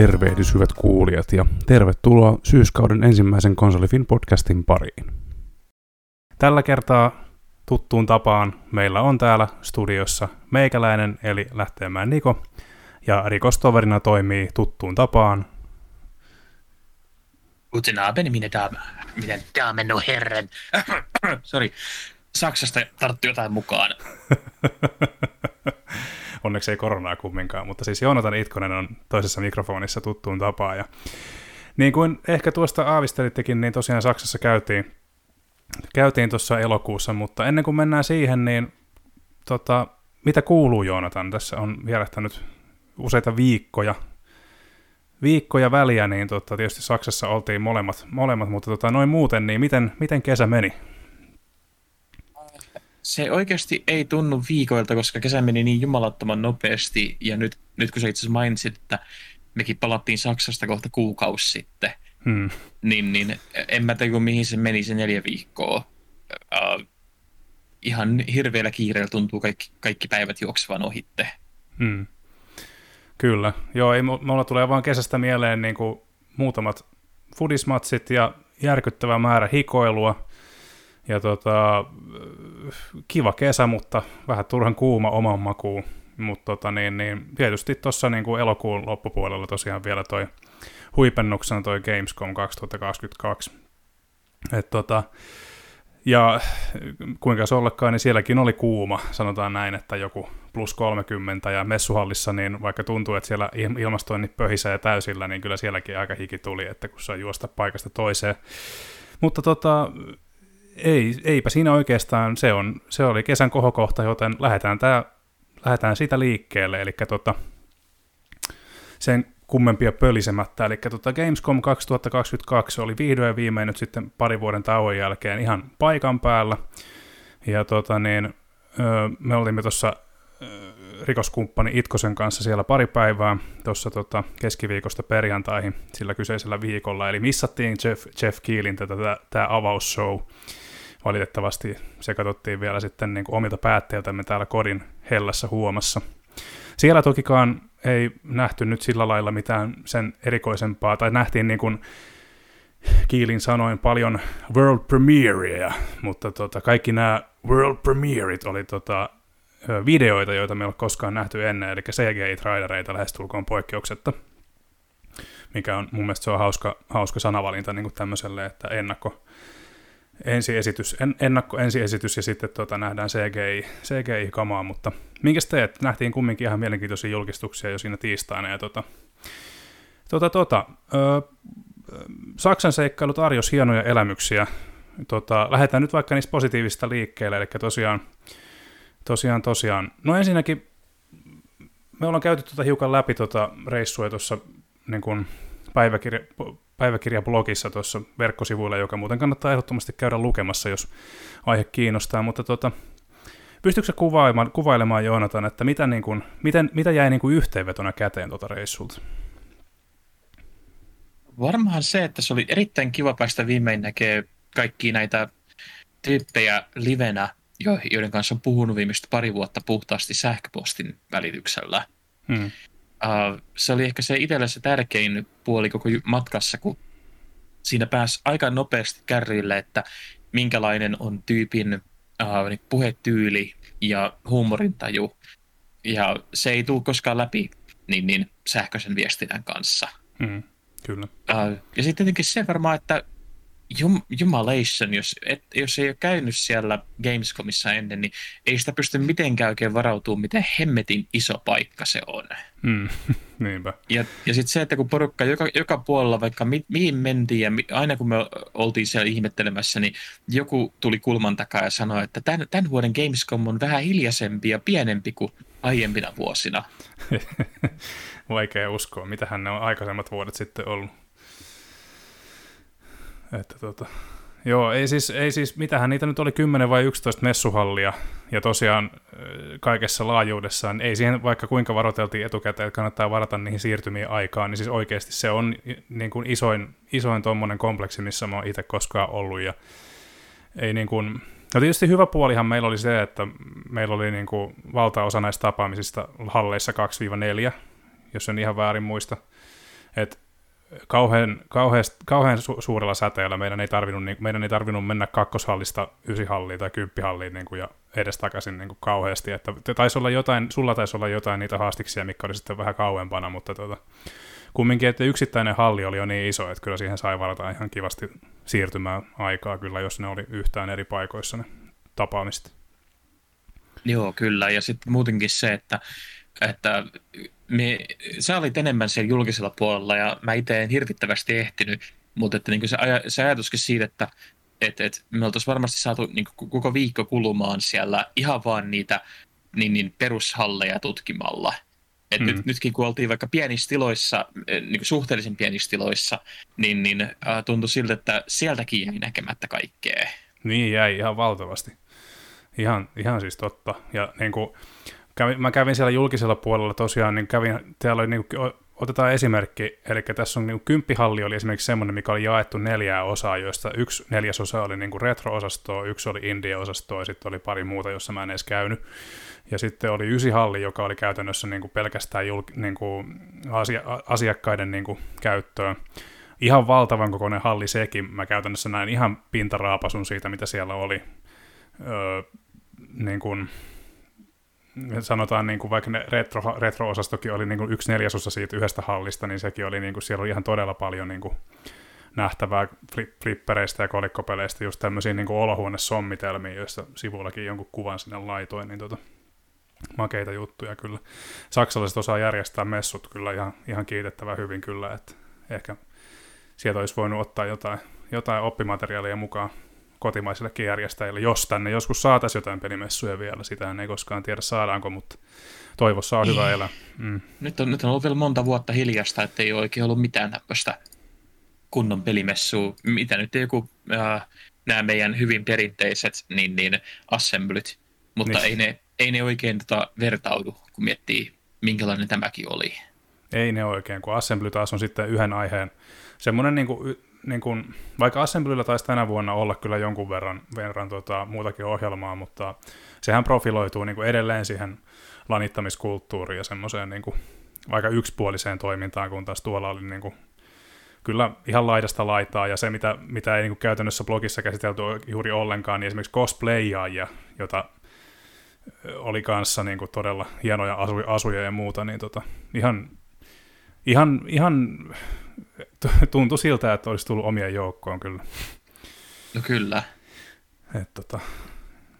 Tervehdys hyvät kuulijat ja tervetuloa syyskauden ensimmäisen Konsolifin podcastin pariin. Tällä kertaa tuttuun tapaan meillä on täällä studiossa meikäläinen eli Lähteenmäen Niko ja rikostoverina toimii tuttuun tapaan Guten Abend, minä daam, minä damen och herren. Sorry, Saksasta tarttu jotain mukaan. Onneksi ei koronaa kumminkaan, mutta siis Joonatan Itkonen on toisessa mikrofonissa tuttuun tapaan. Ja niin kuin ehkä tuosta aavistelittekin, niin tosiaan Saksassa käytiin, käytiin tuossa elokuussa, mutta ennen kuin mennään siihen, niin tota, mitä kuuluu Joonatan? Tässä on vierähtänyt useita viikkoja, viikkoja väliä, niin tota, tietysti Saksassa oltiin molemmat, molemmat mutta tota, noin muuten, niin miten, miten kesä meni? Se oikeasti ei tunnu viikoilta, koska kesä meni niin jumalattoman nopeasti, ja nyt, nyt kun sä itse asiassa mainitsit, että mekin palattiin Saksasta kohta kuukausi sitten, hmm. niin, niin en mä tiedä, mihin se meni se neljä viikkoa. Uh, ihan hirveällä kiireellä tuntuu kaikki, kaikki päivät juoksevan ohitte. Hmm. Kyllä. Joo, ei, mulla tulee vaan kesästä mieleen niin kuin muutamat fudismatsit ja järkyttävä määrä hikoilua. Ja tota, kiva kesä, mutta vähän turhan kuuma oman makuun. Mutta tota, niin, niin, tietysti tuossa niin kuin elokuun loppupuolella tosiaan vielä toi huipennuksena toi Gamescom 2022. Et tota, ja kuinka se ollakaan, niin sielläkin oli kuuma, sanotaan näin, että joku plus 30 ja messuhallissa, niin vaikka tuntuu, että siellä ilmastoinnit pöhisee täysillä, niin kyllä sielläkin aika hiki tuli, että kun saa juosta paikasta toiseen. Mutta tota, ei, eipä siinä oikeastaan, se, on, se oli kesän kohokohta, joten lähdetään, tää, lähdetään siitä liikkeelle, eli tota, sen kummempia pölisemättä. Eli tota Gamescom 2022 oli vihdoin ja viimein nyt sitten pari vuoden tauon jälkeen ihan paikan päällä. Ja tota niin, me olimme tuossa rikoskumppani Itkosen kanssa siellä pari päivää tuossa tota keskiviikosta perjantaihin sillä kyseisellä viikolla. Eli missattiin Jeff, Jeff Keelin tätä, tämä avausshow. Valitettavasti se katsottiin vielä sitten niin kuin omilta päätteiltämme täällä kodin hellässä huomassa. Siellä tokikaan ei nähty nyt sillä lailla mitään sen erikoisempaa, tai nähtiin niin kuin Kiilin sanoin paljon world premiereja, mutta tota, kaikki nämä world premierit oli tota, videoita, joita me ei ole koskaan nähty ennen, eli CGI-trailereita lähestulkoon poikkeuksetta, mikä on mun mielestä se on hauska, hauska sanavalinta niin kuin tämmöiselle, että ennakko, ensiesitys, en, ennakko ensiesitys ja sitten tota, nähdään CGI, CGI-kamaa, mutta minkä teet? Nähtiin kumminkin ihan mielenkiintoisia julkistuksia jo siinä tiistaina ja tota, tota, tota, ö, Saksan seikkailu tarjosi hienoja elämyksiä. Tota, lähdetään nyt vaikka niistä positiivista liikkeelle, eli tosiaan, tosiaan, tosiaan. No ensinnäkin me ollaan käyty tota hiukan läpi tota reissua tuossa niin päiväkirja, päiväkirjablogissa tuossa verkkosivuilla, joka muuten kannattaa ehdottomasti käydä lukemassa, jos aihe kiinnostaa, mutta tota, pystytkö sä kuvailemaan, kuvailemaan Joonatan, että mitä, niin kuin, miten, mitä jäi niin kuin yhteenvetona käteen tuota reissulta? Varmaan se, että se oli erittäin kiva päästä viimein näkee kaikki näitä tyyppejä livenä, joiden kanssa on puhunut viimeistä pari vuotta puhtaasti sähköpostin välityksellä. Hmm. Uh, se oli ehkä se itselle se tärkein puoli koko matkassa, kun siinä pääsi aika nopeasti kärryille, että minkälainen on tyypin uh, puhetyyli ja huumorintaju. Ja se ei tule koskaan läpi niin, niin sähköisen viestinnän kanssa. Mm, kyllä. Uh, ja sitten tietenkin se varmaan, että jum, jumalation, jos, et, jos ei ole käynyt siellä Gamescomissa ennen, niin ei sitä pysty mitenkään oikein varautumaan, miten hemmetin iso paikka se on. Mm, niinpä. Ja, ja sitten se, että kun porukka joka, joka puolella, vaikka mi, mihin mentiin ja mi, aina kun me oltiin siellä ihmettelemässä, niin joku tuli kulman takaa ja sanoi, että tämän, tämän vuoden Gamescom on vähän hiljaisempi ja pienempi kuin aiempina vuosina. Vaikea uskoa, mitähän ne on aikaisemmat vuodet sitten ollut. Että tota, joo, ei siis, ei siis, mitähän niitä nyt oli 10 vai 11 messuhallia, ja tosiaan kaikessa laajuudessaan, ei siihen vaikka kuinka varoiteltiin etukäteen, että kannattaa varata niihin siirtymiin aikaan, niin siis oikeasti se on niin kuin isoin, isoin tuommoinen kompleksi, missä mä oon itse koskaan ollut, ja ei niin kuin, no tietysti hyvä puolihan meillä oli se, että meillä oli niin kuin valtaosa näistä tapaamisista halleissa 2-4, jos en ihan väärin muista, että kauhean, kauhean, kauhean su- suurella säteellä meidän ei, tarvinnut, niin, meidän ei tarvinnut mennä kakkoshallista ysihalliin tai kymppihalliin niin kuin, ja edestakaisin niin kuin kauheasti. Että taisi olla jotain, sulla taisi olla jotain niitä haastiksia, mikä oli sitten vähän kauempana, mutta tota, kumminkin, että yksittäinen halli oli jo niin iso, että kyllä siihen sai varata ihan kivasti siirtymään aikaa kyllä, jos ne oli yhtään eri paikoissa ne tapaamista. Joo, kyllä. Ja sitten muutenkin se, että, että me, sä olit enemmän siellä julkisella puolella ja mä itse en hirvittävästi ehtinyt, mutta että niin se, se ajatuskin siitä, että et, et me oltaisiin varmasti saatu niin koko viikko kulumaan siellä ihan vaan niitä niin, niin perushalleja tutkimalla. Et mm. nyt, nytkin kun oltiin vaikka pienissä tiloissa, eh, niin suhteellisen pienissä tiloissa, niin, niin äh, tuntui siltä, että sieltäkin jäi näkemättä kaikkea. Niin jäi ihan valtavasti. Ihan, ihan siis totta. Ja niin kuin, kävin, mä kävin siellä julkisella puolella tosiaan, niin kävin, täällä oli niin kuin, otetaan esimerkki, eli tässä on niin kuin, kymppihalli oli esimerkiksi semmoinen, mikä oli jaettu neljää osaa, joista yksi neljäsosa oli niin kuin retro-osastoa, yksi oli indie-osastoa ja sitten oli pari muuta, jossa mä en edes käynyt. Ja sitten oli ysihalli, joka oli käytännössä niin kuin pelkästään julk, niin kuin asia, asiakkaiden niin kuin käyttöön. Ihan valtavan kokoinen halli sekin. Mä käytännössä näin ihan pintaraapasun siitä, mitä siellä oli. Öö, niin kuin, sanotaan niin kuin vaikka ne retro, retro-osastokin oli niin kuin yksi neljäsosa siitä yhdestä hallista, niin sekin oli, niin kuin, siellä oli ihan todella paljon niin kuin, nähtävää flippereistä ja kolikkopeleistä, just tämmöisiä niin olohuonesommitelmia, joista sivullakin jonkun kuvan sinne laitoin, niin tota, makeita juttuja kyllä. Saksalaiset osaa järjestää messut kyllä ihan, ihan kiitettävän hyvin kyllä, että ehkä sieltä olisi voinut ottaa jotain, jotain oppimateriaalia mukaan kotimaisillekin järjestäjille, jos tänne joskus saataisiin jotain pelimessuja vielä. Sitä ei koskaan tiedä saadaanko, mutta toivossa on hyvä elää. Mm. Nyt, on, nyt on ollut vielä monta vuotta hiljasta, että ei ole oikein ollut mitään tämmöistä kunnon pelimessua. Mitä nyt joku äh, nämä meidän hyvin perinteiset niin, niin assemblyt, mutta niin. ei, ne, ei ne oikein tota, vertaudu, kun miettii, minkälainen tämäkin oli. Ei ne oikein, kun assembly taas on sitten yhden aiheen semmoinen niin kuin, niin kuin, vaikka Assemblyllä taisi tänä vuonna olla kyllä jonkun verran, verran tota, muutakin ohjelmaa, mutta sehän profiloituu niin edelleen siihen lanittamiskulttuuriin ja semmoiseen niin kuin, aika yksipuoliseen toimintaan, kun taas tuolla oli niin kuin, kyllä ihan laidasta laitaa, ja se, mitä, mitä ei niin kuin käytännössä blogissa käsitelty juuri ollenkaan, niin esimerkiksi cosplayaajia, jota oli kanssa niin kuin todella hienoja asuja, asuja ja muuta, niin tota, ihan, ihan, ihan tuntui siltä, että olisi tullut omien joukkoon kyllä. No kyllä. Et, tota,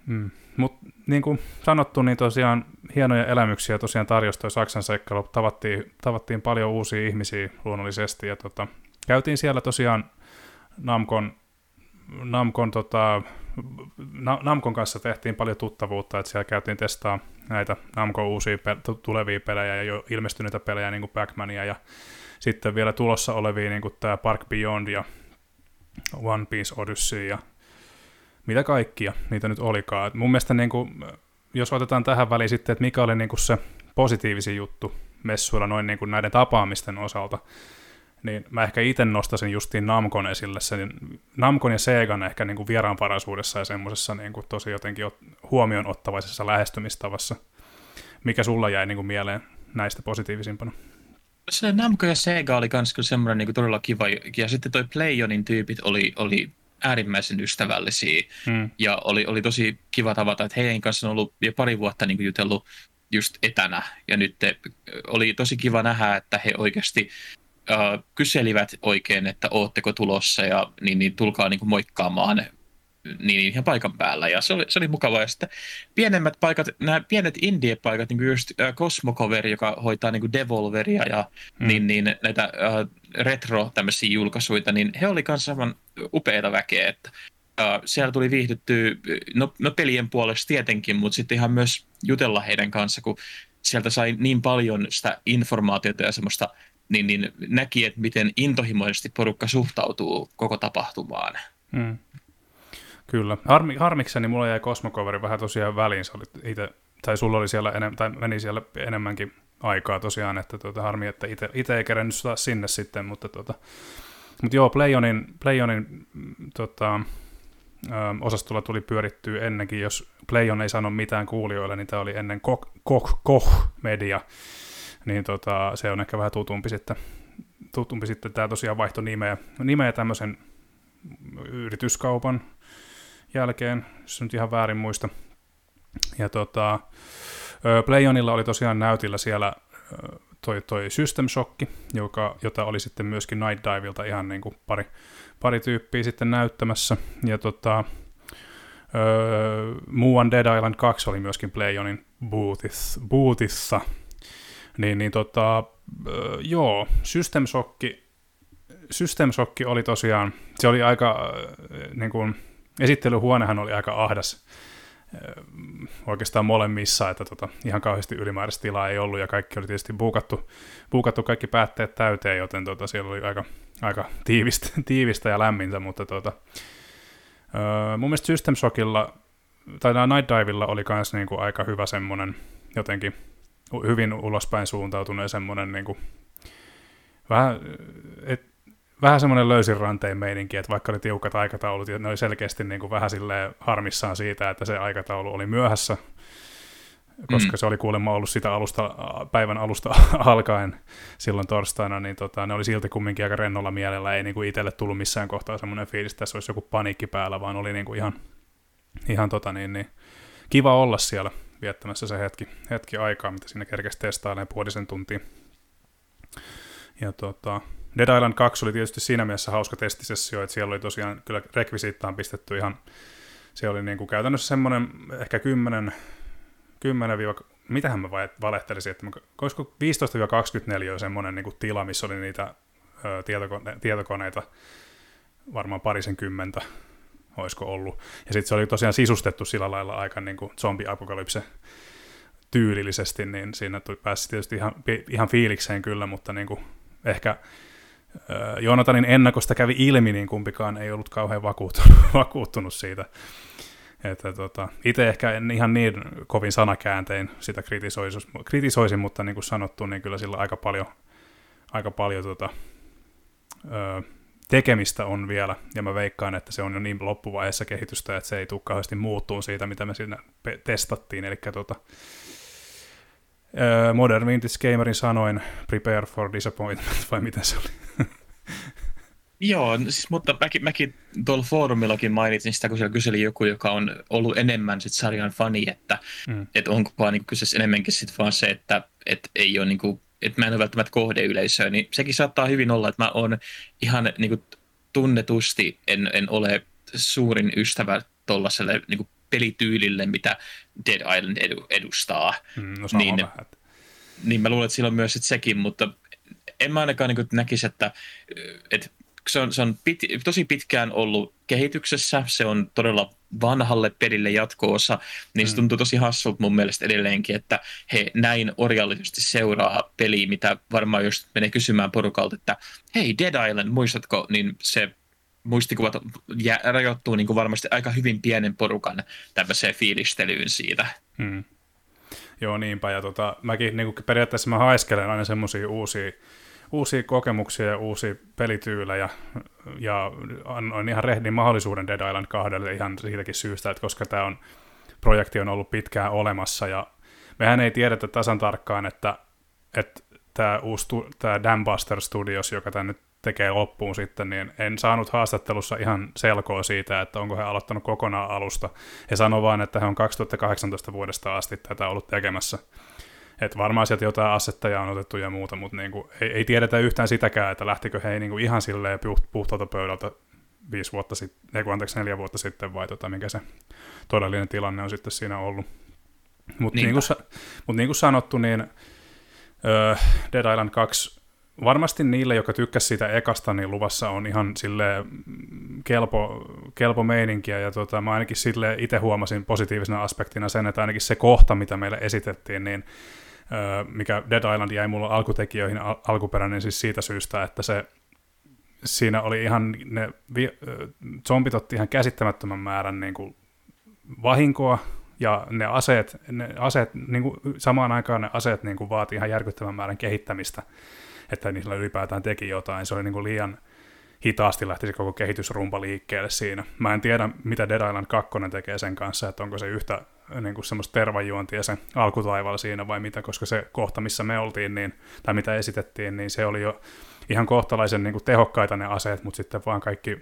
mm. Mutta niin kuin sanottu, niin tosiaan hienoja elämyksiä tosiaan tarjosi toi Saksan seikkailu. Tavattiin, tavattiin paljon uusia ihmisiä luonnollisesti ja tota, käytiin siellä tosiaan Namkon, Namkon, tota, Namkon kanssa tehtiin paljon tuttavuutta, että siellä käytiin testaa näitä Namkon uusia pe- tulevia pelejä ja jo ilmestyneitä pelejä, niin kuin Pac-Mania ja sitten vielä tulossa olevia, niin kuin tämä Park Beyond ja One Piece Odyssey ja mitä kaikkia niitä nyt olikaan. Et mun mielestä niin kuin, jos otetaan tähän väliin sitten, että mikä oli niin kuin se positiivisin juttu messuilla noin niin kuin näiden tapaamisten osalta, niin mä ehkä itse nostasin justiin Namkon esille sen, Namkon ja Segan ehkä niin kuin vieraanvaraisuudessa ja semmoisessa niin kuin tosi jotenkin huomioon ottavaisessa lähestymistavassa. Mikä sulla jäi niin kuin mieleen näistä positiivisimpana? Se Namco ja Sega oli kans kyllä semmoinen niin todella kiva. Ja sitten toi Playonin tyypit oli, oli äärimmäisen ystävällisiä. Hmm. Ja oli, oli tosi kiva tavata, että heidän kanssa on ollut jo pari vuotta niin jutellut just etänä. Ja nyt te, oli tosi kiva nähdä, että he oikeasti äh, kyselivät oikein, että ootteko tulossa ja niin, niin tulkaa niin kuin moikkaamaan niin ihan paikan päällä ja se oli, se oli mukavaa. Ja sitten pienemmät paikat, nämä pienet indie-paikat, niin kuin just äh, Cosmocover, joka hoitaa niin kuin Devolveria ja mm. niin, niin näitä äh, retro tämmöisiä julkaisuita, niin he oli myös aivan upeita väkeä, että äh, siellä tuli viihdyttyä, no, no pelien puolesta tietenkin, mutta sitten ihan myös jutella heidän kanssa, kun sieltä sai niin paljon sitä informaatiota ja semmoista niin, niin näki, että miten intohimoisesti porukka suhtautuu koko tapahtumaan. Mm. Kyllä. Harmi, harmikseni mulla jäi Cosmocoveri vähän tosiaan väliin. Se oli ite, tai sulla oli siellä enem, tai meni siellä enemmänkin aikaa tosiaan, että tuota, harmi, että itse ei kerennyt sinne sitten, mutta, tuota, mutta joo, Playonin, Playonin tota, osastolla tuli pyörittyä ennenkin, jos Playon ei sano mitään kuulijoille, niin tämä oli ennen Koch, Koch, Koch Media, niin tota, se on ehkä vähän tutumpi sitten tutumpi sitten tämä tosiaan vaihto nimeä, nimeä tämmöisen yrityskaupan jälkeen, jos nyt ihan väärin muista. Ja tota, Playonilla oli tosiaan näytillä siellä toi, toi System Shock, joka, jota oli sitten myöskin Night Diveilta ihan niin kuin pari, pari tyyppiä sitten näyttämässä. Ja tota, öö, Muuan Dead Island 2 oli myöskin Playonin boothissa, boothissa. Niin, niin tota, öö, joo, System Shock, System Shock oli tosiaan, se oli aika, niin kuin, esittelyhuonehan oli aika ahdas oikeastaan molemmissa, että tota, ihan kauheasti ylimääräistä tilaa ei ollut ja kaikki oli tietysti buukattu, buukattu kaikki päätteet täyteen, joten tota, siellä oli aika, aika tiivistä, tiivistä ja lämmintä, mutta tota, mun mielestä System Shockilla tai Night Divilla oli myös niinku aika hyvä semmoinen jotenkin hyvin ulospäin suuntautunut ja semmoinen niinku, vähän, vähän semmoinen löysin ranteen meininki, että vaikka oli tiukat aikataulut, ja ne oli selkeästi niin kuin vähän silleen harmissaan siitä, että se aikataulu oli myöhässä, koska mm. se oli kuulemma ollut sitä alusta, päivän alusta alkaen silloin torstaina, niin tota, ne oli silti kumminkin aika rennolla mielellä, ei niin kuin itselle tullut missään kohtaa semmoinen fiilis, että tässä olisi joku paniikki päällä, vaan oli niin kuin ihan, ihan tota niin, niin, kiva olla siellä viettämässä se hetki, hetki aikaa, mitä sinne kerkesi testailemaan puolisen tuntia. Ja tota, Dead Island 2 oli tietysti siinä mielessä hauska testisessio, että siellä oli tosiaan kyllä rekvisiittaan pistetty ihan, se oli niin kuin käytännössä semmoinen ehkä 10, 10 mitähän mä valehtelisin, että olisiko 15-24 on semmoinen niin kuin tila, missä oli niitä ö, tietokone, tietokoneita, varmaan parisen kymmentä olisiko ollut. Ja sitten se oli tosiaan sisustettu sillä lailla aika niin kuin zombi-apokalypse tyylillisesti, niin siinä tuli, pääsi tietysti ihan, ihan fiilikseen kyllä, mutta niin kuin ehkä Joonatanin ennakosta kävi ilmi, niin kumpikaan ei ollut kauhean vakuuttunut, vakuuttunut siitä. Että tota, itse ehkä en ihan niin kovin sanakääntein sitä kritisoisin, kritisoisin mutta niin kuin sanottu, niin kyllä sillä aika paljon, aika paljon tota, ö, tekemistä on vielä, ja mä veikkaan, että se on jo niin loppuvaiheessa kehitystä, että se ei tule kauheasti muuttuun siitä, mitä me siinä testattiin, eli tota, Modern Vintage Gamerin sanoin prepare for disappointment, vai miten se oli? Joo, siis, mutta mäkin, mäkin tuolla foorumillakin mainitsin sitä, kun siellä kyseli joku, joka on ollut enemmän sit sarjan fani, että mm. et onko vaan niin kyseessä enemmänkin sit vaan se, että et ei ole niin kuin, että mä en ole välttämättä kohdeyleisöä, niin sekin saattaa hyvin olla, että mä oon ihan niin kuin, tunnetusti en, en ole suurin ystävä tuollaiselle niin pelityylille, mitä Dead Island edu, edustaa. Mm, no niin, vähän. niin mä luulen, että sillä on myös sekin, mutta en mä ainakaan niin näkisi, että, että se on, se on pit, tosi pitkään ollut kehityksessä, se on todella vanhalle pelille jatko-osa, niin se mm. tuntuu tosi hassulta mun mielestä edelleenkin, että he näin orjallisesti seuraa peliä, mitä varmaan jos menee kysymään porukalta, että hei Dead Island, muistatko, niin se muistikuvat jä, rajoittuu niin kuin varmasti aika hyvin pienen porukan tämmöiseen fiilistelyyn siitä. Hmm. Joo, niinpä. Ja tota, mäkin niin kuin periaatteessa mä haiskelen aina semmoisia uusia, uusia kokemuksia ja uusia pelityylejä, ja annoin ihan rehdin mahdollisuuden Dead Island 2 ihan siitäkin syystä, että koska tämä on, projekti on ollut pitkään olemassa, ja mehän ei tiedetä tasan tarkkaan, että, että tämä uusi tämä Dambuster Studios, joka tämä nyt tekee loppuun sitten, niin en saanut haastattelussa ihan selkoa siitä, että onko he aloittanut kokonaan alusta. He sanoi vaan, että he on 2018 vuodesta asti tätä ollut tekemässä. Että varmaan sieltä jotain assetteja on otettu ja muuta, mutta niinku, ei, ei, tiedetä yhtään sitäkään, että lähtikö he niinku ihan silleen puhtaalta pöydältä viisi vuotta sitten, ei anteeksi neljä vuotta sitten vai tota, mikä se todellinen tilanne on sitten siinä ollut. Mutta niin, kuin, niin kuin sanottu, niin Dead Island 2 varmasti niille, jotka tykkäsivät siitä ekasta, niin luvassa on ihan sille kelpo, kelpo meininkiä, ja tota, mä ainakin sille itse huomasin positiivisena aspektina sen, että ainakin se kohta, mitä meille esitettiin, niin mikä Dead Island jäi mulla alkutekijöihin al- alkuperäinen siis siitä syystä, että se siinä oli ihan, ne vi- zombit otti ihan käsittämättömän määrän niin kuin vahinkoa, ja ne aseet, ne aseet niin kuin, samaan aikaan ne aseet niin kuin, vaati ihan järkyttävän määrän kehittämistä että niillä ylipäätään teki jotain. Se oli niin kuin liian hitaasti lähti se koko kehitysrumpa liikkeelle siinä. Mä en tiedä, mitä Dead Island 2 tekee sen kanssa, että onko se yhtä niin kuin semmoista tervajuontia se alkutaivaalla siinä vai mitä, koska se kohta, missä me oltiin, niin, tai mitä esitettiin, niin se oli jo ihan kohtalaisen niin kuin tehokkaita ne aseet, mutta sitten vaan kaikki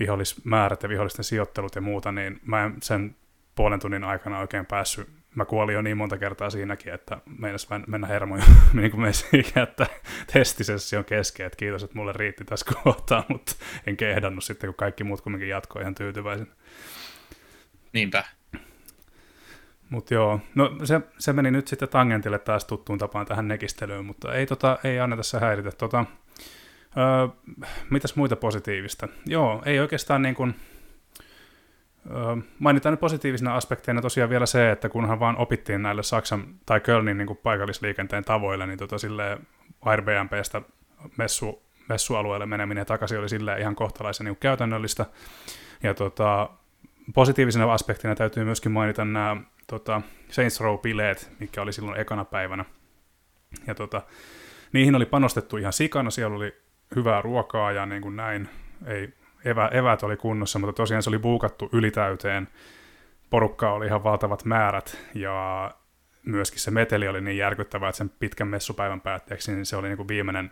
vihollismäärät ja vihollisten sijoittelut ja muuta, niin mä en sen puolen tunnin aikana oikein päässyt. Mä kuolin jo niin monta kertaa siinäkin, että meinas mennä hermoja niin kuin siihen, että testisessio kesken, että kiitos, että mulle riitti tässä kohtaa, mutta en kehdannut sitten, kun kaikki muut kumminkin jatkoi ihan tyytyväisen. Niinpä. Mutta joo, no se, se, meni nyt sitten tangentille taas tuttuun tapaan tähän nekistelyyn, mutta ei, tota, ei anneta se häiritä. Tota, öö, mitäs muita positiivista? Joo, ei oikeastaan niin kuin, mainitaan nyt positiivisena aspekteina tosiaan vielä se, että kunhan vaan opittiin näille Saksan tai Kölnin niin paikallisliikenteen tavoille, niin tota, silleen Airbnbstä messu, messualueelle meneminen takaisin oli silleen ihan kohtalaisen niin käytännöllistä. Ja tota, positiivisena aspektina täytyy myöskin mainita nämä tota, Saints Row-bileet, mikä oli silloin ekana päivänä. Ja tota, niihin oli panostettu ihan sikana, siellä oli hyvää ruokaa ja niin kuin näin, ei, evä, evät oli kunnossa, mutta tosiaan se oli buukattu ylitäyteen, porukkaa oli ihan valtavat määrät ja myöskin se meteli oli niin järkyttävä, että sen pitkän messupäivän päätteeksi niin se oli niin kuin viimeinen,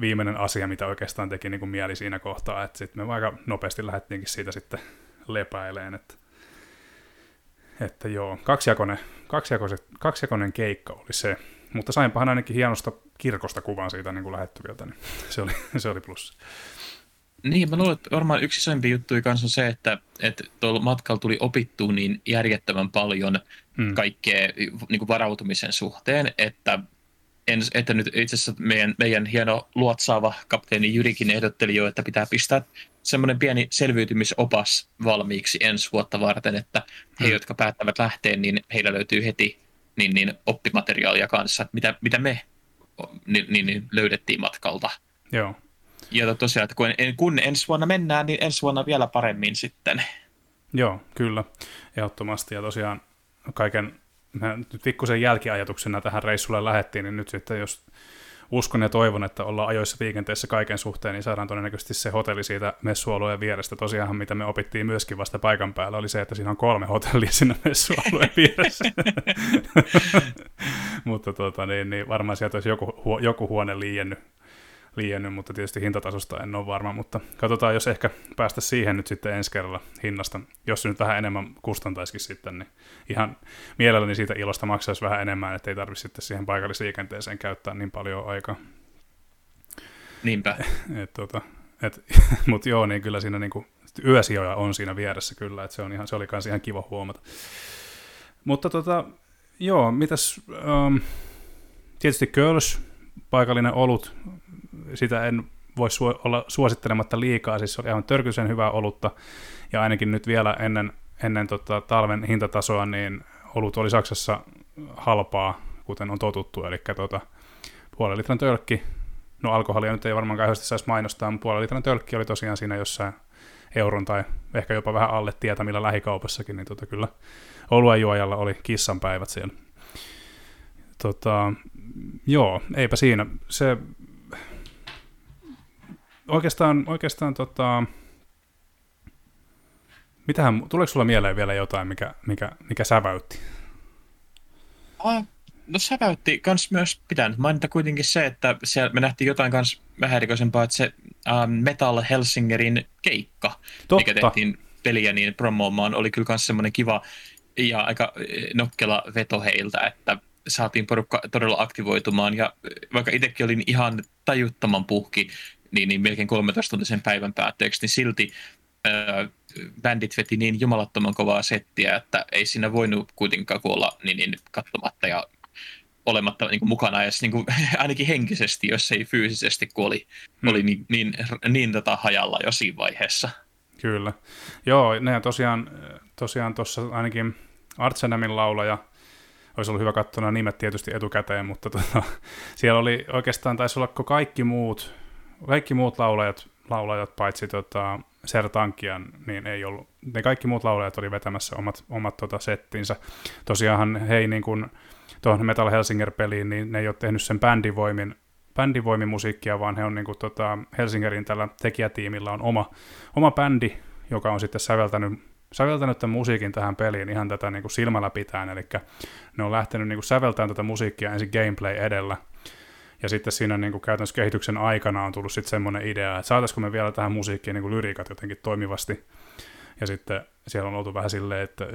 viimeinen asia, mitä oikeastaan teki niin kuin mieli siinä kohtaa, sitten me aika nopeasti lähdettiinkin siitä sitten lepäileen, että että joo, kaksijakoinen, kaksijakoinen, kaksijakoinen keikka oli se. Mutta sainpahan ainakin hienosta kirkosta kuvan siitä niin kuin lähettyviltä, niin se oli, se oli plus. Niin, mä luulen, että varmaan yksi isoimpia juttuja kanssa on se, että, että tuolla matkalla tuli opittua niin järjettävän paljon hmm. kaikkea niin kuin varautumisen suhteen, että, en, että nyt itse asiassa meidän, meidän hieno luotsaava kapteeni Jyrikin ehdotteli jo, että pitää pistää semmoinen pieni selviytymisopas valmiiksi ensi vuotta varten, että he, hmm. jotka päättävät lähteä, niin heillä löytyy heti niin, niin oppimateriaalia kanssa, että mitä, mitä me niin, niin, niin löydettiin matkalta. Joo. Ja tosiaan, että kun, kun ensi vuonna mennään, niin ensi vuonna vielä paremmin sitten. Joo, kyllä, ehdottomasti. Ja tosiaan kaiken, nyt pikkusen jälkiajatuksena tähän reissulle lähettiin, niin nyt sitten jos uskon ja toivon, että ollaan ajoissa liikenteessä kaiken suhteen, niin saadaan todennäköisesti se hotelli siitä messualueen vierestä. Tosiaan, mitä me opittiin myöskin vasta paikan päällä, oli se, että siinä on kolme hotellia siinä messualueen vieressä. Mutta tota, niin, niin varmaan sieltä olisi joku, joku huone liiennyt liiennyt, mutta tietysti hintatasosta en ole varma, mutta katsotaan, jos ehkä päästä siihen nyt sitten ensi kerralla hinnasta, jos se nyt vähän enemmän kustantaisikin sitten, niin ihan mielelläni siitä ilosta maksaisi vähän enemmän, ettei tarvitse sitten siihen paikallisliikenteeseen käyttää niin paljon aikaa. Niinpä. et, tota, et, mutta joo, niin kyllä siinä niinku, yösijoja on siinä vieressä kyllä, että se, on ihan, se oli myös ihan kiva huomata. Mutta tota, joo, mitäs, um, tietysti Köls, paikallinen olut, sitä en voi su- olla suosittelematta liikaa, siis se oli aivan törkyisen hyvää olutta, ja ainakin nyt vielä ennen, ennen tota talven hintatasoa, niin olut oli Saksassa halpaa, kuten on totuttu, eli tota, puolen litran tölkki, no alkoholia nyt ei varmaan kauheasti saisi mainostaa, mutta puolen litran tölkki oli tosiaan siinä jossain euron tai ehkä jopa vähän alle tietämillä lähikaupassakin, niin tota kyllä oluen juojalla oli kissanpäivät siellä. Tota, joo, eipä siinä. Se oikeastaan, oikeastaan tota, mitähän, tuleeko sulla mieleen vielä jotain, mikä, mikä, mikä säväytti? Ah, no säväytti kans myös, pitää nyt mainita kuitenkin se, että siellä me nähtiin jotain kans vähän erikoisempaa, että se uh, Metal Helsingerin keikka, Totta. mikä tehtiin peliä niin promoomaan, oli kyllä myös semmoinen kiva ja aika eh, nokkela veto heiltä, että saatiin porukka todella aktivoitumaan ja vaikka itsekin olin ihan tajuttoman puhki niin, niin melkein 13-tuntisen päivän päätteeksi, niin silti ää, bändit veti niin jumalattoman kovaa settiä, että ei siinä voinut kuitenkaan kuolla niin, niin katsomatta ja olematta niin kuin mukana edes niin kuin, ainakin henkisesti, jos ei fyysisesti, kun oli, hmm. oli niin, niin, niin tota hajalla jo siinä vaiheessa. Kyllä. Joo, ne tosiaan tosiaan tuossa ainakin Artsenamin laulaja, olisi ollut hyvä katsoa nimet tietysti etukäteen, mutta tota, siellä oli oikeastaan taisi olla kaikki muut kaikki muut laulajat, laulajat paitsi tota, Sertankian, niin ei ollut. Ne kaikki muut laulajat oli vetämässä omat, omat tota, settinsä. Tosiaanhan hei niin kuin tuohon Metal Helsinger-peliin, niin ne ei ole tehnyt sen bändivoimin, bändivoimin musiikkia, vaan he on niin kuin, tota, Helsingerin tällä tekijätiimillä on oma, oma bändi, joka on sitten säveltänyt, säveltänyt tämän musiikin tähän peliin ihan tätä niin kuin silmällä pitäen, eli ne on lähtenyt niin kuin säveltämään tätä musiikkia ensin gameplay edellä, Ja sitten siinä niin kuin käytännössä kehityksen aikana on tullut sitten semmoinen idea, että saataisiko me vielä tähän musiikkiin niin kuin lyriikat jotenkin toimivasti. Ja sitten siellä on oltu vähän silleen, että,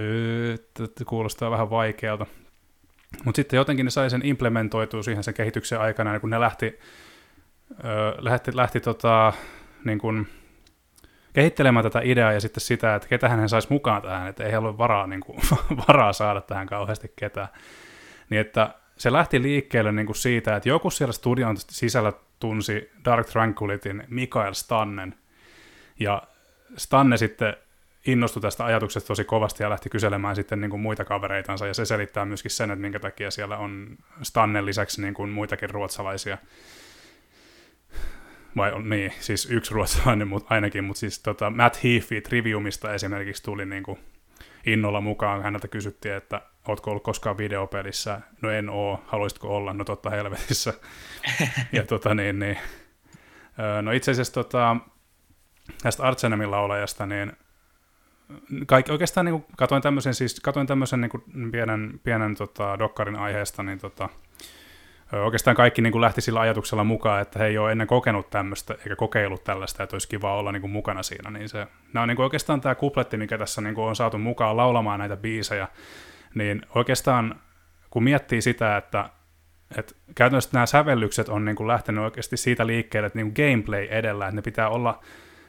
että, että kuulostaa vähän vaikealta. Mutta sitten jotenkin ne sai sen implementoitua siihen sen kehityksen aikana, kun ne lähti, ö, lähti, lähti tota, niin kuin, kehittelemään tätä ideaa ja sitten sitä, että ketä hän saisi mukaan tähän, että ei ole varaa, niin kuin, varaa saada tähän kauheasti ketään. Niin että se lähti liikkeelle niin kuin siitä, että joku siellä studion sisällä tunsi Dark Tranquilityn Mikael Stannen, ja Stanne sitten innostui tästä ajatuksesta tosi kovasti ja lähti kyselemään sitten niin kuin muita kavereitansa, ja se selittää myöskin sen, että minkä takia siellä on Stannen lisäksi niin kuin muitakin ruotsalaisia. Vai on, niin, siis yksi ruotsalainen mutta ainakin, mutta siis tota, Matt Heafy Triviumista esimerkiksi tuli niin kuin innolla mukaan. Häneltä kysyttiin, että ootko ollut koskaan videopelissä? No en oo, haluaisitko olla? No totta helvetissä. ja tota niin, niin. No itse asiassa tota, tästä Artsenemin laulajasta, niin kaikki, oikeastaan niin katoin tämmöisen, siis katoin tämmöisen niin kuin pienen, pienen tota, dokkarin aiheesta, niin tota, oikeastaan kaikki niin kuin lähti sillä ajatuksella mukaan, että he ei ole ennen kokenut tämmöistä eikä kokeillut tällaista, että olisi kiva olla niin kuin mukana siinä. Niin se, nämä on niin kuin oikeastaan tämä kupletti, mikä tässä niin kuin on saatu mukaan laulamaan näitä biisejä, niin oikeastaan kun miettii sitä, että, että käytännössä nämä sävellykset on niin kuin lähtenyt oikeasti siitä liikkeelle, että niin kuin gameplay edellä, että ne pitää olla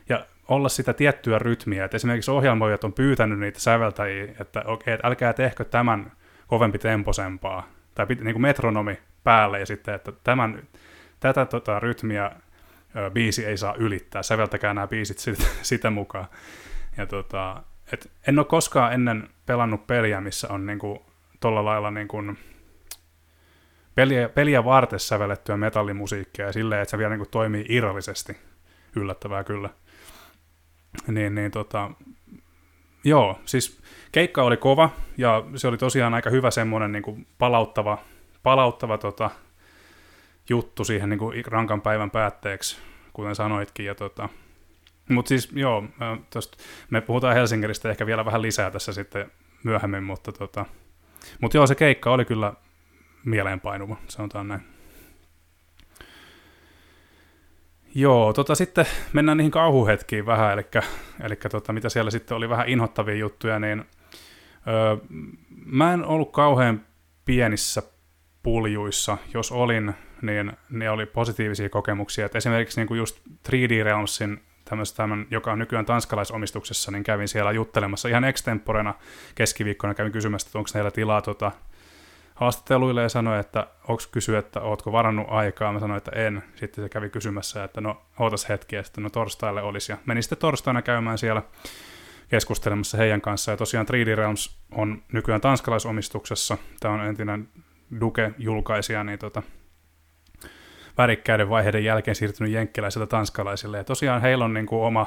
ja olla sitä tiettyä rytmiä. Että esimerkiksi ohjelmoijat on pyytänyt niitä säveltäjiä, että okei, että älkää tehkö tämän kovempi temposempaa, tai niin kuin metronomi päälle, ja sitten, että tämän, tätä tota, rytmiä ö, biisi ei saa ylittää, säveltäkää nämä biisit sitä, sitä mukaan. Ja tota, et en ole koskaan ennen pelannut peliä, missä on niinku, tuolla lailla niinku, peliä, peliä varten sävellettyä metallimusiikkia ja silleen, että se vielä niinku toimii irrallisesti. Yllättävää kyllä. Niin, niin tota, joo, siis keikka oli kova ja se oli tosiaan aika hyvä semmoinen niinku palauttava, palauttava tota, juttu siihen niinku rankan päivän päätteeksi, kuten sanoitkin. Ja tota, mutta siis joo, tosta, me puhutaan Helsingistä ehkä vielä vähän lisää tässä sitten myöhemmin, mutta tota, mut joo, se keikka oli kyllä mieleenpainuva, sanotaan näin. Joo, tota sitten mennään niihin kauhuhetkiin vähän, eli, eli tota, mitä siellä sitten oli vähän inhottavia juttuja, niin öö, mä en ollut kauhean pienissä puljuissa, jos olin, niin ne oli positiivisia kokemuksia, että esimerkiksi niin kuin just 3D Realmsin tämän, joka on nykyään tanskalaisomistuksessa, niin kävin siellä juttelemassa ihan extemporena keskiviikkona, kävin kysymässä, että onko heillä tilaa tota, haastatteluille ja sanoi, että onko kysyä, että ootko varannut aikaa. Mä sanoin, että en. Sitten se kävi kysymässä, että no ootas hetki, ja sitten no torstaille olisi. Ja menin sitten torstaina käymään siellä keskustelemassa heidän kanssaan. Ja tosiaan 3D Realms on nykyään tanskalaisomistuksessa. Tämä on entinen Duke-julkaisija, niin tota, värikkäiden vaiheiden jälkeen siirtynyt jenkkiläisiltä tanskalaisille. Ja tosiaan heillä on niin kuin oma,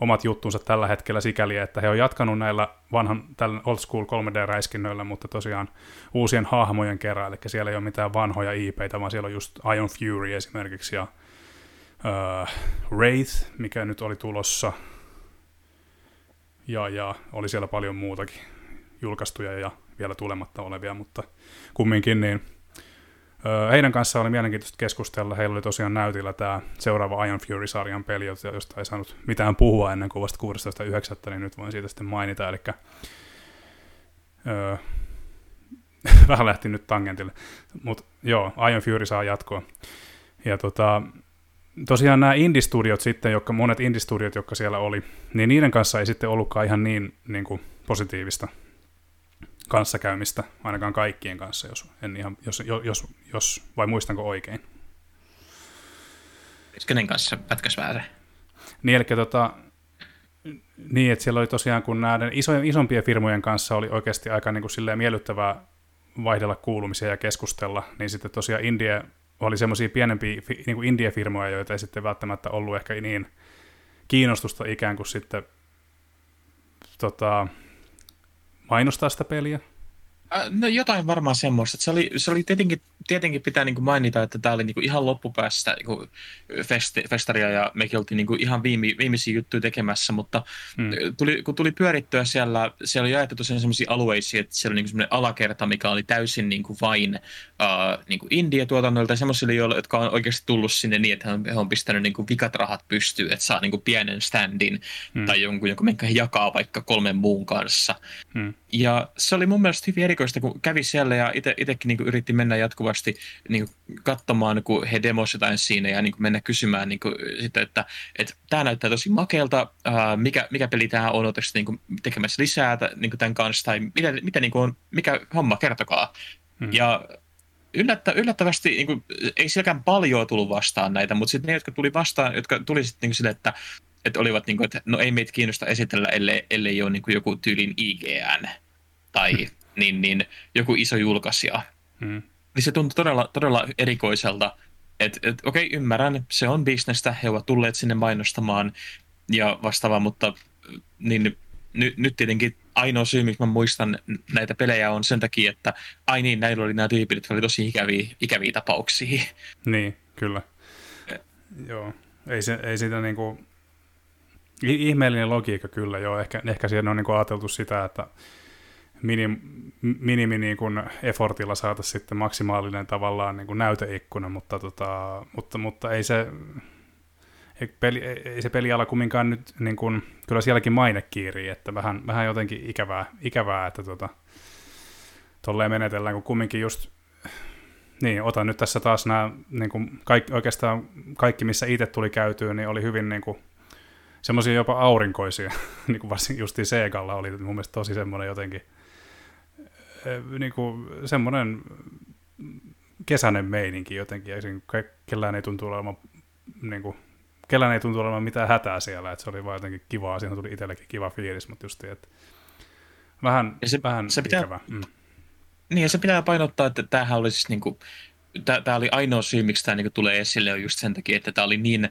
omat juttunsa tällä hetkellä sikäli, että he on jatkanut näillä vanhan tällä old school 3D-räiskinnöillä, mutta tosiaan uusien hahmojen kerran, eli siellä ei ole mitään vanhoja IPitä, vaan siellä on just Iron Fury esimerkiksi ja uh, Wraith, mikä nyt oli tulossa, ja, ja oli siellä paljon muutakin julkaistuja ja vielä tulematta olevia, mutta kumminkin niin heidän kanssaan oli mielenkiintoista keskustella. Heillä oli tosiaan näytillä tämä seuraava Iron Fury-sarjan peli, josta ei saanut mitään puhua ennen kuin vasta 16.9., niin nyt voin siitä sitten mainita. Eli öö, vähän lähti nyt tangentille. Mutta joo, Iron Fury saa jatkoa. Ja tota, tosiaan nämä indie-studiot sitten, jotka, monet indie-studiot, jotka siellä oli, niin niiden kanssa ei sitten ollutkaan ihan niin, niin kuin positiivista kanssakäymistä, ainakaan kaikkien kanssa, jos, en ihan, jos, jos, jos vai muistanko oikein. Kenen kanssa pätkäs väärin? Niin, eli tota, niin, että siellä oli tosiaan, kun näiden iso, isompien firmojen kanssa oli oikeasti aika niin kuin silleen miellyttävää vaihdella kuulumisia ja keskustella, niin sitten tosiaan India oli semmoisia pienempiä niin kuin India-firmoja, joita ei sitten välttämättä ollut ehkä niin kiinnostusta ikään kuin sitten tota, mainostaa sitä peliä. No jotain varmaan semmoista. Että se oli, se oli tietenkin, tietenkin pitää niin kuin mainita, että tämä oli niin kuin ihan loppupäästä niin kuin festi, festaria ja mekin oltiin niin kuin ihan viime, viimeisiä juttuja tekemässä, mutta hmm. tuli, kun tuli pyörittyä siellä, siellä oli jaettu tosiaan semmoisia alueisia, että siellä oli niin semmoinen alakerta, mikä oli täysin niin kuin vain uh, niin kuin India-tuotannoilta ja semmoisille, jotka on oikeasti tullut sinne niin, että he on pistänyt niin kuin vikat rahat pystyyn, että saa niin kuin pienen standin hmm. tai jonkun, jonka he jakaa vaikka kolmen muun kanssa. Hmm. Ja se oli mun mielestä hyvin erikoista, kun kävi siellä ja itsekin niin yritti mennä jatkuvasti niin katsomaan, kun he demosivat jotain siinä ja niin mennä kysymään niin kuin, sitä, että, että tämä näyttää tosi makealta, ää, mikä, mikä peli tämä on, oletteko niin tekemässä lisää niin tämän kanssa tai mitä, mitä niin kuin on, mikä homma, kertokaa. Hmm. Ja yllättä, yllättävästi niin kuin, ei sielläkään paljon tullut vastaan näitä, mutta sitten ne, jotka tuli vastaan, jotka tuli sitten niin sille, että että olivat niin kuin, että no ei meitä kiinnosta esitellä, ellei, ellei ole niin kuin joku tyylin IGN tai. niin, niin, joku iso julkaisija. Hmm. Niin se tuntui todella, todella erikoiselta, että et, okei, okay, ymmärrän, se on bisnestä, he ovat tulleet sinne mainostamaan ja vastaavaa, mutta niin, ny, nyt tietenkin ainoa syy, miksi mä muistan näitä pelejä on sen takia, että ai niin, näillä oli nämä tyypit, jotka oli tosi ikäviä, ikäviä tapauksia. Niin, kyllä. Joo, ei, se, ei sitä niinku, Ihmeellinen logiikka kyllä, joo. Ehkä, ehkä siinä on niin kuin ajateltu sitä, että minim, minimi niin kuin effortilla saataisiin sitten maksimaalinen tavallaan niin kuin näyteikkuna, mutta, tota, mutta, mutta ei se ei, peli, ei se peliala kumminkaan nyt, niin kuin, kyllä sielläkin maine kiirii, että vähän, vähän jotenkin ikävää, ikävää että tota, tolleen menetellään, kun kumminkin just, niin, otan nyt tässä taas nämä, niin kuin kaikki, oikeastaan kaikki, missä itse tuli käytyä, niin oli hyvin niin kuin, semmoisia jopa aurinkoisia, niin kuin varsinkin justiin Segalla oli mun mielestä tosi semmoinen jotenkin, niin kuin semmoinen kesäinen meininki jotenkin, ja kellään ei tuntu olevan, niin kuin, kellään ei tuntu olevan mitään hätää siellä, että se oli vaan jotenkin kivaa, siinä tuli itsellekin kiva fiilis, mutta just että vähän, ja se, vähän se pitää, ikävä. Mm. Niin, ja se pitää painottaa, että tämähän oli siis niin kuin, tämä oli ainoa syy, miksi tämä niin tulee esille, on just sen takia, että tämä oli niin,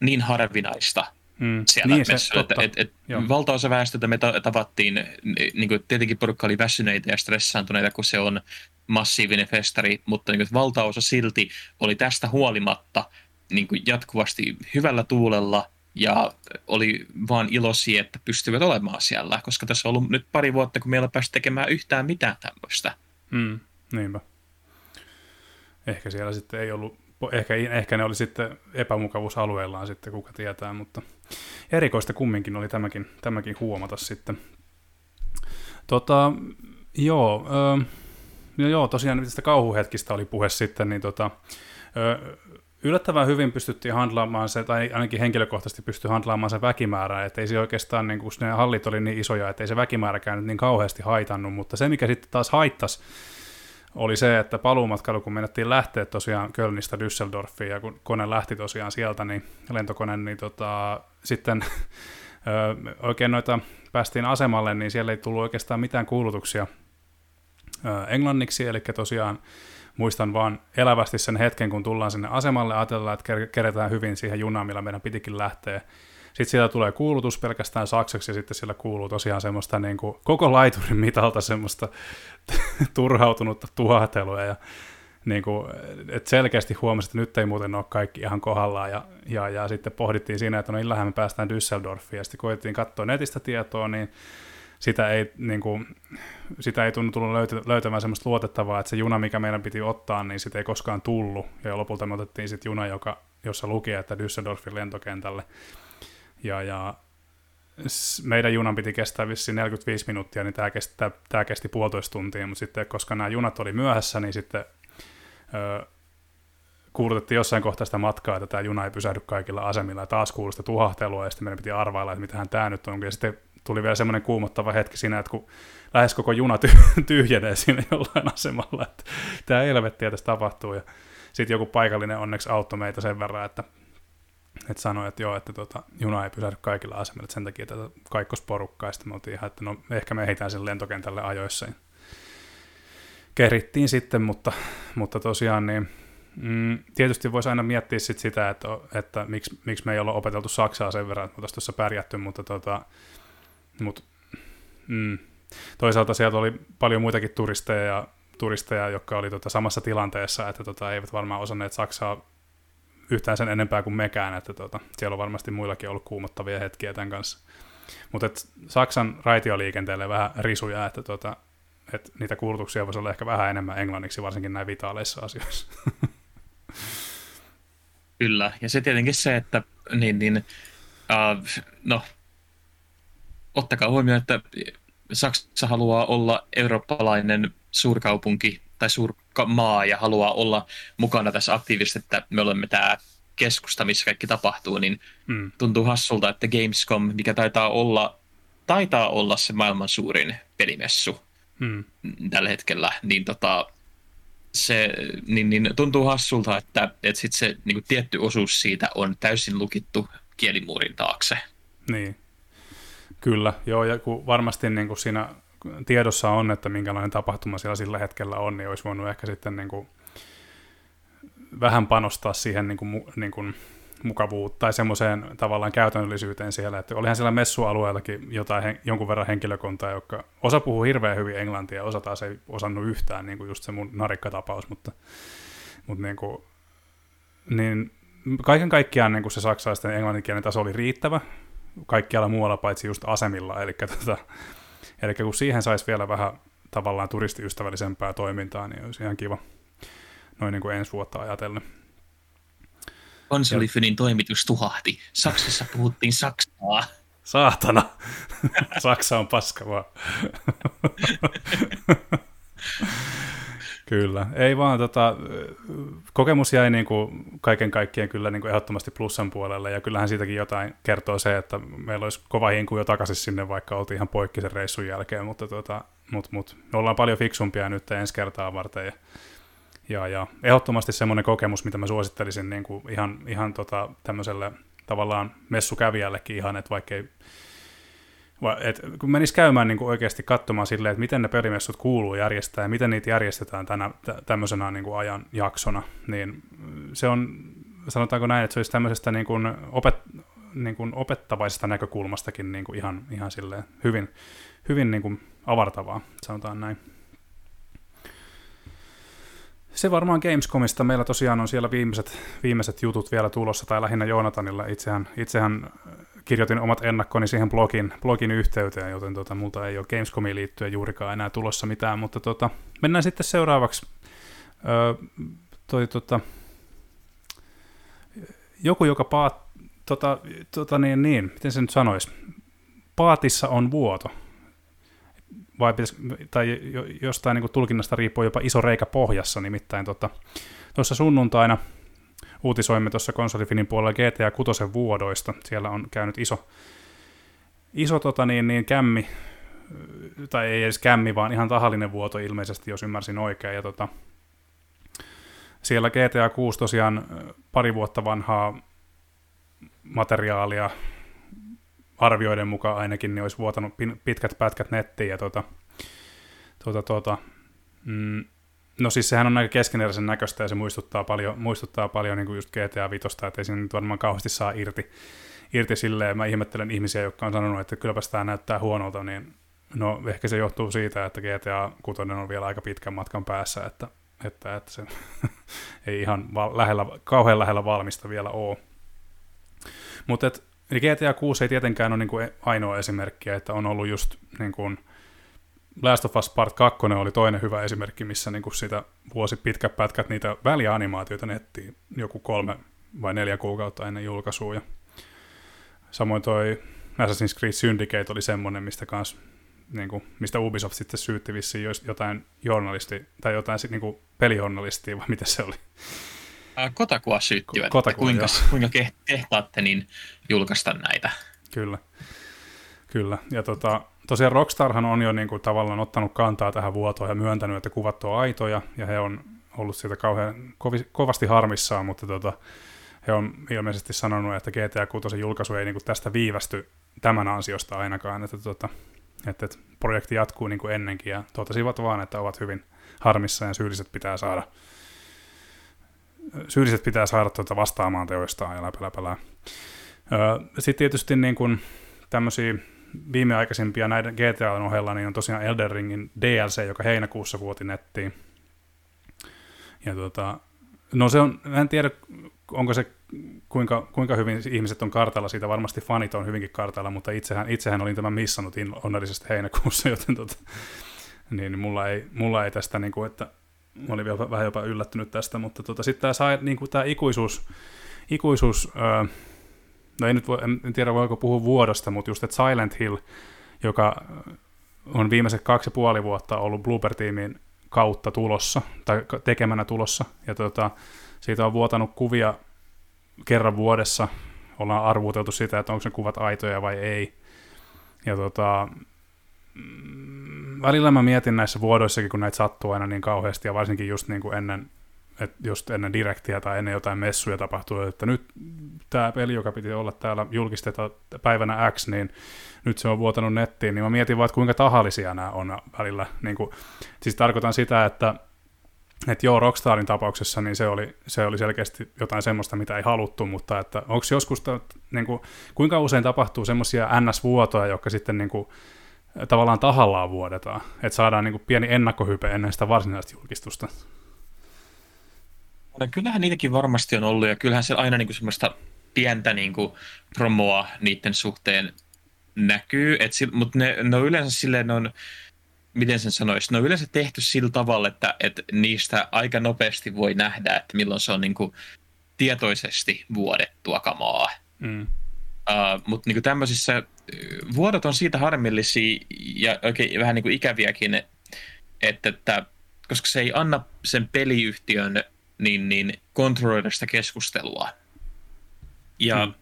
niin harvinaista, mm. siellä niin, messuilla. Että, et, et valtaosa väestötä me tavattiin, niin kuin tietenkin porukka oli väsyneitä ja stressaantuneita, kun se on massiivinen festari, mutta niin kuin, valtaosa silti oli tästä huolimatta niin kuin jatkuvasti hyvällä tuulella ja oli vaan iloisia, että pystyvät olemaan siellä, koska tässä on ollut nyt pari vuotta, kun meillä päässyt tekemään yhtään mitään tämmöistä. Mm, niinpä. Ehkä siellä sitten ei ollut ehkä, ehkä ne oli sitten epämukavuusalueellaan sitten, kuka tietää, mutta erikoista kumminkin oli tämäkin, tämäkin huomata sitten. Tota, joo, ö, no joo, tosiaan tästä kauhuhetkistä oli puhe sitten, niin tota, ö, yllättävän hyvin pystyttiin handlaamaan se, tai ainakin henkilökohtaisesti pystyi handlaamaan se väkimäärä, että ei se oikeastaan, niin kun ne hallit oli niin isoja, että ei se väkimääräkään niin kauheasti haitannut, mutta se, mikä sitten taas haittasi, oli se, että paluumatkailu, kun menettiin lähteä tosiaan Kölnistä Düsseldorfiin, ja kun kone lähti tosiaan sieltä, niin lentokone, niin tota, sitten oikein noita päästiin asemalle, niin siellä ei tullut oikeastaan mitään kuulutuksia englanniksi, eli tosiaan muistan vaan elävästi sen hetken, kun tullaan sinne asemalle, ajatellaan, että keretään hyvin siihen junaan, millä meidän pitikin lähteä, sitten siellä tulee kuulutus pelkästään saksaksi ja sitten siellä kuuluu tosiaan semmoista niin kuin, koko laiturin mitalta semmoista turhautunutta tuhahtelua ja niin kuin, että selkeästi huomasi, että nyt ei muuten ole kaikki ihan kohdallaan ja, ja, ja sitten pohdittiin siinä, että no illähän me päästään Düsseldorfiin ja sitten koettiin katsoa netistä tietoa, niin sitä ei, niin kuin, sitä ei tunnu tullut löytämään semmoista luotettavaa, että se juna, mikä meidän piti ottaa, niin sitä ei koskaan tullut. Ja lopulta me otettiin sitten juna, joka, jossa luki, että Düsseldorfin lentokentälle. Ja, ja meidän junan piti kestää vissiin 45 minuuttia, niin tämä kesti, tämä kesti puolitoista tuntia, mutta sitten koska nämä junat oli myöhässä, niin sitten ö, kuulutettiin jossain kohtaa sitä matkaa, että tämä juna ei pysähdy kaikilla asemilla, ja taas kuului sitä tuhahtelua, ja sitten meidän piti arvailla, että mitähän tämä nyt on, ja sitten tuli vielä semmoinen kuumottava hetki siinä, että kun lähes koko juna tyhjenee siinä jollain asemalla, että tämä helvettiä tässä tapahtuu, ja sitten joku paikallinen onneksi auttoi meitä sen verran, että että sanoi, että joo, että tota, juna ei pysähdy kaikilla asemilla, että sen takia tätä kaikkosporukkaa, ja sitten me oltiin ihan, että no ehkä me ehditään sen lentokentälle ajoissa. Ja kerittiin sitten, mutta, mutta tosiaan niin, mm, tietysti voisi aina miettiä sit sitä, että, että miksi, miksi me ei olla opeteltu Saksaa sen verran, että me tuossa pärjätty, mutta tota, mut, mm, toisaalta sieltä oli paljon muitakin turisteja, turisteja jotka oli tota samassa tilanteessa, että tota, eivät varmaan osanneet Saksaa yhtään sen enempää kuin mekään, että tota, siellä on varmasti muillakin ollut kuumottavia hetkiä tämän kanssa. Mutta Saksan raitioliikenteelle vähän risuja, että tota, et niitä kuulutuksia voisi olla ehkä vähän enemmän englanniksi, varsinkin näin vitaaleissa asioissa. Kyllä, ja se tietenkin se, että niin, niin, uh, no, ottakaa huomioon, että Saksa haluaa olla eurooppalainen suurkaupunki tai suurmaa ja haluaa olla mukana tässä aktiivisesti, että me olemme tämä keskusta, missä kaikki tapahtuu, niin mm. tuntuu hassulta, että Gamescom, mikä taitaa olla, taitaa olla se maailman suurin pelimessu mm. tällä hetkellä, niin tota, se niin, niin tuntuu hassulta, että, että sit se niin kuin tietty osuus siitä on täysin lukittu kielimuurin taakse. Niin, kyllä. Joo, ja kun varmasti niin kuin siinä tiedossa on, että minkälainen tapahtuma siellä sillä hetkellä on, niin olisi voinut ehkä sitten niin kuin vähän panostaa siihen niin kuin, niin kuin mukavuutta tai semmoiseen tavallaan käytännöllisyyteen siellä, että olihan siellä messualueellakin jotain, jonkun verran henkilökuntaa, joka osa puhuu hirveän hyvin englantia ja osa taas ei osannut yhtään, niin kuin just se mun narikkatapaus, mutta, mutta niin, kuin, niin kaiken kaikkiaan niin kuin se saksalaisten englanninkielen taso oli riittävä kaikkialla muualla paitsi just asemilla, eli, tota, eli kun siihen saisi vielä vähän tavallaan turistiystävällisempää toimintaa, niin olisi ihan kiva noin niin kuin ensi vuotta ajatellen. Konsolifynin toimitus tuhahti. Saksassa puhuttiin Saksaa. Saatana. Saksa on paska vaan. kyllä. Ei vaan, tota, kokemus jäi niin kuin kaiken kaikkien kyllä niin kuin ehdottomasti plussan puolelle, ja kyllähän siitäkin jotain kertoo se, että meillä olisi kova hinku jo takaisin sinne, vaikka oltiin ihan poikki sen reissun jälkeen, mutta tota, mut, mut, me ollaan paljon fiksumpia nyt ensi kertaa varten, ja ja, ja ehdottomasti semmoinen kokemus, mitä mä suosittelisin niin kuin ihan, ihan tota, tämmöiselle tavallaan messukävijällekin ihan, että vaikka ei, et kun menisi käymään niin kuin oikeasti katsomaan silleen, että miten ne pelimessut kuuluu järjestää ja miten niitä järjestetään tänä, tämmöisenä niin kuin ajan jaksona, niin se on, sanotaanko näin, että se olisi tämmöisestä niin kuin opet, niin kuin opettavaisesta näkökulmastakin niin kuin ihan, ihan silleen hyvin, hyvin niin kuin avartavaa, sanotaan näin. Se varmaan Gamescomista. Meillä tosiaan on siellä viimeiset, viimeiset jutut vielä tulossa, tai lähinnä Joonatanilla. Itsehän, itsehän kirjoitin omat ennakkoni siihen blogin, blogin yhteyteen, joten tota, multa ei ole Gamescomiin liittyen juurikaan enää tulossa mitään, mutta tota, mennään sitten seuraavaksi. Öö, toi, tota, joku, joka paat, tota, tota niin, niin, miten se nyt sanoisi, paatissa on vuoto vai pitäis, tai jostain niin tulkinnasta riippuu jopa iso reikä pohjassa, nimittäin tota, tuossa sunnuntaina uutisoimme tuossa konsolifinin puolella GTA 6 vuodoista. Siellä on käynyt iso, iso tota niin, niin kämmi, tai ei edes kämmi, vaan ihan tahallinen vuoto ilmeisesti, jos ymmärsin oikein. Ja tota, siellä GTA 6 tosiaan pari vuotta vanhaa materiaalia arvioiden mukaan ainakin, niin olisi vuotanut pitkät pätkät nettiin. Ja tota, tota, tota, mm, no siis sehän on aika keskeneräisen näköistä ja se muistuttaa paljon, muistuttaa paljon niin kuin just GTA 5, että ei siinä nyt varmaan kauheasti saa irti, irti silleen. Mä ihmettelen ihmisiä, jotka on sanonut, että kylläpä tämä näyttää huonolta, niin no ehkä se johtuu siitä, että GTA 6 on vielä aika pitkän matkan päässä, että, että, että se ei ihan val- lähellä, kauhean lähellä valmista vielä ole. Mutta GTA 6 ei tietenkään ole niin kuin ainoa esimerkki, että on ollut just niin kuin Last of Us Part 2 oli toinen hyvä esimerkki, missä niin kuin sitä vuosi pitkät pätkät niitä välianimaatioita nettiin joku kolme vai neljä kuukautta ennen julkaisua. Ja samoin toi Assassin's Creed Syndicate oli semmoinen, mistä kans, niin kuin, mistä Ubisoft sitten syytti vissiin jotain journalisti, tai jotain niin kuin pelijournalistia, vai mitä se oli Kotakua syyttivät, Kotakua, kuinka, kuinka kehtaatte niin julkaista näitä. Kyllä, kyllä. Ja tota, tosiaan Rockstarhan on jo niin kuin, tavallaan ottanut kantaa tähän vuotoon ja myöntänyt, että kuvat on aitoja, ja he on ollut siitä kauhean kovi, kovasti harmissaan, mutta tota, he on ilmeisesti sanonut, että GTA 6 julkaisu ei niin kuin, tästä viivästy tämän ansiosta ainakaan, että, tota, että, että projekti jatkuu niin kuin ennenkin, ja totesivat vaan, että ovat hyvin harmissa ja syylliset pitää saada syylliset pitää saada tuota vastaamaan teoistaan ja läpä, läpä, läpä. Sitten tietysti niin kuin tämmöisiä viimeaikaisimpia näiden GTAn ohella, niin on tosiaan Elden Ringin DLC, joka heinäkuussa vuoti nettiin. Ja tota, no se on, en tiedä, onko se kuinka, kuinka hyvin ihmiset on kartalla, siitä varmasti fanit on hyvinkin kartalla, mutta itsehän, itsehän olin tämän missannut onnellisesti heinäkuussa, joten tota, niin mulla ei, mulla ei tästä, niin kuin, että mä olin vielä vähän jopa yllättynyt tästä, mutta tota, sitten tämä, niin kuin tämä ikuisuus, ikuisuus öö, no ei nyt voi, en tiedä voiko puhua vuodosta, mutta just että Silent Hill, joka on viimeiset kaksi ja puoli vuotta ollut Blooper-tiimin kautta tulossa, tai tekemänä tulossa, ja tota, siitä on vuotanut kuvia kerran vuodessa, ollaan arvuuteltu sitä, että onko ne kuvat aitoja vai ei, ja tota, mm, välillä mä mietin näissä vuodoissakin, kun näitä sattuu aina niin kauheasti, ja varsinkin just niin kuin ennen että just ennen direktiä tai ennen jotain messuja tapahtuu, että nyt tämä peli, joka piti olla täällä julkisteta päivänä X, niin nyt se on vuotanut nettiin, niin mä mietin vaan, että kuinka tahallisia nämä on välillä. Niin kuin, siis tarkoitan sitä, että että joo, Rockstarin tapauksessa niin se oli, se oli selkeästi jotain semmoista, mitä ei haluttu, mutta että onko joskus, niin kuin, kuinka usein tapahtuu semmoisia NS-vuotoja, jotka sitten niin kuin, tavallaan tahallaan vuodetaan, että saadaan niin kuin, pieni ennakkohype ennen sitä varsinaista julkistusta? No, kyllähän niitäkin varmasti on ollut ja kyllähän se aina niin kuin semmoista pientä niin kuin promoa niiden suhteen näkyy, mutta ne, ne on yleensä silleen, ne on, miten sen sanoisi, ne on yleensä tehty sillä tavalla, että, että niistä aika nopeasti voi nähdä, että milloin se on niin kuin tietoisesti vuodettua kamaa. Mm. Uh, mutta niin tämmöisissä vuodot on siitä harmillisia ja oikein vähän niin kuin ikäviäkin, että, että koska se ei anna sen peliyhtiön niin, niin kontrolloida sitä keskustelua. Ja hmm.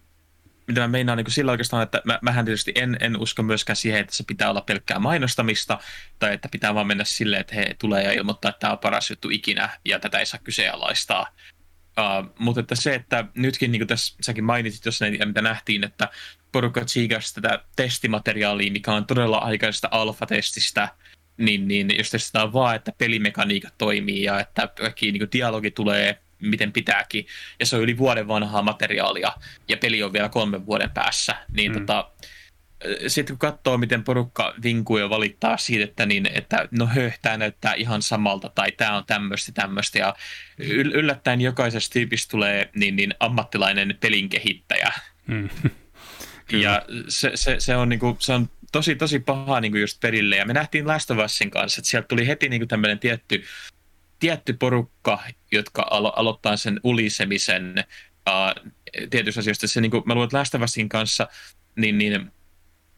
mitä mä meinaan niin sillä oikeastaan, että mä, mähän tietysti en, en usko myöskään siihen, että se pitää olla pelkkää mainostamista, tai että pitää vaan mennä silleen, että he tulee ja ilmoittaa, että tämä on paras juttu ikinä, ja tätä ei saa kyseenalaistaa. Uh, mutta että se, että nytkin niin kuin tässä säkin mainitit, jos ne, mitä nähtiin, että porukka tsiigasi tätä testimateriaalia, mikä on todella aikaisesta alfa-testistä, niin, niin jos testataan vaan, että pelimekaniikat toimii ja että kaikki niin dialogi tulee miten pitääkin, ja se on yli vuoden vanhaa materiaalia, ja peli on vielä kolmen vuoden päässä, niin mm. tota, sitten kun katsoo, miten porukka vinkuu ja valittaa siitä, että, niin, että no höh, tämä näyttää ihan samalta, tai tämä on tämmöistä, tämmöistä, ja yllättäen jokaisesta tyypistä tulee niin, niin ammattilainen pelin kehittäjä. Mm. ja se, se, se, on, niin kuin, se on tosi, tosi paha niin kuin just perille. Ja me nähtiin Last of Usin kanssa, että sieltä tuli heti niin kuin tämmöinen tietty, tietty porukka, jotka alo- aloittaa sen ulisemisen uh, tietyissä asioista. Se, niin kuin, mä luulen, että Last of Usin kanssa niin, niin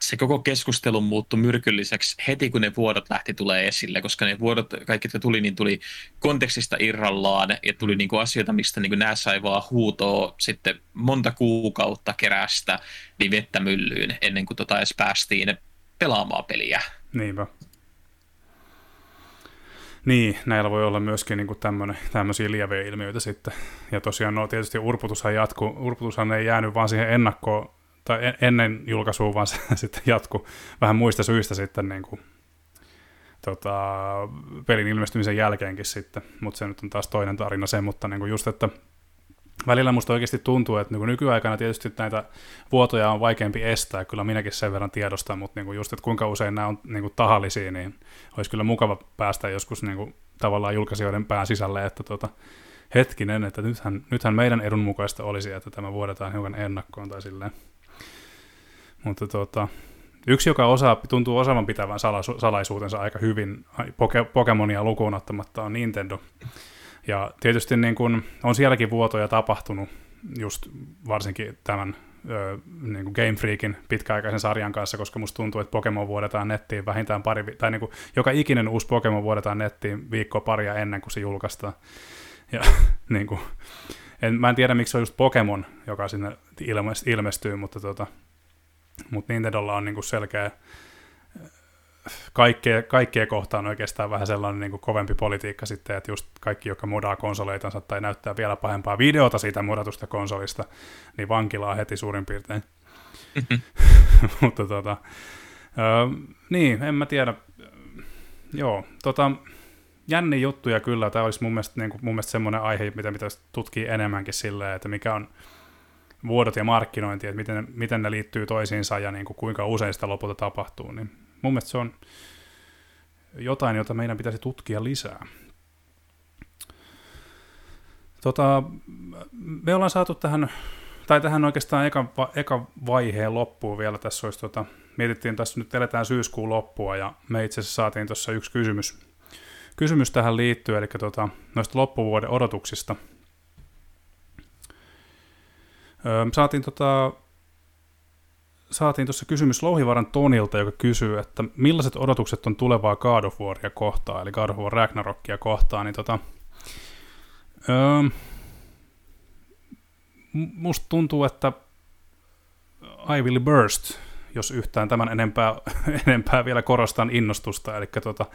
se koko keskustelu muuttui myrkylliseksi heti, kun ne vuodot lähti tulee esille, koska ne vuodot, kaikki jotka tuli, niin tuli kontekstista irrallaan ja tuli niin kuin asioita, mistä niin kuin nämä sai vaan huutoa sitten monta kuukautta kerästä niin vettä myllyyn ennen kuin tota edes päästiin pelaamaan peliä. Niinpä. Niin, näillä voi olla myöskin niin tämmöisiä lieviä ilmiöitä sitten. Ja tosiaan no, tietysti urputushan jatkuu. Urputushan ei jäänyt vaan siihen ennakkoon tai ennen julkaisua, vaan se sitten jatku vähän muista syistä sitten niin kuin, tota, pelin ilmestymisen jälkeenkin sitten, mutta se nyt on taas toinen tarina se, mutta niin kuin just, että välillä musta oikeasti tuntuu, että niin nykyaikana tietysti näitä vuotoja on vaikeampi estää, kyllä minäkin sen verran tiedostan, mutta niin kuin just, että kuinka usein nämä on niin kuin tahallisia, niin olisi kyllä mukava päästä joskus niin kuin tavallaan julkaisijoiden pään sisälle, että tota, hetkinen, että nythän, nythän meidän edun mukaista olisi, että tämä vuodetaan hiukan ennakkoon tai silleen. Mutta tota, yksi, joka osaa, tuntuu osaavan pitävän salaisuutensa aika hyvin poke, Pokemonia lukuun ottamatta, on Nintendo. Ja tietysti niin kun, on sielläkin vuotoja tapahtunut, just varsinkin tämän ö, niin Game Freakin pitkäaikaisen sarjan kanssa, koska musta tuntuu, että Pokemon vuodetaan nettiin vähintään pari, tai niin kuin, joka ikinen uusi Pokemon vuodetaan nettiin viikkoa paria ennen kuin se julkaistaan. Ja niin kuin, en, mä en tiedä, miksi se on just Pokemon, joka sinne ilmestyy, mutta tota, mutta Nintendolla on niinku selkeä, kaikkea, kaikkea kohtaan oikeastaan vähän sellainen niinku kovempi politiikka sitten, että just kaikki, jotka modaa konsoleitansa tai näyttää vielä pahempaa videota siitä modatusta konsolista, niin vankilaa heti suurin piirtein. Mm-hmm. Mutta tota, ö, niin, en mä tiedä. Joo, tota, jänni juttuja kyllä. Tämä olisi mun mielestä, niin kuin, mun mielestä semmoinen aihe, mitä pitäisi tutkia enemmänkin silleen, että mikä on vuodot ja markkinointi, että miten, miten ne liittyy toisiinsa ja niin kuin kuinka usein sitä lopulta tapahtuu, niin mun mielestä se on jotain, jota meidän pitäisi tutkia lisää. Tota, me ollaan saatu tähän, tai tähän oikeastaan eka, eka vaiheen loppuun vielä. Tässä olisi, tota, mietittiin, tässä nyt eletään syyskuun loppua, ja me itse asiassa saatiin tuossa yksi kysymys, kysymys tähän liittyen, eli tota, noista loppuvuoden odotuksista. Öö, saatiin tota, saatiin tuossa kysymys Louhivaran Tonilta, joka kysyy, että millaiset odotukset on tulevaa God of Waria kohtaan, eli God of War Ragnarokia kohtaan, niin tota, öö, musta tuntuu, että I will burst, jos yhtään tämän enempää, enempää vielä korostan innostusta, eli tota,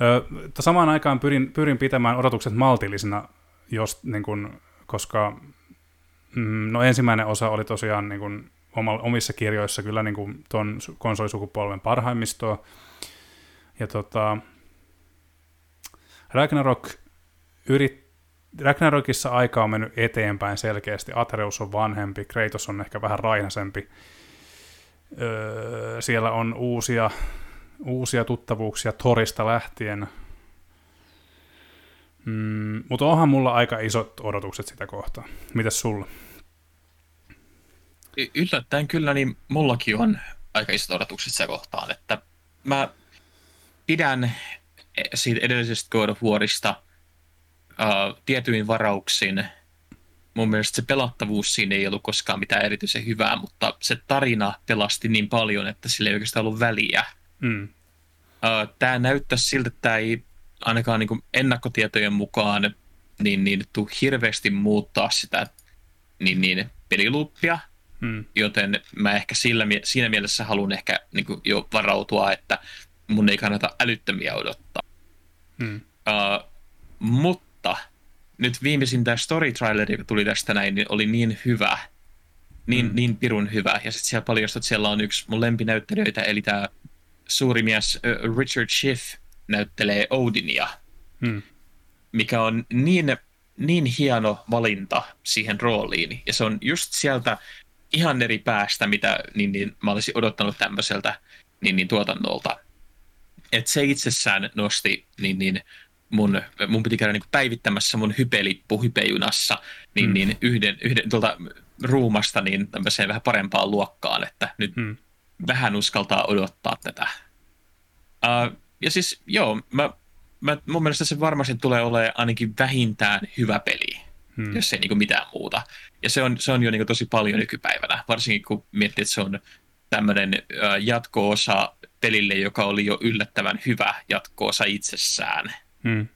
öö, samaan aikaan pyrin, pyrin pitämään odotukset maltillisina, jos, niin kun, koska mm, no ensimmäinen osa oli tosiaan niin kun, omissa kirjoissa kyllä niin kuin ton konsolisukupolven parhaimmistoa. Ja tota, Ragnarok yrit, Ragnarokissa aika on mennyt eteenpäin selkeästi. Atreus on vanhempi, Kratos on ehkä vähän rainasempi. Öö, siellä on uusia, uusia tuttavuuksia Torista lähtien. Mm, mutta onhan mulla aika isot odotukset sitä kohtaa. Mitäs sulla? yllättäen kyllä, niin mullakin on aika isot odotukset se kohtaan, että mä pidän siitä edellisestä God of Warista uh, tietyin varauksin. Mun mielestä se pelattavuus siinä ei ollut koskaan mitään erityisen hyvää, mutta se tarina pelasti niin paljon, että sillä ei oikeastaan ollut väliä. Mm. Uh, tämä näyttäisi siltä, että tämä ei ainakaan niin kuin ennakkotietojen mukaan niin, niin tuu hirveästi muuttaa sitä niin, niin peliluppia, Hmm. Joten mä ehkä sillä, siinä mielessä haluan ehkä niin kuin jo varautua, että mun ei kannata älyttömiä odottaa. Hmm. Uh, mutta nyt viimeisin tämä story trailer, joka tuli tästä näin, niin oli niin hyvä, niin, hmm. niin pirun hyvä. Ja sitten siellä paljastui, että siellä on yksi mun lempinäyttelijöitä, eli tämä suuri mies Richard Schiff näyttelee Odinia, hmm. mikä on niin, niin hieno valinta siihen rooliin. Ja se on just sieltä ihan eri päästä, mitä niin, niin, mä olisin odottanut tämmöiseltä niin, niin, tuotannolta. Et se itsessään nosti niin, niin, mun, mun piti käydä niin päivittämässä mun hypelippu hypejunassa niin, mm. niin yhden, yhden tuolta ruumasta niin tämmöiseen vähän parempaan luokkaan, että nyt mm. vähän uskaltaa odottaa tätä. Uh, ja siis joo, mä, mä, mun mielestä se varmasti tulee olemaan ainakin vähintään hyvä peli hmm. jos ei niin kuin mitään muuta. Ja se on, se on jo niin kuin tosi paljon nykypäivänä, varsinkin kun miettii, että se on tämmöinen jatko-osa pelille, joka oli jo yllättävän hyvä jatko-osa itsessään. Hmm.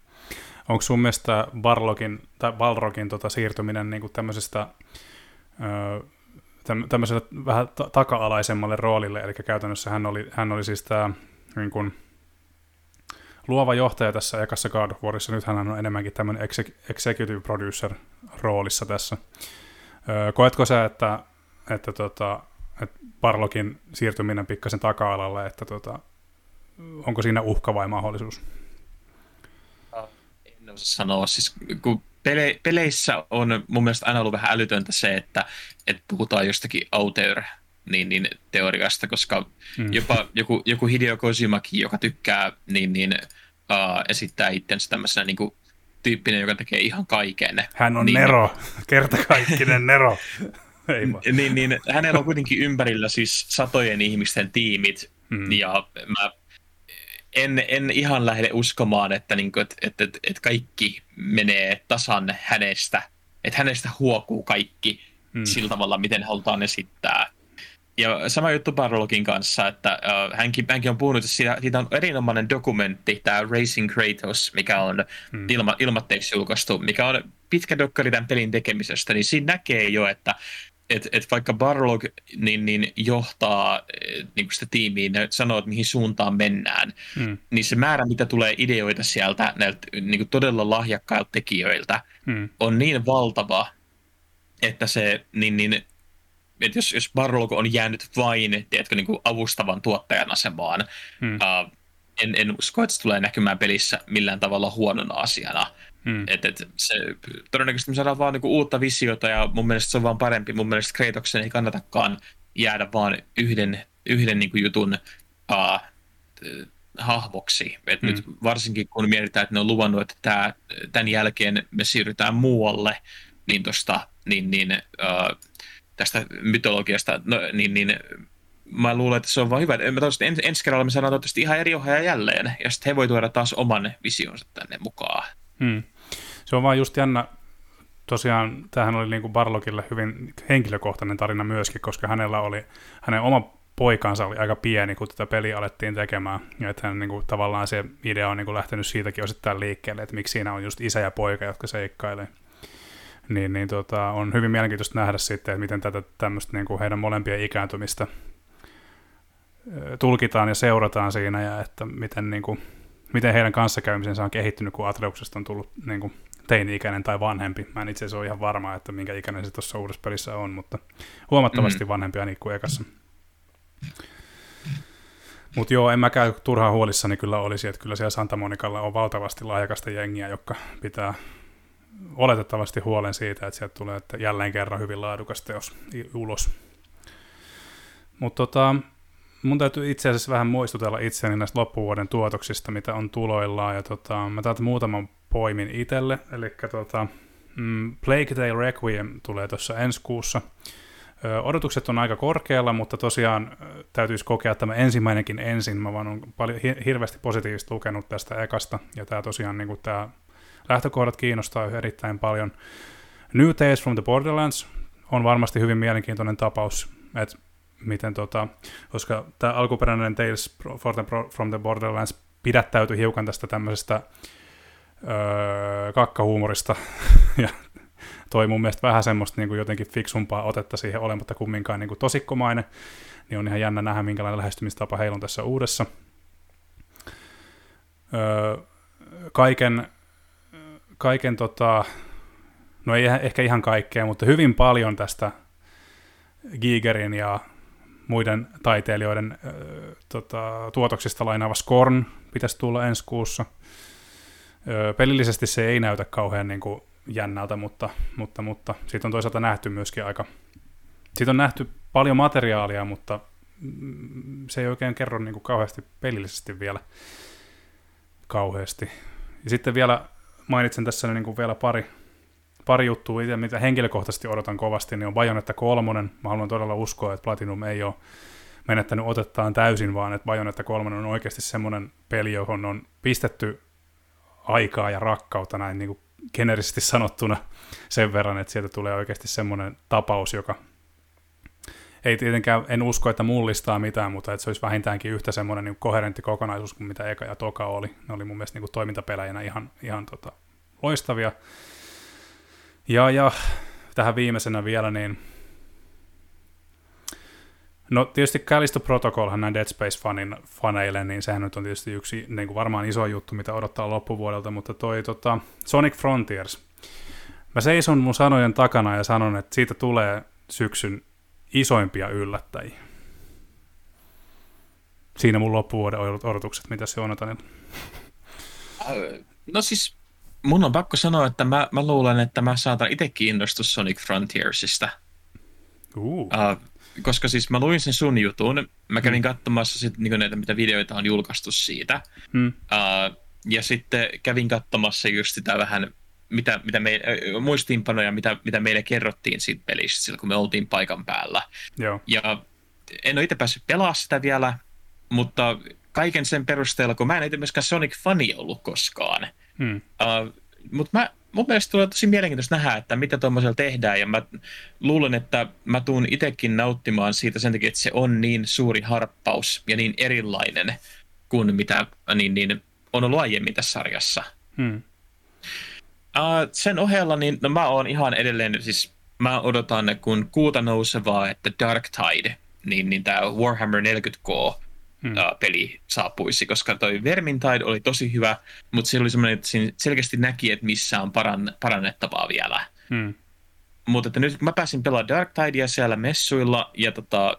Onko sun mielestä Barlogin, tai Balrogin tota, siirtyminen niin kuin tämmöisestä tämmöiselle vähän taka-alaisemmalle roolille, eli käytännössä hän oli, hän oli siis tämä niin kuin, luova johtaja tässä ekassa God of Warissa. Nyt hän on enemmänkin tämmöinen executive producer roolissa tässä. Koetko sä, että, että, tota, että Barlokin siirtyminen pikkasen taka-alalle, että tota, onko siinä uhka vai mahdollisuus? En osaa sanoa. Siis, kun pele- peleissä on mun mielestä aina ollut vähän älytöntä se, että, että puhutaan jostakin auteur niin, niin teoriasta, koska hmm. jopa joku, joku Hideo Kojimaki, joka tykkää niin, niin, uh, esittää itsensä tämmöisenä niin kuin, tyyppinen, joka tekee ihan kaiken. Hän on niin, Nero, kertakaikkinen Nero. Ei niin, niin, hänellä on kuitenkin ympärillä siis satojen ihmisten tiimit, hmm. ja mä en, en ihan lähde uskomaan, että, niin kuin, että, että, että, että kaikki menee tasan hänestä, että hänestä huokuu kaikki hmm. sillä tavalla, miten halutaan esittää. Ja sama juttu Barlogin kanssa, että uh, hänkin, hänkin on puhunut, että siitä, siitä on erinomainen dokumentti, tämä Racing Kratos, mikä on hmm. ilma, ilmatteeksi julkaistu, mikä on pitkä dokkari tämän pelin tekemisestä, niin siinä näkee jo, että et, et vaikka Barlog niin, niin johtaa niin sitä tiimiä, ne sanoo, että mihin suuntaan mennään, hmm. niin se määrä, mitä tulee ideoita sieltä näiltä niin todella lahjakkailta tekijöiltä, hmm. on niin valtava, että se niin, niin että jos, jos Barlog on jäänyt vain, tiedätkö, niin kuin avustavan tuottajan asemaan, hmm. uh, en, en usko, että se tulee näkymään pelissä millään tavalla huonona asiana. Hmm. Et, et se, todennäköisesti me saadaan vaan niinku uutta visiota ja mun mielestä se on vaan parempi. Mun mielestä Kratoksen ei kannatakaan jäädä vaan yhden, yhden niinku jutun uh, hahmoksi. Et hmm. nyt varsinkin kun mietitään, että ne on luvannut, että tää, tämän jälkeen me siirrytään muualle, niin, tosta, niin, niin uh, tästä mytologiasta, no, niin, niin mä luulen, että se on vaan hyvä. Mä ens, ensi kerralla me saadaan toivottavasti ihan eri ohjaaja jälleen, ja sitten he voi tuoda taas oman visionsa tänne mukaan. Hmm. Se on vaan just jännä, tosiaan tämähän oli niin kuin Barlokille hyvin henkilökohtainen tarina myöskin, koska hänellä oli, hänen oma poikansa oli aika pieni, kun tätä peliä alettiin tekemään. Ja että hän, niin kuin, tavallaan se idea on niin kuin, lähtenyt siitäkin osittain liikkeelle, että miksi siinä on just isä ja poika, jotka seikkailee. Niin, niin tota, on hyvin mielenkiintoista nähdä sitten, että miten tätä tämmöistä niin kuin heidän molempien ikääntymistä tulkitaan ja seurataan siinä, ja että miten, niin kuin, miten heidän kanssakäymisensä on kehittynyt, kun Atreuksesta on tullut niin kuin, teini-ikäinen tai vanhempi. Mä en itse asiassa ole ihan varma, että minkä ikäinen se tuossa uudessa pelissä on, mutta huomattavasti mm. vanhempi ainakin kuin ekassa. Mutta joo, en mäkään turhaan huolissani kyllä olisi, että kyllä siellä Santa Monicalla on valtavasti laajakasta jengiä, jotka pitää oletettavasti huolen siitä, että sieltä tulee että jälleen kerran hyvin laadukas teos ulos. Mutta tota, mun täytyy itse asiassa vähän muistutella itseäni näistä loppuvuoden tuotoksista, mitä on tuloillaan. Ja tota, mä täältä muutaman poimin itselle. Eli tota, mm, Plague Tale Requiem tulee tuossa ensi kuussa. Ö, odotukset on aika korkealla, mutta tosiaan täytyisi kokea tämä ensimmäinenkin ensin. Mä vaan on paljon, hirveästi positiivisesti lukenut tästä ekasta. Ja tämä tosiaan niin tämä lähtökohdat kiinnostaa erittäin paljon. New Tales from the Borderlands on varmasti hyvin mielenkiintoinen tapaus, että miten tota, koska tämä alkuperäinen Tales from the Borderlands pidättäytyi hiukan tästä tämmöisestä öö, kakkahuumorista ja toi mun mielestä vähän semmoista niin kuin jotenkin fiksumpaa otetta siihen olematta kumminkaan niin kuin tosikkomainen, niin on ihan jännä nähdä, minkälainen lähestymistapa heillä on tässä uudessa. Öö, kaiken, kaiken tota, no ei ehkä ihan kaikkea, mutta hyvin paljon tästä Gigerin ja muiden taiteilijoiden äh, tota, tuotoksista lainaava Skorn pitäisi tulla ensi kuussa. Ö, pelillisesti se ei näytä kauhean niin kuin, jännältä, mutta, mutta, mutta siitä on toisaalta nähty myöskin aika... Siitä on nähty paljon materiaalia, mutta mm, se ei oikein kerro niin kuin, kauheasti pelillisesti vielä kauheasti. Ja sitten vielä mainitsen tässä niin kuin vielä pari, pari juttua itse, mitä henkilökohtaisesti odotan kovasti, niin on Bajonetta kolmonen. Mä haluan todella uskoa, että Platinum ei ole menettänyt otettaan täysin, vaan että Bajonetta kolmonen on oikeasti semmoinen peli, johon on pistetty aikaa ja rakkautta näin niin kuin generisesti sanottuna sen verran, että sieltä tulee oikeasti semmoinen tapaus, joka ei tietenkään, en usko, että mullistaa mitään, mutta että se olisi vähintäänkin yhtä semmoinen niin koherentti kokonaisuus kuin mitä eka ja toka oli. Ne oli mun mielestä niin kuin toimintapelejänä ihan, ihan tota, loistavia. Ja, ja tähän viimeisenä vielä, niin No tietysti Callisto Protocolhan näin Dead Space-fanin faneille, niin sehän nyt on tietysti yksi niin kuin varmaan iso juttu, mitä odottaa loppuvuodelta, mutta toi tota, Sonic Frontiers. Mä seison mun sanojen takana ja sanon, että siitä tulee syksyn isoimpia yllättäjiä. Siinä mun loppuvuoden odotukset, mitä se on, No siis mun on pakko sanoa, että mä, mä luulen, että mä saatan itse kiinnostua Sonic Frontiersista. Uh. Uh, koska siis mä luin sen sun jutun, mä kävin mm. katsomassa sit, niin näitä, mitä videoita on julkaistu siitä, mm. uh, ja sitten kävin katsomassa just sitä vähän, mitä, mitä me, äh, muistiinpanoja, mitä, mitä meille kerrottiin siitä pelistä silloin, kun me oltiin paikan päällä. Joo. Ja en ole itse päässyt pelaamaan sitä vielä, mutta kaiken sen perusteella, kun mä en itse myöskään Sonic-fani ollut koskaan, hmm. uh, mutta mä mun mielestä tulee tosi mielenkiintoista nähdä, että mitä tuommoisella tehdään, ja mä luulen, että mä tuun itsekin nauttimaan siitä sen takia, että se on niin suuri harppaus ja niin erilainen kuin mitä niin, niin on ollut aiemmin tässä sarjassa. Hmm. Uh, sen ohella, niin no mä oon ihan edelleen, siis mä odotan, kun kuuta nousevaa, että Dark Tide, niin, niin tämä Warhammer 40K hmm. uh, peli saapuisi, koska toi Vermintide oli tosi hyvä, mutta se oli semmoinen, että siinä selkeästi näki, että missä on paran, parannettavaa vielä. Hmm. Mutta että nyt kun mä pääsin pelaamaan Dark Tidea siellä messuilla, ja tota,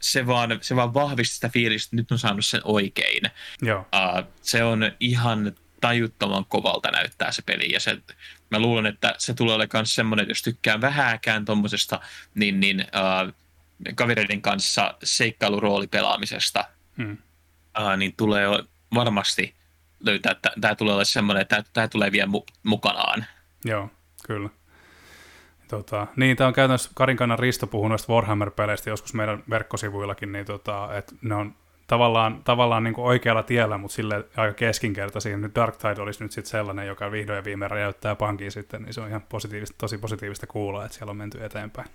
se, vaan, se vaan vahvisti sitä fiilistä, että nyt on saanut sen oikein. Joo. Uh, se on ihan tajuttoman kovalta näyttää se peli. Ja se, mä luulen, että se tulee olemaan myös semmoinen, että jos tykkää vähääkään tuommoisesta, niin, niin uh, kavereiden kanssa seikkailuroolipelaamisesta, hmm. uh, niin tulee varmasti löytää, että tämä tulee olla semmoinen, että tämä tulee vielä mu- mukanaan. Joo, kyllä. Tota, niin, tämä on käytännössä Karinkannan Risto puhunut noista Warhammer-peleistä joskus meidän verkkosivuillakin, niin tota, että ne on tavallaan, tavallaan niin kuin oikealla tiellä, mutta sille aika keskinkertaisia. Nyt Dark Tide olisi nyt sitten sellainen, joka vihdoin ja viimein räjäyttää pankin sitten, niin se on ihan positiivista, tosi positiivista kuulla, että siellä on menty eteenpäin.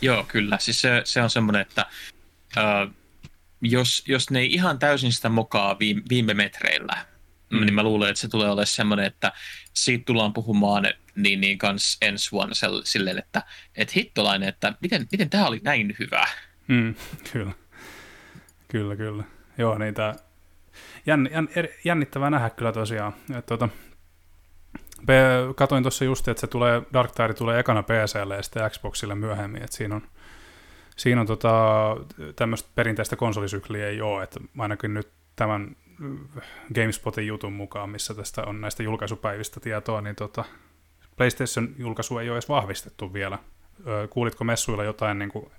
Joo, kyllä. Siis se, se on semmoinen, että uh, jos, jos ne ei ihan täysin sitä mokaa viime, viime metreillä, mm. niin mä luulen, että se tulee olemaan semmoinen, että siitä tullaan puhumaan niin, niin kans ensi vuonna silleen, että et hittolainen, että miten, miten tämä oli näin hyvä. Mm, kyllä. Kyllä, kyllä. Joo, niin tää jänn, jänn, jännittävää nähdä kyllä tosiaan. Et, tota, katoin tuossa just, että se tulee, Dark Tide tulee ekana PClle ja sitten Xboxille myöhemmin, että siinä on, siinä on tota, tämmöistä perinteistä konsolisykliä ei ole, että ainakin nyt tämän GameSpotin jutun mukaan, missä tästä on näistä julkaisupäivistä tietoa, niin tota, PlayStation-julkaisu ei ole edes vahvistettu vielä. Kuulitko messuilla jotain niin kuin,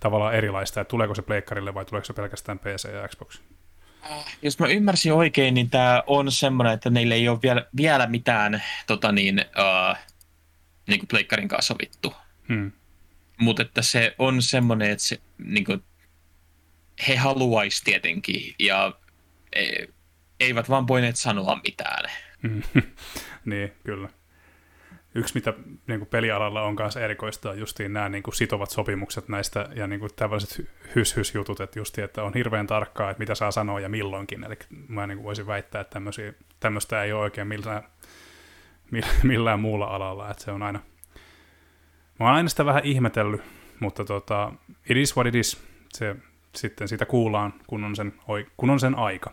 tavallaan erilaista, että tuleeko se pleikkarille vai tuleeko se pelkästään PC ja Xbox? Jos mä ymmärsin oikein, niin tämä on semmoinen, että neillä ei ole vielä, vielä mitään tota niin, uh, niin kuin pleikkarin kanssa sovittu. Hmm. Mutta että se on semmoinen, että se, niin kuin, he haluaisi tietenkin ja e, eivät vaan voineet sanoa mitään. niin, kyllä yksi, mitä niin kuin pelialalla on kanssa erikoista, on justiin nämä niin kuin sitovat sopimukset näistä ja niin kuin tällaiset hys-hys-jutut, että justiin, että on hirveän tarkkaa, että mitä saa sanoa ja milloinkin. Eli mä niin kuin voisin väittää, että tämmöistä ei ole oikein millään, millään muulla alalla, että se on aina, mä oon aina sitä vähän ihmetellyt, mutta tota, it is what it is. Se, sitten sitä kuullaan, kun on sen, kun on sen aika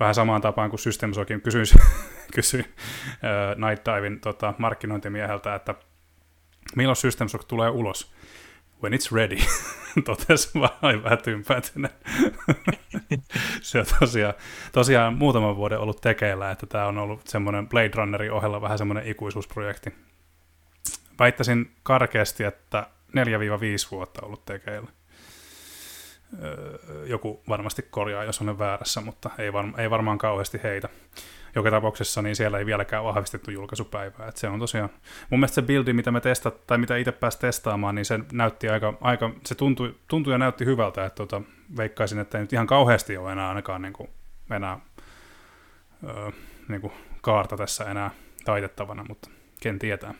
vähän samaan tapaan kuin Systems oikein kysyisi, kysyi uh, Night Divin tota, markkinointimieheltä, että milloin Systems tulee ulos? When it's ready, totesi vaan vähän tympätynä. se on tosiaan, tosiaan muutaman vuoden ollut tekeillä, että tämä on ollut semmoinen Blade Runnerin ohella vähän semmoinen ikuisuusprojekti. Väittäisin karkeasti, että 4-5 vuotta ollut tekeillä joku varmasti korjaa, jos olen väärässä, mutta ei, var, ei varmaan kauheasti heitä. Joka tapauksessa niin siellä ei vieläkään vahvistettu julkaisupäivää. Et se on tosiaan, mun mielestä se buildi, mitä me testat, tai mitä itse pääsi testaamaan, niin se näytti aika, aika se tuntui, tuntui ja näytti hyvältä, että tota, veikkaisin, että ei nyt ihan kauheasti ole enää ainakaan niin kuin, enää öö, niin kuin kaarta tässä enää taitettavana, mutta ken tietää.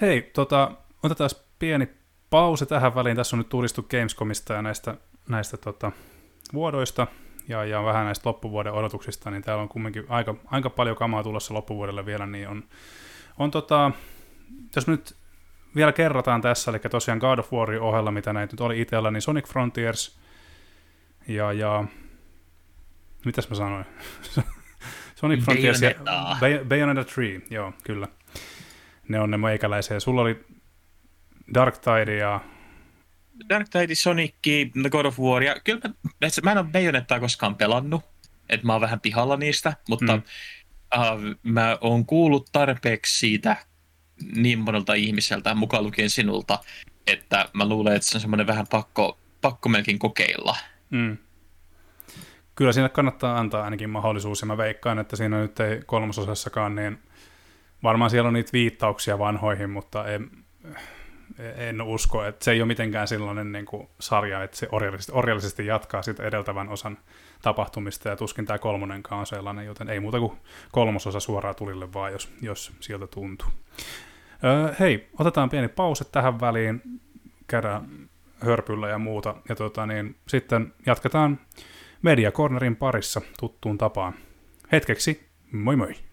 Hei, tota, otetaan pieni pause tähän väliin. Tässä on nyt turistu Gamescomista ja näistä, näistä tota, vuodoista ja, ja vähän näistä loppuvuoden odotuksista, niin täällä on kumminkin aika, aika paljon kamaa tulossa loppuvuodelle vielä, niin on, on tota, jos nyt vielä kerrataan tässä, eli tosiaan God of Warin ohella, mitä näitä nyt oli itsellä, niin Sonic Frontiers ja, ja mitäs mä sanoin? Sonic Frontiers Bayonetta. ja Bayonetta 3, joo, kyllä. Ne on ne meikäläisiä. Sulla oli Dark Tide ja... Dark Tide, Sonic, The God of War, ja kyllä mä, mä en ole Bayonettaa koskaan pelannut, että mä oon vähän pihalla niistä, mutta mm. uh, mä oon kuullut tarpeeksi siitä niin monelta ihmiseltä, mukaan lukien sinulta, että mä luulen, että se on semmoinen vähän pakko, pakko melkein kokeilla. Mm. Kyllä siinä kannattaa antaa ainakin mahdollisuus, ja mä veikkaan, että siinä nyt ei kolmososassakaan, niin varmaan siellä on niitä viittauksia vanhoihin, mutta en, en usko, että se ei ole mitenkään sellainen niin kuin sarja, että se orjallisesti, orjallisesti jatkaa sitä edeltävän osan tapahtumista, ja tuskin tämä kolmonenkaan on sellainen, joten ei muuta kuin kolmososa suoraan tulille vaan, jos, jos sieltä tuntuu. Öö, hei, otetaan pieni pause tähän väliin, käydään hörpyllä ja muuta, ja tota, niin, sitten jatketaan Media Cornerin parissa tuttuun tapaan. Hetkeksi, moi moi!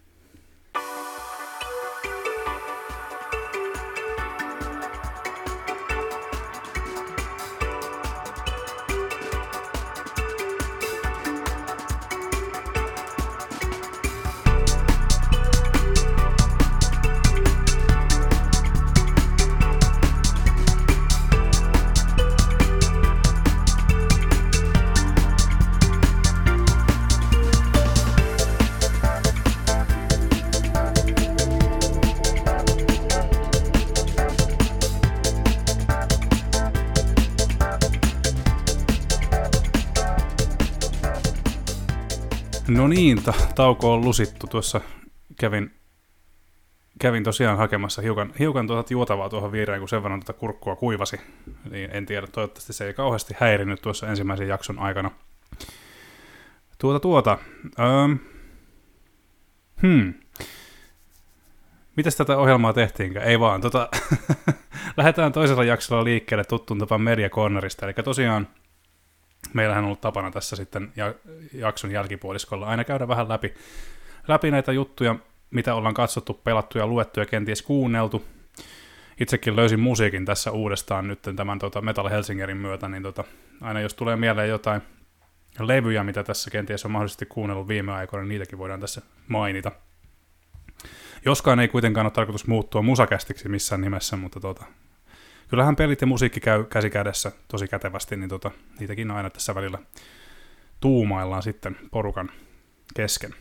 Niin, ta- tauko on lusittu. Tuossa kävin, kävin tosiaan hakemassa hiukan, hiukan tuota juotavaa tuohon viereen, kun sen verran tuota kurkkua kuivasi. Niin en tiedä, toivottavasti se ei kauheasti häirinyt tuossa ensimmäisen jakson aikana. Tuota tuota. Öö, hmm. Mitäs tätä ohjelmaa tehtiinkään? Ei vaan. Tota, lähdetään toisella jaksolla liikkeelle tuttuun tapaan Media Cornerista. Eli tosiaan meillähän on ollut tapana tässä sitten jakson jälkipuoliskolla aina käydä vähän läpi, läpi näitä juttuja, mitä ollaan katsottu, pelattu ja luettu ja kenties kuunneltu. Itsekin löysin musiikin tässä uudestaan nyt tämän tota Metal Helsingerin myötä, niin tota, aina jos tulee mieleen jotain levyjä, mitä tässä kenties on mahdollisesti kuunnellut viime aikoina, niin niitäkin voidaan tässä mainita. Joskaan ei kuitenkaan ole tarkoitus muuttua musakästiksi missään nimessä, mutta tota, kyllähän pelit ja musiikki käy käsi kädessä tosi kätevästi, niin tota, niitäkin on aina tässä välillä tuumaillaan sitten porukan kesken.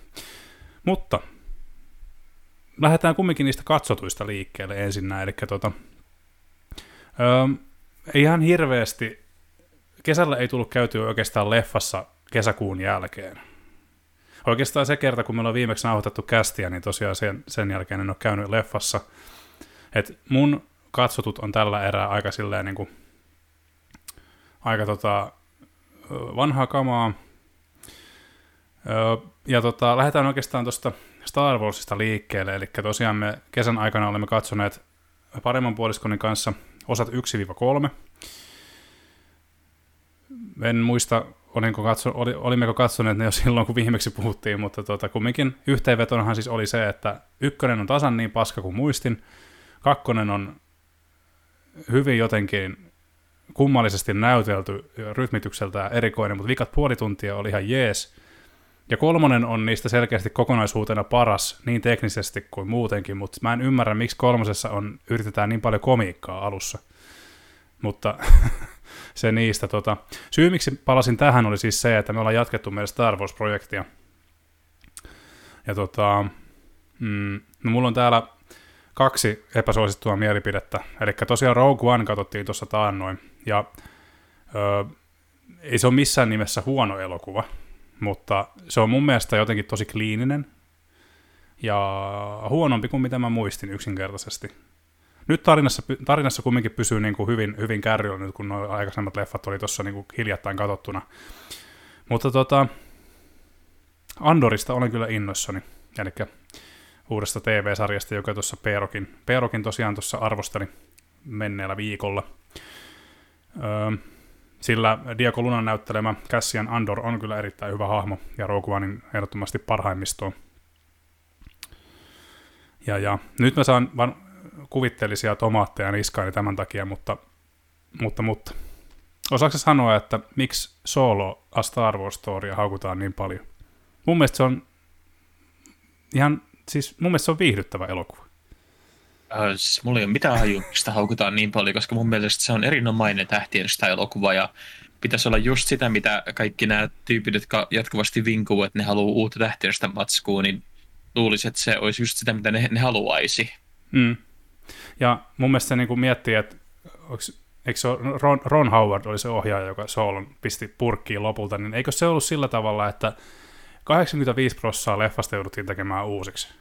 Mutta lähdetään kumminkin niistä katsotuista liikkeelle ensinnä, eli tota, öö, ihan hirveästi, kesällä ei tullut käytyä oikeastaan leffassa kesäkuun jälkeen. Oikeastaan se kerta, kun me ollaan viimeksi nauhoitettu kästiä, niin tosiaan sen, sen jälkeen en ole käynyt leffassa. Et mun katsotut on tällä erää aika silleen niin kuin, aika tota, vanhaa kamaa. Ja tota, lähdetään oikeastaan tuosta Star Warsista liikkeelle, eli tosiaan me kesän aikana olemme katsoneet paremman puoliskonin kanssa osat 1-3. En muista, olinko katso, oli, olimmeko katsoneet ne jo silloin, kun viimeksi puhuttiin, mutta tota, kumminkin yhteenvetonahan siis oli se, että ykkönen on tasan niin paska kuin muistin, kakkonen on hyvin jotenkin kummallisesti näytelty rytmitykseltä erikoinen, mutta vikat puoli tuntia oli ihan jees. Ja kolmonen on niistä selkeästi kokonaisuutena paras, niin teknisesti kuin muutenkin, mutta mä en ymmärrä, miksi kolmosessa on, yritetään niin paljon komiikkaa alussa. Mutta se niistä. Tota. Syy, miksi palasin tähän, oli siis se, että me ollaan jatkettu meidän Star Wars-projektia. Ja tota, mm, no mulla on täällä kaksi epäsuosittua mielipidettä. Eli tosiaan Rogue One katsottiin tuossa taannoin. Ja ö, ei se ole missään nimessä huono elokuva, mutta se on mun mielestä jotenkin tosi kliininen ja huonompi kuin mitä mä muistin yksinkertaisesti. Nyt tarinassa, tarinassa kumminkin pysyy niin kuin hyvin, hyvin kärryllä nyt, kun nuo aikaisemmat leffat oli tuossa niin hiljattain katsottuna. Mutta tota, Andorista olen kyllä innoissani. Eli uudesta TV-sarjasta, joka tuossa Peerokin, Peerokin tosiaan tuossa arvosteli menneellä viikolla. Öö, sillä Diego Lunan näyttelemä Cassian Andor on kyllä erittäin hyvä hahmo, ja Rogue Onein ehdottomasti parhaimmistoon. Ja, ja nyt mä saan vaan kuvitteellisia tomaatteja niskaani tämän takia, mutta, mutta, mutta. Osaatko sanoa, että miksi Solo A Star Wars haukutaan niin paljon? Mun mielestä se on ihan siis mun mielestä se on viihdyttävä elokuva. Äh, siis mulla ei ole mitään haju, sitä haukutaan niin paljon, koska mun mielestä se on erinomainen tähtien sitä elokuva ja pitäisi olla just sitä, mitä kaikki nämä tyypit, jotka jatkuvasti vinkuu, että ne haluaa uutta tähtiöstä matskua, niin luulisi, että se olisi just sitä, mitä ne, ne haluaisi. Mm. Ja mun mielestä se niin kuin miettii, että onks, eikö se Ron, Ron Howard oli se ohjaaja, joka Soulon pisti purkkiin lopulta, niin eikö se ollut sillä tavalla, että 85 prosenttia leffasta jouduttiin tekemään uusiksi?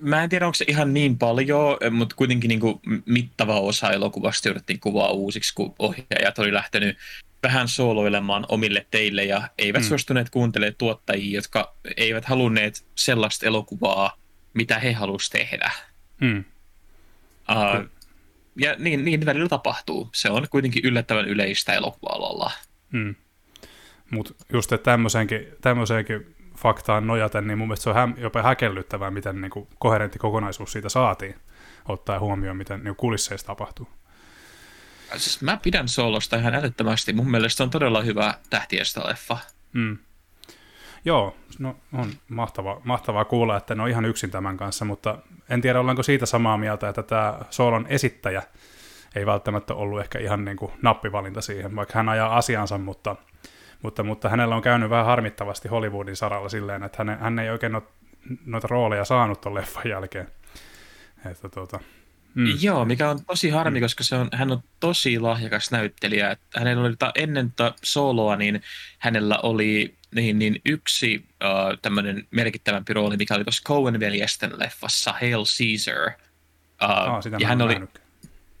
Mä en tiedä, onko se ihan niin paljon, mutta kuitenkin niin kuin mittava osa elokuvasta jouduttiin kuvaa uusiksi, kun ohjaajat oli lähtenyt vähän sooloilemaan omille teille ja eivät mm. suostuneet kuuntelemaan tuottajia, jotka eivät halunneet sellaista elokuvaa, mitä he halusivat tehdä. Mm. Uh, ja niin, niin välillä tapahtuu. Se on kuitenkin yllättävän yleistä elokuva-alalla. Mm. Mutta just tämmöiseenkin faktaan nojaten, niin mun mielestä se on hä- jopa häkellyttävää, miten niin kuin koherentti kokonaisuus siitä saatiin, ottaa huomioon, miten niin kulisseissa tapahtuu. Siis mä pidän Solosta ihan älyttömästi. Mun mielestä se on todella hyvä tähtiestä leffa. Mm. Joo, no on mahtavaa, mahtavaa kuulla, että ne on ihan yksin tämän kanssa, mutta en tiedä ollaanko siitä samaa mieltä, että tämä Solon esittäjä ei välttämättä ollut ehkä ihan niin kuin nappivalinta siihen, vaikka hän ajaa asiansa, mutta mutta, mutta hänellä on käynyt vähän harmittavasti Hollywoodin saralla silleen, että hän, hän ei oikein noita rooleja saanut tuon leffan jälkeen. Että, tuota, mm. Joo, mikä on tosi harmi, mm. koska se on, hän on tosi lahjakas näyttelijä. Että hänellä oli ennen ta soloa, niin hänellä oli niin, niin yksi uh, tämmöinen merkittävämpi rooli, mikä oli tuossa Coen-veljesten leffassa Hail Caesar. Uh, Aa, sitä ja hän oli,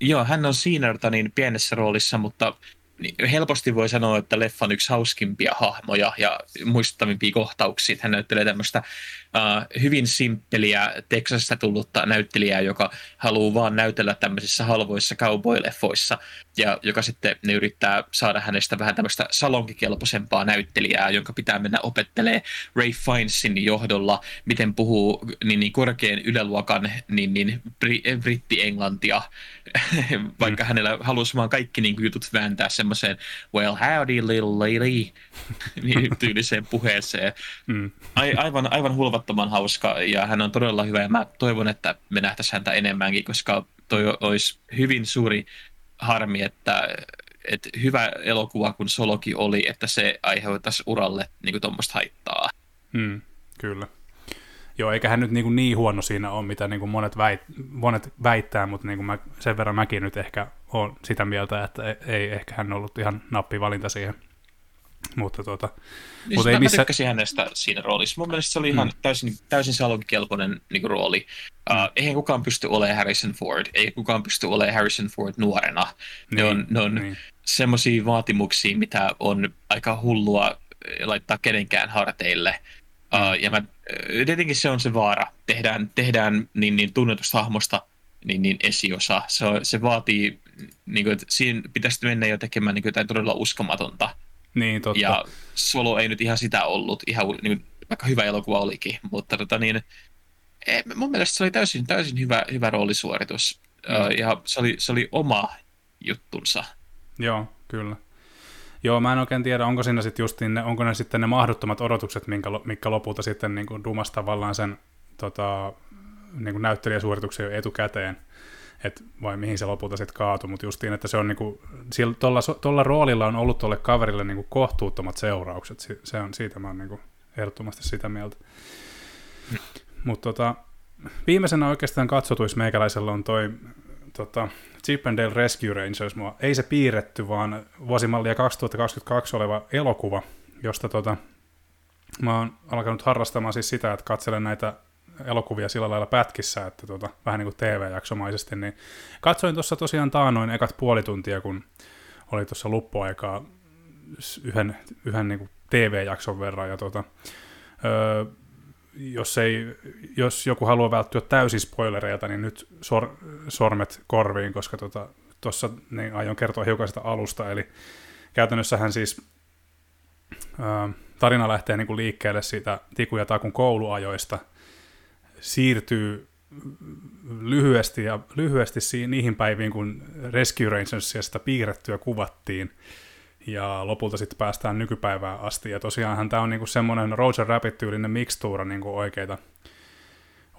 Joo, hän on siinä niin pienessä roolissa, mutta helposti voi sanoa, että leffan yksi hauskimpia hahmoja ja muistavimpia kohtauksia. Hän näyttelee tämmöistä uh, hyvin simppeliä Texasista tullutta näyttelijää, joka haluaa vaan näytellä tämmöisissä halvoissa cowboy-leffoissa ja joka sitten ne yrittää saada hänestä vähän tämmöistä salonkikelpoisempaa näyttelijää, jonka pitää mennä opettelee Ray Finesin johdolla, miten puhuu niin, niin korkean yläluokan niin, niin britti-englantia, vaikka mm. hänellä halusi vaan kaikki niin kuin, jutut vääntää semmoiseen well howdy little lady niin, tyyliseen puheeseen. Mm. Ai, aivan, aivan hulvattoman hauska ja hän on todella hyvä ja mä toivon, että me nähtäisiin häntä enemmänkin, koska toi olisi hyvin suuri harmi, että, että hyvä elokuva kun Soloki oli, että se aiheuttaisi uralle niin tuommoista haittaa. Hmm, kyllä. Joo, eikä hän nyt niin, kuin niin huono siinä ole, mitä niin kuin monet, väit, monet väittää, mutta niin kuin mä, sen verran mäkin nyt ehkä olen sitä mieltä, että ei ehkä hän ollut ihan nappivalinta siihen. Mutta tota, niin mutta ei missä... Mä tykkäsin hänestä siinä roolissa. Mun mielestä se oli ihan mm. täysin, täysin salonkikelpoinen niin rooli. Mm. Uh, eihän kukaan pysty olemaan Harrison Ford, ei kukaan pysty olemaan Harrison Ford nuorena. Niin. Ne on, ne on niin. semmoisia vaatimuksia, mitä on aika hullua laittaa kenenkään harteille. Uh, mm. Ja mä, tietenkin se on se vaara. Tehdään, tehdään niin, niin tunnetusta hahmosta niin, niin esiosa. Se, se vaatii, niin kuin, että siinä pitäisi mennä jo tekemään niin kuin, jotain todella uskomatonta niin, totta. Ja Solo ei nyt ihan sitä ollut, ihan niin, vaikka hyvä elokuva olikin, mutta tota niin, ei, mun mielestä se oli täysin, täysin hyvä, hyvä roolisuoritus. Mm. Ja se oli, se oli oma juttunsa. Joo, kyllä. Joo, mä en oikein tiedä, onko siinä sitten just ne, onko ne sitten ne mahdottomat odotukset, minkä, minkä lopulta sitten niin kuin dumas tavallaan sen tota, niin kuin näyttelijäsuorituksen jo etukäteen – et vai mihin se lopulta sitten kaatui, mutta justiin, että se on niinku, tuolla roolilla on ollut tuolle kaverille niinku kohtuuttomat seuraukset, se on, siitä mä oon niinku ehdottomasti sitä mieltä. Mutta tota, viimeisenä oikeastaan katsotuissa meikäläisellä on toi tota, Chip and Dale Rescue Rangers, mua, ei se piirretty, vaan vuosimallia 2022 oleva elokuva, josta tota, mä oon alkanut harrastamaan siis sitä, että katselen näitä elokuvia sillä lailla pätkissä, että tota, vähän niin kuin TV-jaksomaisesti, niin katsoin tuossa tosiaan taanoin ekat puoli tuntia, kun oli tuossa luppuaikaa yhden, yhden niin kuin TV-jakson verran, ja tota, öö, jos, ei, jos joku haluaa välttyä täysin spoilereilta, niin nyt sor, sormet korviin, koska tuossa tota, niin aion kertoa hiukan sitä alusta, eli käytännössähän siis öö, tarina lähtee niin kuin liikkeelle siitä Tiku ja Takun kouluajoista – siirtyy lyhyesti, ja lyhyesti niihin päiviin, kun Rescue Rangersia sitä piirrettyä kuvattiin, ja lopulta sitten päästään nykypäivään asti. Ja tosiaanhan tämä on niinku semmoinen Roger Rabbit-tyylinen mikstuura niinku oikeita,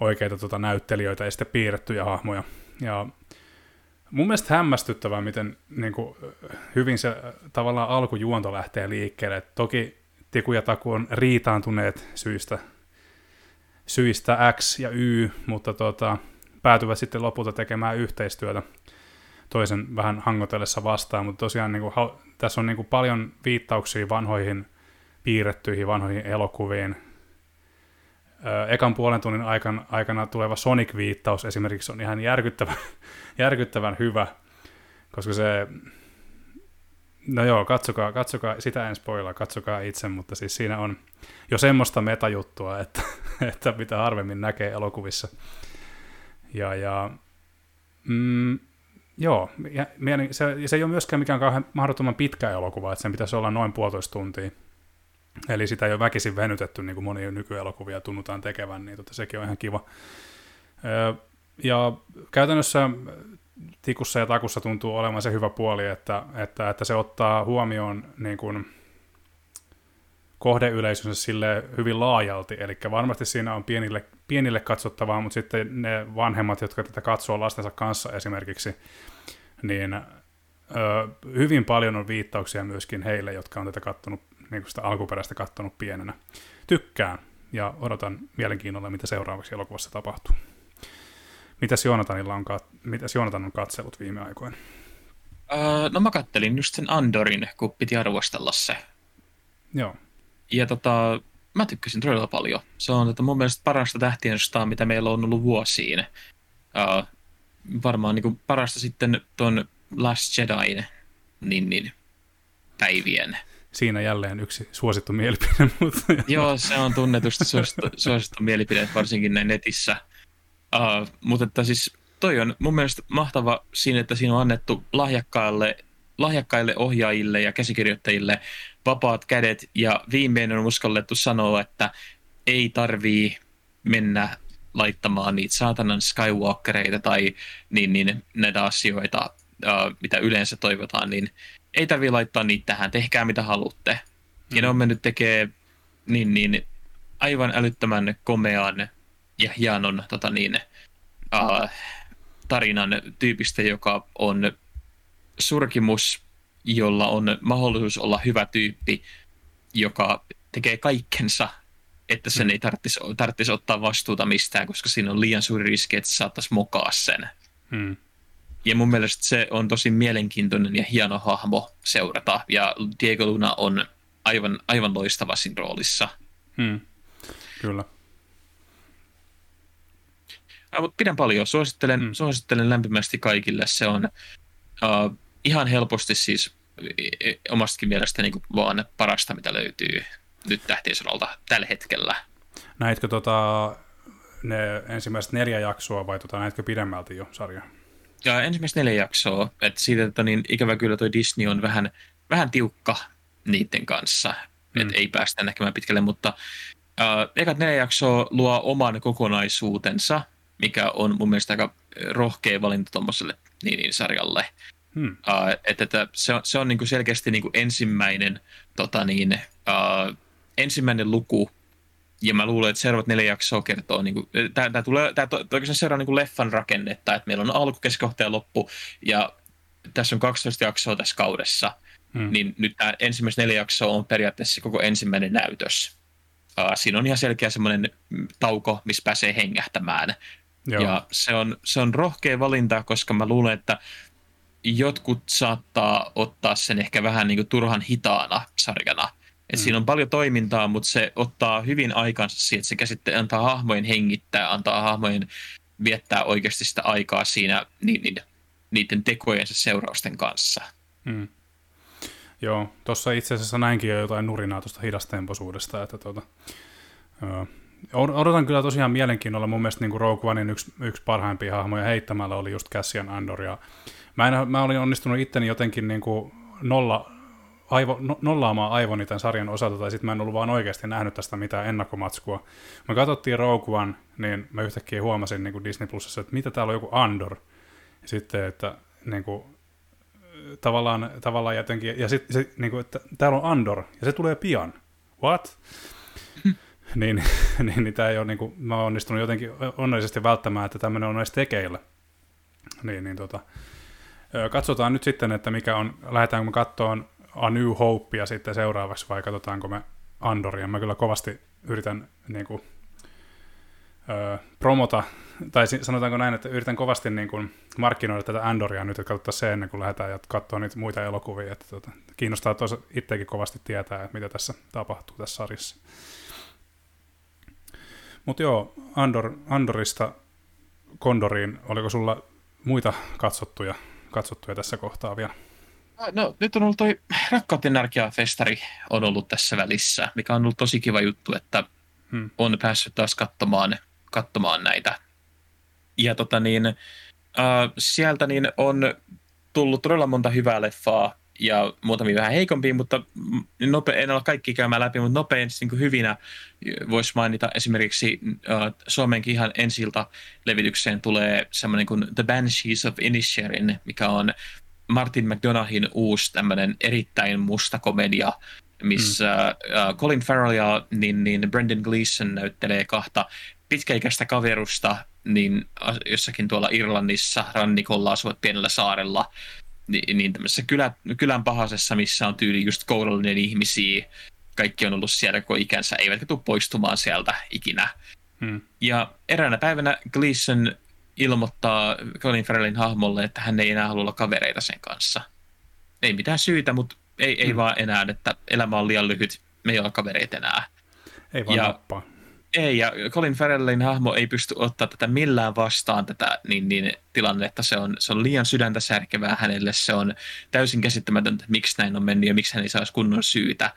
oikeita tota näyttelijöitä ja sitten piirrettyjä hahmoja. Ja mun mielestä hämmästyttävää, miten niinku, hyvin se tavallaan alkujuonto lähtee liikkeelle. Et toki Tiku ja Taku on riitaantuneet syistä syistä X ja Y, mutta tota, päätyvät sitten lopulta tekemään yhteistyötä toisen vähän hangotellessa vastaan, mutta tosiaan niin kuin, tässä on niin kuin paljon viittauksia vanhoihin piirrettyihin vanhoihin elokuviin. ekan puolen tunnin aikana, aikana tuleva Sonic-viittaus esimerkiksi on ihan järkyttävän, järkyttävän hyvä, koska se No joo, katsokaa, katsokaa, sitä en spoilaa, katsokaa itse, mutta siis siinä on jo semmoista metajuttua, että, että mitä harvemmin näkee elokuvissa. Ja, ja mm, joo, ja, se, se ei ole myöskään mikään kauhean mahdottoman pitkä elokuva, että sen pitäisi olla noin puolitoista tuntia. Eli sitä ei ole väkisin venytetty, niin kuin monia nykyelokuvia tunnutaan tekevän, niin tota, sekin on ihan kiva. Ja käytännössä tikussa ja takussa tuntuu olevan se hyvä puoli, että, että, että se ottaa huomioon niin kuin, kohdeyleisönsä sille hyvin laajalti, eli varmasti siinä on pienille, pienille katsottavaa, mutta sitten ne vanhemmat, jotka tätä katsoo lastensa kanssa esimerkiksi, niin ö, hyvin paljon on viittauksia myöskin heille, jotka on tätä kattonut, niin kuin sitä alkuperäistä kattonut pienenä. Tykkään ja odotan mielenkiinnolla, mitä seuraavaksi elokuvassa tapahtuu. Mitäs, Joonatanilla on, mitäs Joonatan on katsellut viime aikoina? Öö, no mä kattelin just sen Andorin, kun piti arvostella se. Joo. ja tota, mä tykkäsin todella paljon. Se on tota, mun mielestä parasta tähtien mitä meillä on ollut vuosiin. Uh, varmaan niin kuin parasta sitten ton Last Jedi niin, niin, päivien. Siinä jälleen yksi suosittu mielipide. Mutta... Joo, se on tunnetusti suosittu, suosittu mielipide, varsinkin näin netissä. Uh, mutta että siis toi on mun mielestä mahtava siinä, että siinä on annettu lahjakkaille, lahjakkaille ohjaajille ja käsikirjoittajille vapaat kädet ja viimein on uskallettu sanoa, että ei tarvii mennä laittamaan niitä saatanan Skywalkereita tai niin, niin näitä asioita, uh, mitä yleensä toivotaan, niin ei tarvii laittaa niitä tähän, tehkää mitä haluatte. Mm. Ja ne on mennyt tekemään niin, niin, aivan älyttömän komean ja hienon tota niin, uh, tarinan tyypistä, joka on surkimus, jolla on mahdollisuus olla hyvä tyyppi, joka tekee kaikkensa, että sen mm. ei tarvitsisi, tarvitsisi ottaa vastuuta mistään, koska siinä on liian suuri riski, että saattaisi mokaa sen. Mm. Ja mun mielestä se on tosi mielenkiintoinen ja hieno hahmo seurata, ja Diego Luna on aivan, aivan loistava siinä roolissa. Hmm. Kyllä. Mutta pidän paljon. Suosittelen, hmm. suosittelen lämpimästi kaikille. Se on uh, ihan helposti siis e, e, omastakin mielestä niin kuin vaan parasta, mitä löytyy nyt tähtiösorolta tällä hetkellä. Näitkö tota, ne ensimmäiset neljä jaksoa vai tota, näitkö pidemmälti jo sarja? Ja ensimmäiset neljä jaksoa, että siitä, että niin ikävä kyllä toi Disney on vähän, vähän tiukka niiden kanssa, mm. että ei päästä näkemään pitkälle, mutta uh, ekat neljä jaksoa luo oman kokonaisuutensa, mikä on mun mielestä aika rohkea valinta tuommoiselle niin, niin sarjalle. Hmm. Uh, että, että se on, se on niin kuin selkeästi niin kuin ensimmäinen, tota niin, uh, ensimmäinen luku, ja mä luulen, että seuraavat neljä jaksoa kertoo, niin kuin, tämä, tämä tulee, tämä to, oikeastaan seuraa niin kuin leffan rakennetta, että meillä on alku, keskikohta ja loppu, ja tässä on 12 jaksoa tässä kaudessa, hmm. niin nyt tämä ensimmäiset neljä jaksoa on periaatteessa koko ensimmäinen näytös. Uh, siinä on ihan selkeä semmoinen tauko, missä pääsee hengähtämään. Joo. Ja se on, se on rohkea valinta, koska mä luulen, että jotkut saattaa ottaa sen ehkä vähän niin kuin turhan hitaana sarjana. Et mm. Siinä on paljon toimintaa, mutta se ottaa hyvin aikansa siihen, että se käsittelee, antaa hahmojen hengittää, antaa hahmojen viettää oikeasti sitä aikaa siinä niin, niin, niiden tekojensa seurausten kanssa. Mm. Joo, tuossa itse asiassa näinkin jo jotain nurinaa tuosta hidastempoisuudesta, että tuota, Odotan kyllä tosiaan mielenkiinnolla. Mun mielestä niin Rogue Onein yksi, yksi parhaimpia hahmoja heittämällä oli just Cassian Andor. Ja mä, en, mä olin onnistunut itteni jotenkin niin kuin nolla, aivo, no, nollaamaan aivoni tämän sarjan osalta, tai sitten mä en ollut vaan oikeasti nähnyt tästä mitään ennakkomatskua. Me katsottiin Rogue One, niin mä yhtäkkiä huomasin niin kuin Disney Plusassa, että mitä täällä on joku Andor. Ja sitten, että niin kuin, tavallaan, tavallaan jotenkin, ja sitten se, niin että täällä on Andor, ja se tulee pian. What? niin, niin, niin tämä ei ole, niin kuin, mä oon onnistunut jotenkin onnellisesti välttämään, että tämmöinen on edes tekeillä. Niin, niin tota, katsotaan nyt sitten, että mikä on, lähdetäänkö me katsomaan A New Hopea sitten seuraavaksi vai katsotaanko me Andoria. Mä kyllä kovasti yritän niin kuin, ö, promota, tai sanotaanko näin, että yritän kovasti niin kuin, markkinoida tätä Andoria nyt, että katsotaan se ennen kuin lähdetään ja katsoa niitä muita elokuvia. Että, tota, kiinnostaa toisaalta itsekin kovasti tietää, että mitä tässä tapahtuu tässä sarjassa. Mutta joo, Andor, Andorista Kondoriin, oliko sulla muita katsottuja, katsottuja tässä kohtaa vielä? No nyt on ollut toi Rakkauden festari on ollut tässä välissä, mikä on ollut tosi kiva juttu, että hmm. on päässyt taas katsomaan, katsomaan näitä. Ja tota niin, äh, sieltä niin on tullut todella monta hyvää leffaa ja muutamia vähän heikompia, mutta nope, en ole kaikki käymään läpi, mutta nopeasti niin hyvinä voisi mainita esimerkiksi uh, Suomenkin ihan ensilta levitykseen tulee semmoinen kuin The Banshees of Inisherin, mikä on Martin McDonaghin uusi tämmöinen erittäin musta komedia, missä mm. uh, Colin Farrell ja niin, niin Brendan Gleeson näyttelee kahta pitkäikäistä kaverusta niin jossakin tuolla Irlannissa rannikolla asuvat pienellä saarella, niin, niin tämmöisessä kylä, kylän pahasessa, missä on tyyli just koulullinen ihmisiä, kaikki on ollut siellä koko ikänsä, eivätkä tule poistumaan sieltä ikinä. Hmm. Ja eräänä päivänä Gleason ilmoittaa Colin Farrellin hahmolle, että hän ei enää halua olla kavereita sen kanssa. Ei mitään syytä, mutta ei, ei hmm. vaan enää, että elämä on liian lyhyt me ei olla kavereita enää. Ei vaan Ja- nappaa. Ei, ja Colin Farrellin hahmo ei pysty ottaa tätä millään vastaan tätä niin, niin, tilannetta. Se on, se on liian sydäntä särkevää hänelle. Se on täysin käsittämätöntä, miksi näin on mennyt ja miksi hän ei saisi kunnon syytä.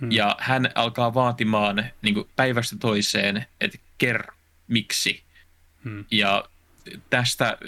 Hmm. Ja hän alkaa vaatimaan niin päivästä toiseen, että kerro miksi. Hmm. Ja tästä,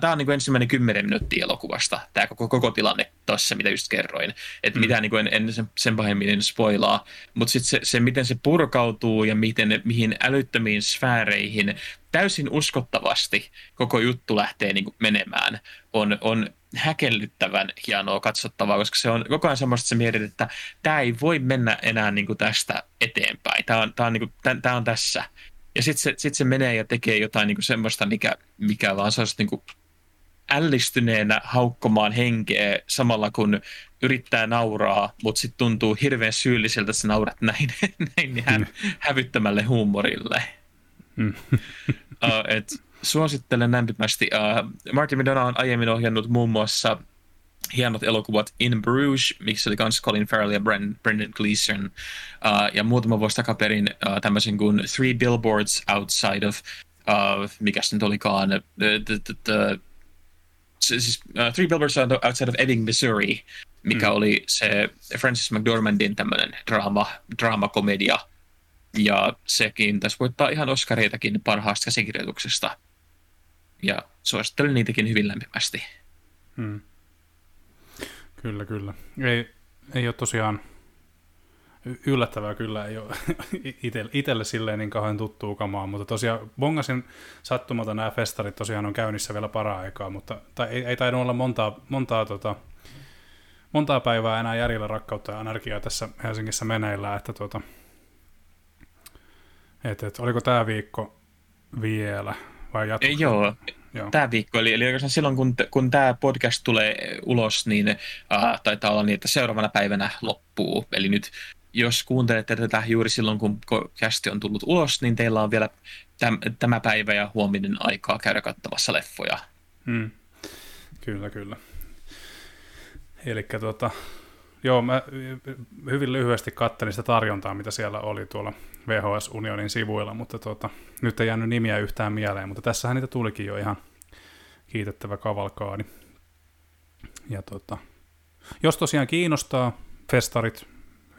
tämä on niin ensimmäinen kymmenen minuuttia elokuvasta, tämä koko, koko tilanne tuossa, mitä just kerroin. Että Mm. mitä niin en, en sen, sen pahemmin en spoilaa, mutta sitten se, se, miten se purkautuu ja miten, mihin älyttömiin sfääreihin täysin uskottavasti koko juttu lähtee niin menemään, on, on häkellyttävän hienoa katsottavaa, koska se on koko ajan semmoista, että sä mietit, että tämä ei voi mennä enää niin kuin tästä eteenpäin. Tämä on, tää on, niin kuin, tää on tässä. Ja sitten se, sit se menee ja tekee jotain niin kuin semmoista, mikä, mikä vaan saa niin kuin ällistyneenä haukkomaan henkeä samalla kun yrittää nauraa, mutta sitten tuntuu hirveän syylliseltä, että sä naurat näin, näin niin hän, hävyttömälle huumorille. Mm. uh, et suosittelen lämpimästi. Uh, Martin McDonough on aiemmin ohjannut muun muassa hienot elokuvat In Bruges, missä oli myös Colin Farrell ja Brendan, Brendan Gleeson. Uh, ja muutama vuosi takaperin uh, tämmöisen kuin Three Billboards Outside of, uh, mikä se nyt olikaan, uh, the, the, the, se- siis, uh, Three Billboards Outside of Ebbing, Missouri, mikä Mm. oli se Francis McDormandin tämmöinen draama, draamakomedia. Ja sekin tässä voittaa ihan Oscareitakin parhaasta käsikirjoituksesta. Ja suosittelen niitäkin hyvin lämpimästi. Mm. Kyllä, kyllä. Ei, ei ole tosiaan yllättävää kyllä, ei ole itelle, itelle silleen niin kauhean tuttuu kamaa, mutta tosiaan bongasin sattumalta nämä festarit tosiaan on käynnissä vielä para-aikaa, mutta tai ei, ei tainnut olla montaa, montaa, tota, montaa päivää enää järjellä rakkautta ja energiaa tässä Helsingissä meneillään, että tota, et, et, oliko tämä viikko vielä vai jatko? Ei, joo, joo. tämä viikko, eli, eli oikeastaan silloin kun, kun tämä podcast tulee ulos, niin äh, taitaa olla niin, että seuraavana päivänä loppuu. Eli nyt jos kuuntelette tätä juuri silloin, kun kästi on tullut ulos, niin teillä on vielä täm, tämä päivä ja huominen aikaa käydä katsomassa leffoja. Mm. Kyllä, kyllä. Eli tota, joo, mä hyvin lyhyesti kattelin sitä tarjontaa, mitä siellä oli tuolla VHS Unionin sivuilla, mutta tota, nyt ei jäänyt nimiä yhtään mieleen, mutta tässähän niitä tulikin jo ihan kiitettävä kavalkaadi. Ja tota, jos tosiaan kiinnostaa festarit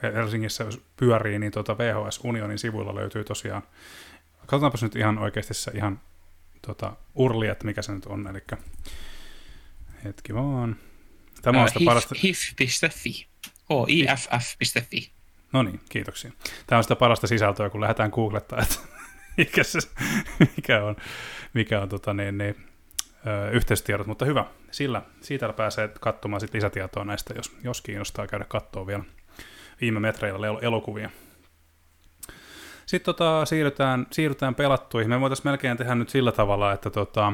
Helsingissä jos pyörii, niin tota VHS Unionin sivuilla löytyy tosiaan, katsotaanpas nyt ihan oikeasti se ihan tota, urli, että mikä se nyt on, eli hetki vaan. Tämä on sitä parasta... hif.fi. H-I-F-F.fi. No niin, kiitoksia. Tämä on sitä parasta sisältöä, kun lähdetään googlettaa, että mikä, se, mikä on, mikä on tota, niin, niin, ö, mutta hyvä. Sillä, siitä pääsee katsomaan sit lisätietoa näistä, jos, jos kiinnostaa käydä katsoa vielä viime metreillä el- elokuvia. Sitten tota, siirrytään, siirrytään pelattuihin. Me voitaisiin melkein tehdä nyt sillä tavalla, että tota,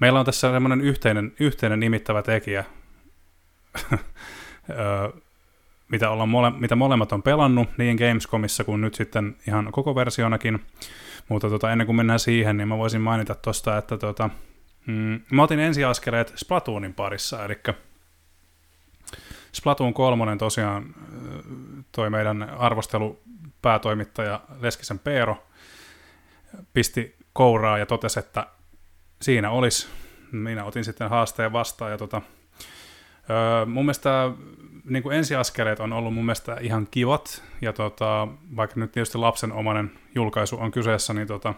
meillä on tässä semmoinen yhteinen, yhteinen nimittävä tekijä, mitä, ollaan mole, mitä molemmat on pelannut niin Gamescomissa kuin nyt sitten ihan koko versionakin. Mutta tota, ennen kuin mennään siihen, niin mä voisin mainita tuosta, että tota, mm, mä otin ensiaskeleet Splatoonin parissa, eli Splatoon 3 tosiaan ö, toi meidän arvostelupäätoimittaja Leskisen Peero pisti kouraa ja totesi, että siinä olisi. Minä otin sitten haasteen vastaan ja tota, Öö, mun mielestä niin kuin ensiaskeleet on ollut mun mielestä ihan kivat, ja tota, vaikka nyt tietysti lapsenomainen julkaisu on kyseessä, niin tota,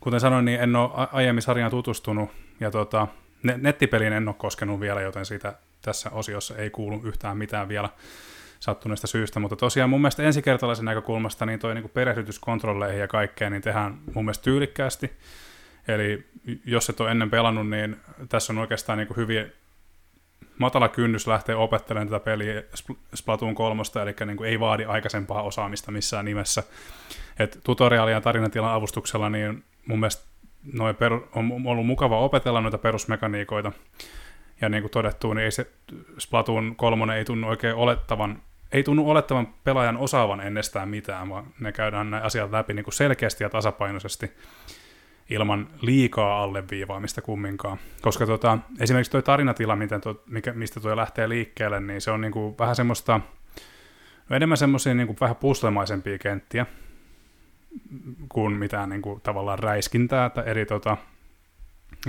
kuten sanoin, niin en ole aiemmin sarjaan tutustunut, ja tota, ne- nettipeliin en ole koskenut vielä, joten siitä tässä osiossa ei kuulu yhtään mitään vielä sattuneesta syystä, mutta tosiaan mun mielestä ensikertalaisen näkökulmasta niin toi niin perehdytys kontrolleihin ja kaikkeen niin tehdään mun mielestä tyylikkäästi, eli jos et ole ennen pelannut, niin tässä on oikeastaan niin hyviä matala kynnys lähteä opettelemaan tätä peliä Spl- Splatoon 3, eli niin kuin ei vaadi aikaisempaa osaamista missään nimessä. Et tutoriaalia ja tarinatilan avustuksella niin mun mielestä noi per, on ollut mukava opetella noita perusmekaniikoita. Ja niin kuin todettu, niin ei se Splatoon 3 ei tunnu oikein olettavan, ei tunnu olettavan pelaajan osaavan ennestään mitään, vaan ne käydään nämä asiat läpi niin kuin selkeästi ja tasapainoisesti. Ilman liikaa alleviivaamista kumminkaan. Koska tota, esimerkiksi tuo tarinatila, miten tuo, mikä, mistä tuo lähtee liikkeelle, niin se on niin kuin vähän semmoista, no enemmän semmoisia niin kuin vähän puslemaisempia kenttiä kuin mitään niin kuin, tavallaan räiskintää, että eri tota,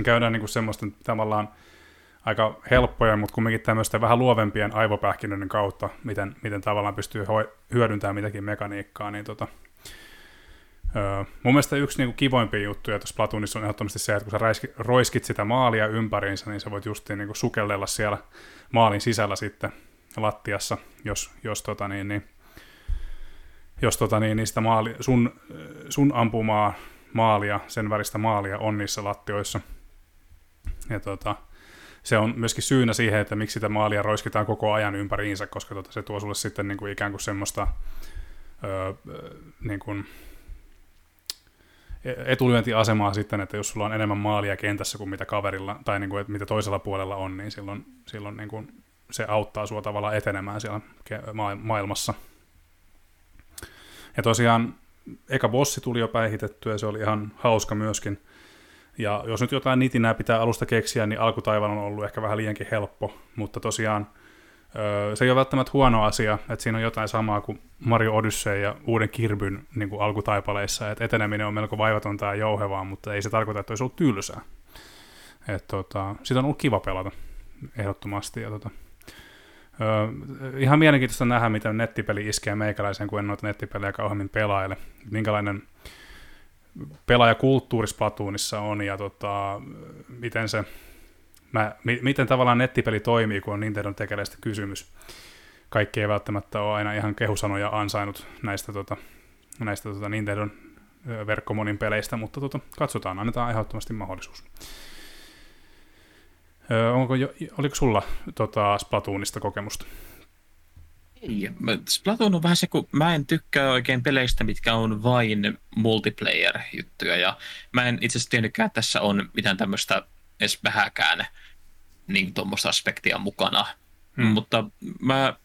käydään niin kuin semmoista tavallaan aika helppoja, mutta kumminkin tämmöisten vähän luovempien aivopähkinöiden kautta, miten, miten tavallaan pystyy hyödyntämään mitäkin mekaniikkaa, niin tota, Öö, mun mielestä yksi niinku kivoimpia juttuja tuossa Platoonissa on ehdottomasti se, että kun sä räiski, roiskit sitä maalia ympäriinsä, niin sä voit justiin niinku sukellella siellä maalin sisällä sitten lattiassa, jos, jos, tota niin, niin, jos tota niin, niistä maali, sun, sun ampumaa maalia, sen väristä maalia on niissä lattioissa. Ja tota, se on myöskin syynä siihen, että miksi sitä maalia roiskitaan koko ajan ympäriinsä, koska tota, se tuo sulle sitten niin kuin ikään kuin semmoista öö, niin kuin, etulyöntiasemaa sitten, että jos sulla on enemmän maalia kentässä kuin mitä kaverilla, tai niin kuin, että mitä toisella puolella on, niin silloin, silloin niin kuin se auttaa sua tavallaan etenemään siellä maailmassa. Ja tosiaan eka bossi tuli jo päihitettyä, se oli ihan hauska myöskin. Ja jos nyt jotain nitinää pitää alusta keksiä, niin alkutaivan on ollut ehkä vähän liiankin helppo, mutta tosiaan se ei ole välttämättä huono asia, että siinä on jotain samaa kuin Mario Odyssey ja uuden Kirbyn niin kuin alkutaipaleissa, että eteneminen on melko vaivatonta ja jouhevaa, mutta ei se tarkoita, että olisi ollut tylsää. Et, tota, sitä on ollut kiva pelata ehdottomasti. Ja, tota, ö, ihan mielenkiintoista nähdä, miten nettipeli iskee meikäläisen, kun en noita nettipelejä kauemmin pelaile. Minkälainen pelaajakulttuuri Splatoonissa on ja tota, miten se mä, miten tavallaan nettipeli toimii, kun on Nintendo tekeleistä kysymys. Kaikki ei välttämättä ole aina ihan kehusanoja ansainnut näistä, tota, näistä tota Nintendon verkkomonin peleistä, mutta tota, katsotaan, annetaan ehdottomasti mahdollisuus. Ö, onko jo, oliko sulla tota, Splatoonista kokemusta? Ei, Splatoon on vähän se, kun mä en tykkää oikein peleistä, mitkä on vain multiplayer-juttuja, ja mä en itse asiassa tiennytkään, että tässä on mitään tämmöistä edes vähäkään niin tuommoista aspektia mukana. Hmm. Mutta mä,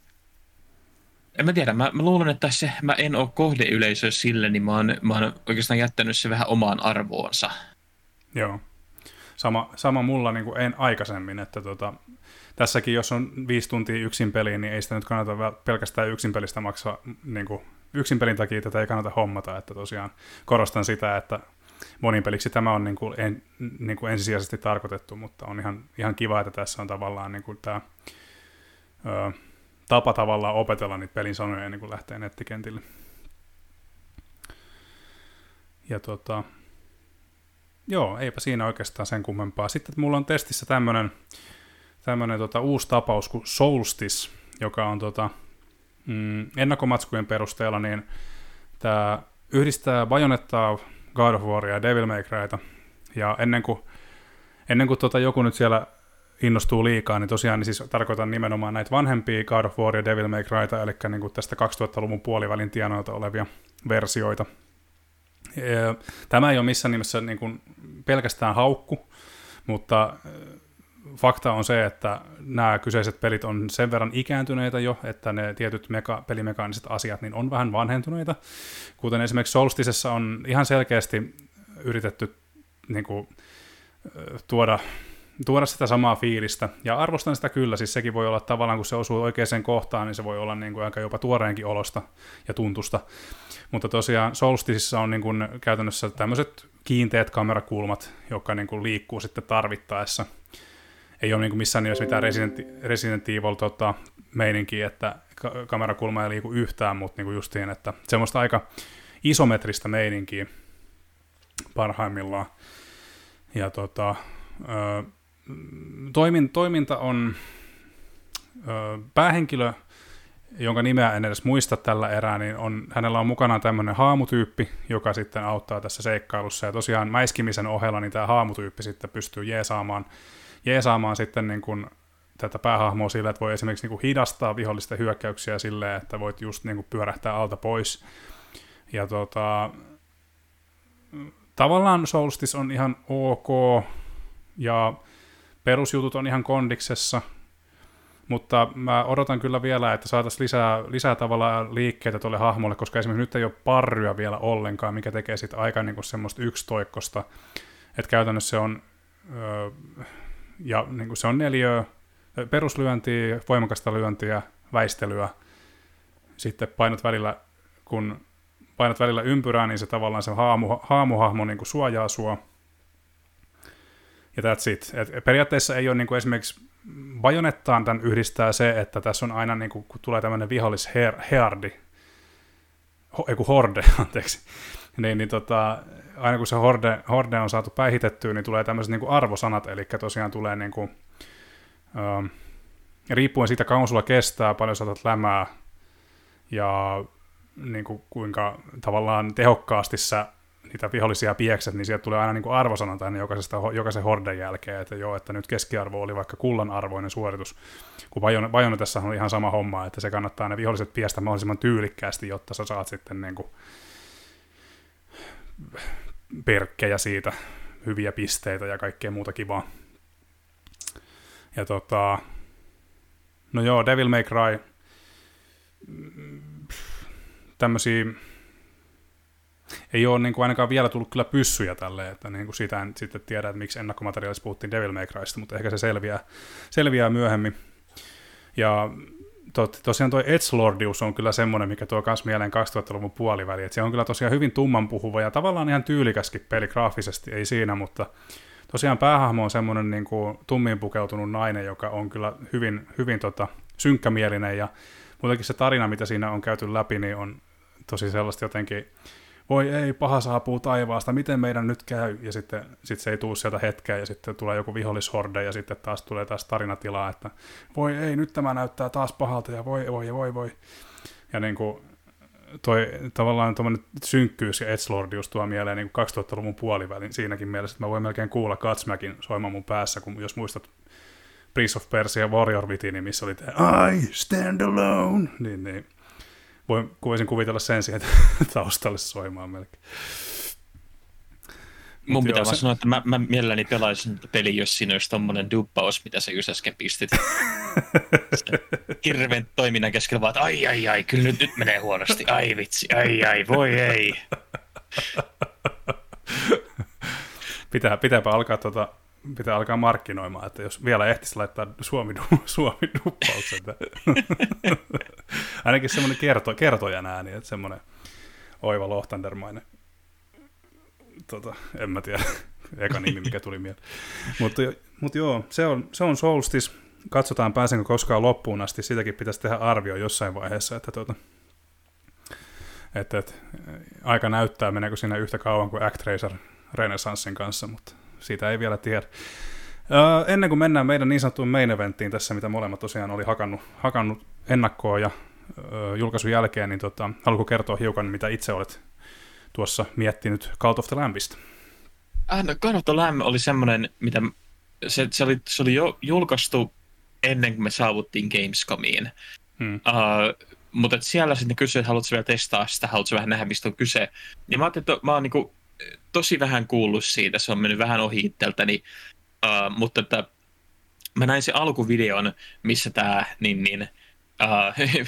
en mä tiedä, mä, mä luulen, että se, mä en ole kohdeyleisö sille, niin mä oon, mä oon oikeastaan jättänyt se vähän omaan arvoonsa. Joo. Sama, sama mulla niin kuin en aikaisemmin, että tota, tässäkin jos on viisi tuntia yksin peliin, niin ei sitä nyt kannata pelkästään yksin pelistä maksaa, niin kuin, yksin pelin takia tätä ei kannata hommata, että tosiaan korostan sitä, että monipeliksi tämä on niin kuin en, niin kuin ensisijaisesti tarkoitettu, mutta on ihan, ihan kiva, että tässä on tavallaan niin kuin tämä ö, tapa tavallaan opetella niitä pelin sanoja ennen kuin lähtee nettikentille. Ja tota, joo, eipä siinä oikeastaan sen kummempaa. Sitten mulla on testissä tämmöinen tämmönen tota, uusi tapaus kuin Solstice, joka on tota, mm, ennakkomatskujen perusteella, niin tämä yhdistää Bajonettaa God of Waria ja Devil May Cryta. Ja ennen kuin, ennen kuin tota joku nyt siellä innostuu liikaa, niin tosiaan niin siis tarkoitan nimenomaan näitä vanhempia God of War ja Devil May Cryta, eli niin kuin tästä 2000-luvun puolivälin tienoilta olevia versioita. Tämä ei ole missään nimessä niin kuin pelkästään haukku, mutta fakta on se, että nämä kyseiset pelit on sen verran ikääntyneitä jo, että ne tietyt meka- pelimekaaniset asiat niin on vähän vanhentuneita. Kuten esimerkiksi Solstisessa on ihan selkeästi yritetty niin kuin, tuoda, tuoda sitä samaa fiilistä. Ja arvostan sitä kyllä, siis sekin voi olla tavallaan, kun se osuu oikeaan kohtaan, niin se voi olla niin kuin aika jopa tuoreenkin olosta ja tuntusta. Mutta tosiaan Solstisissa on niin kuin käytännössä tämmöiset kiinteät kamerakulmat, jotka niin kuin liikkuu sitten tarvittaessa – ei ole niin missään nimessä mitään Resident, Resident Evil tota, meininkiä, että kamerakulma ei liiku yhtään, mutta niin justiin, että semmoista aika isometristä meininkiä parhaimmillaan. Ja tota, ö, toimin, toiminta on ö, päähenkilö, jonka nimeä en edes muista tällä erää, niin on, hänellä on mukana tämmöinen haamutyyppi, joka sitten auttaa tässä seikkailussa. Ja tosiaan mäiskimisen ohella niin tämä haamutyyppi sitten pystyy jeesaamaan jeesaamaan sitten niin kuin tätä päähahmoa sillä, että voi esimerkiksi niin kuin hidastaa vihollisten hyökkäyksiä silleen, että voit just niin kuin pyörähtää alta pois. Ja tota, tavallaan Solstis on ihan ok, ja perusjutut on ihan kondiksessa, mutta mä odotan kyllä vielä, että saataisiin lisää, lisää tavallaan liikkeitä tuolle hahmolle, koska esimerkiksi nyt ei ole parryä vielä ollenkaan, mikä tekee sitten aika niin kuin semmoista yksitoikkosta että käytännössä se on, ö, ja niin kuin se on neljö, peruslyöntiä, voimakasta lyöntiä, väistelyä, sitten painot välillä, kun painat välillä ympyrää, niin se tavallaan se haamu, haamuhahmo niin kuin suojaa sua. Ja that's it. Et periaatteessa ei ole niin kuin esimerkiksi Bajonettaan tämän yhdistää se, että tässä on aina, niin kuin, kun tulee tämmöinen vihollis heardi, ho, ei kun horde, anteeksi, niin, niin tota, aina kun se horde, horde on saatu päihitettyä, niin tulee tämmöiset niin arvosanat, eli tosiaan tulee niin kuin, ähm, riippuen siitä kauan sulla kestää, paljon saatat lämää, ja niin kuin, kuinka tavallaan tehokkaasti sä niitä vihollisia piekset, niin sieltä tulee aina niin kuin arvosana tänne jokaisesta, jokaisen horden jälkeen, että joo, että nyt keskiarvo oli vaikka kullan arvoinen suoritus, kun Bajon, tässä on ihan sama homma, että se kannattaa ne viholliset piestä mahdollisimman tyylikkäästi, jotta sä saat sitten niin kuin perkkejä siitä, hyviä pisteitä ja kaikkea muuta kivaa. Ja tota, no joo, Devil May Cry, tämmöisiä ei ole niin kuin ainakaan vielä tullut kyllä pyssyjä tälle, että niin kuin sitä en sitten tiedä, että miksi ennakkomateriaalissa puhuttiin Devil May Crysta, mutta ehkä se selviää, selviää myöhemmin. Ja to, tosiaan tuo Edgelordius on kyllä semmoinen, mikä tuo myös mieleen 2000-luvun puoliväli, että se on kyllä tosiaan hyvin tumman puhuva ja tavallaan ihan tyylikäskin peli graafisesti, ei siinä, mutta tosiaan päähahmo on semmoinen niin kuin tummiin pukeutunut nainen, joka on kyllä hyvin, hyvin tota, synkkämielinen ja muutenkin se tarina, mitä siinä on käyty läpi, niin on tosi sellaista jotenkin voi ei, paha saapuu taivaasta, miten meidän nyt käy, ja sitten sit se ei tule sieltä hetkeä, ja sitten tulee joku vihollishorde, ja sitten taas tulee taas tarinatilaa, että voi ei, nyt tämä näyttää taas pahalta, ja voi, voi, voi, voi. Ja niin kuin, toi tavallaan tuommoinen synkkyys ja edgelordius tuo mieleen niin 2000-luvun puolivälin siinäkin mielessä, että mä voin melkein kuulla Katsmäkin soimaan mun päässä, kun jos muistat Prince of Persia Warrior Within, missä oli tämä I stand alone, niin, niin voin, voisin kuvitella sen siihen taustalle soimaan melkein. Mun pitää vaan se... sanoa, että mä, mä mielelläni pelaisin peli, jos siinä olisi tommonen duppaus, mitä sä just äsken pistit. Hirveän toiminnan keskellä vaan, että ai ai ai, kyllä nyt, nyt menee huonosti, ai vitsi, ai ai, voi ei. Pitää, pitääpä alkaa tota pitää alkaa markkinoimaan, että jos vielä ehtisi laittaa Suomi, Suomi duppauksen. Ainakin semmoinen kerto, kertojan ääni, että semmoinen oiva lohtandermainen. Tota, en mä tiedä, eka nimi, mikä tuli mieleen. Mutta, mutta joo, se on, se on Solstis. Katsotaan, pääsenkö koskaan loppuun asti. Sitäkin pitäisi tehdä arvio jossain vaiheessa, että tota, että, että aika näyttää, meneekö siinä yhtä kauan kuin Actracer Renesanssin kanssa, mutta siitä ei vielä tiedä. Öö, ennen kuin mennään meidän niin sanottuun main eventtiin tässä, mitä molemmat tosiaan oli hakannut, hakannut ennakkoon ja öö, julkaisun jälkeen, niin tota, haluatko kertoa hiukan, mitä itse olet tuossa miettinyt Cult of the Lambista? Äh, no, Cult of the Lamb oli semmoinen, mitä se, se, oli, se oli jo julkaistu ennen kuin me saavuttiin Gamescomiin. Hmm. Uh, mutta siellä sitten kysyi, että haluatko vielä testaa sitä, haluatko vähän nähdä, mistä on kyse. Ja mä ajattelin, että mä oon niinku tosi vähän kuullut siitä, se on mennyt vähän ohi itseltäni, uh, mutta että mä näin sen alkuvideon, missä tämä niin, niin, uh,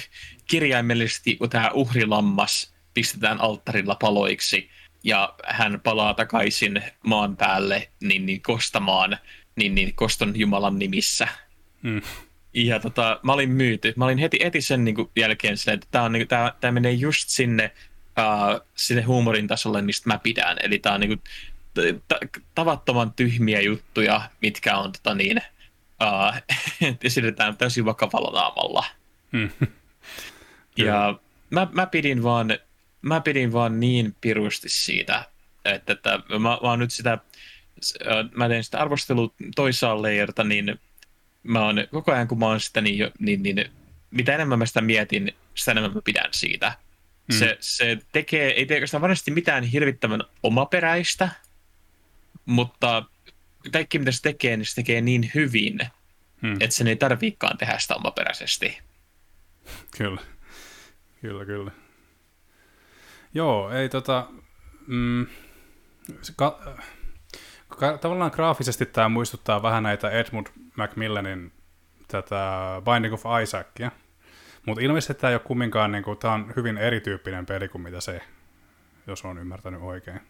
kirjaimellisesti tämä uhrilammas pistetään alttarilla paloiksi ja hän palaa takaisin maan päälle niin, niin kostamaan niin, niin, koston Jumalan nimissä. Mm. Ja tota, mä olin myyty. Mä olin heti, heti sen niin kuin, jälkeen silleen, että tämä, on, niin, tämä, tämä menee just sinne uh, sille huumorin tasolle, mistä mä pidän. Eli tää on niinku t- tavattoman tyhmiä juttuja, mitkä on tota niin, uh, esitetään täysin vakavalla naamalla. Hmm. ja mä, mä, pidin vaan, mä pidin vaan niin pirusti siitä, että, että mä, mä oon nyt sitä, mä teen sitä arvostelua toisaalta leirta, niin mä oon koko ajan kun mä oon sitä, niin, niin, niin mitä enemmän mä sitä mietin, sitä enemmän mä pidän siitä. Mm. Se, se tekee, ei tee oikeastaan varmasti mitään hirvittävän omaperäistä, mutta kaikki mitä se tekee, niin se tekee niin hyvin, mm. että sen ei tarviikaan tehdä sitä omaperäisesti. Kyllä, kyllä, kyllä. Joo, ei tota... Mm, ka, ka, tavallaan graafisesti tämä muistuttaa vähän näitä Edmund Macmillanin tätä Binding of Isaacia, mutta ilmeisesti tämä ei ole kumminkaan, niin kuin, tämä on hyvin erityyppinen peli kuin mitä se, jos on ymmärtänyt oikein.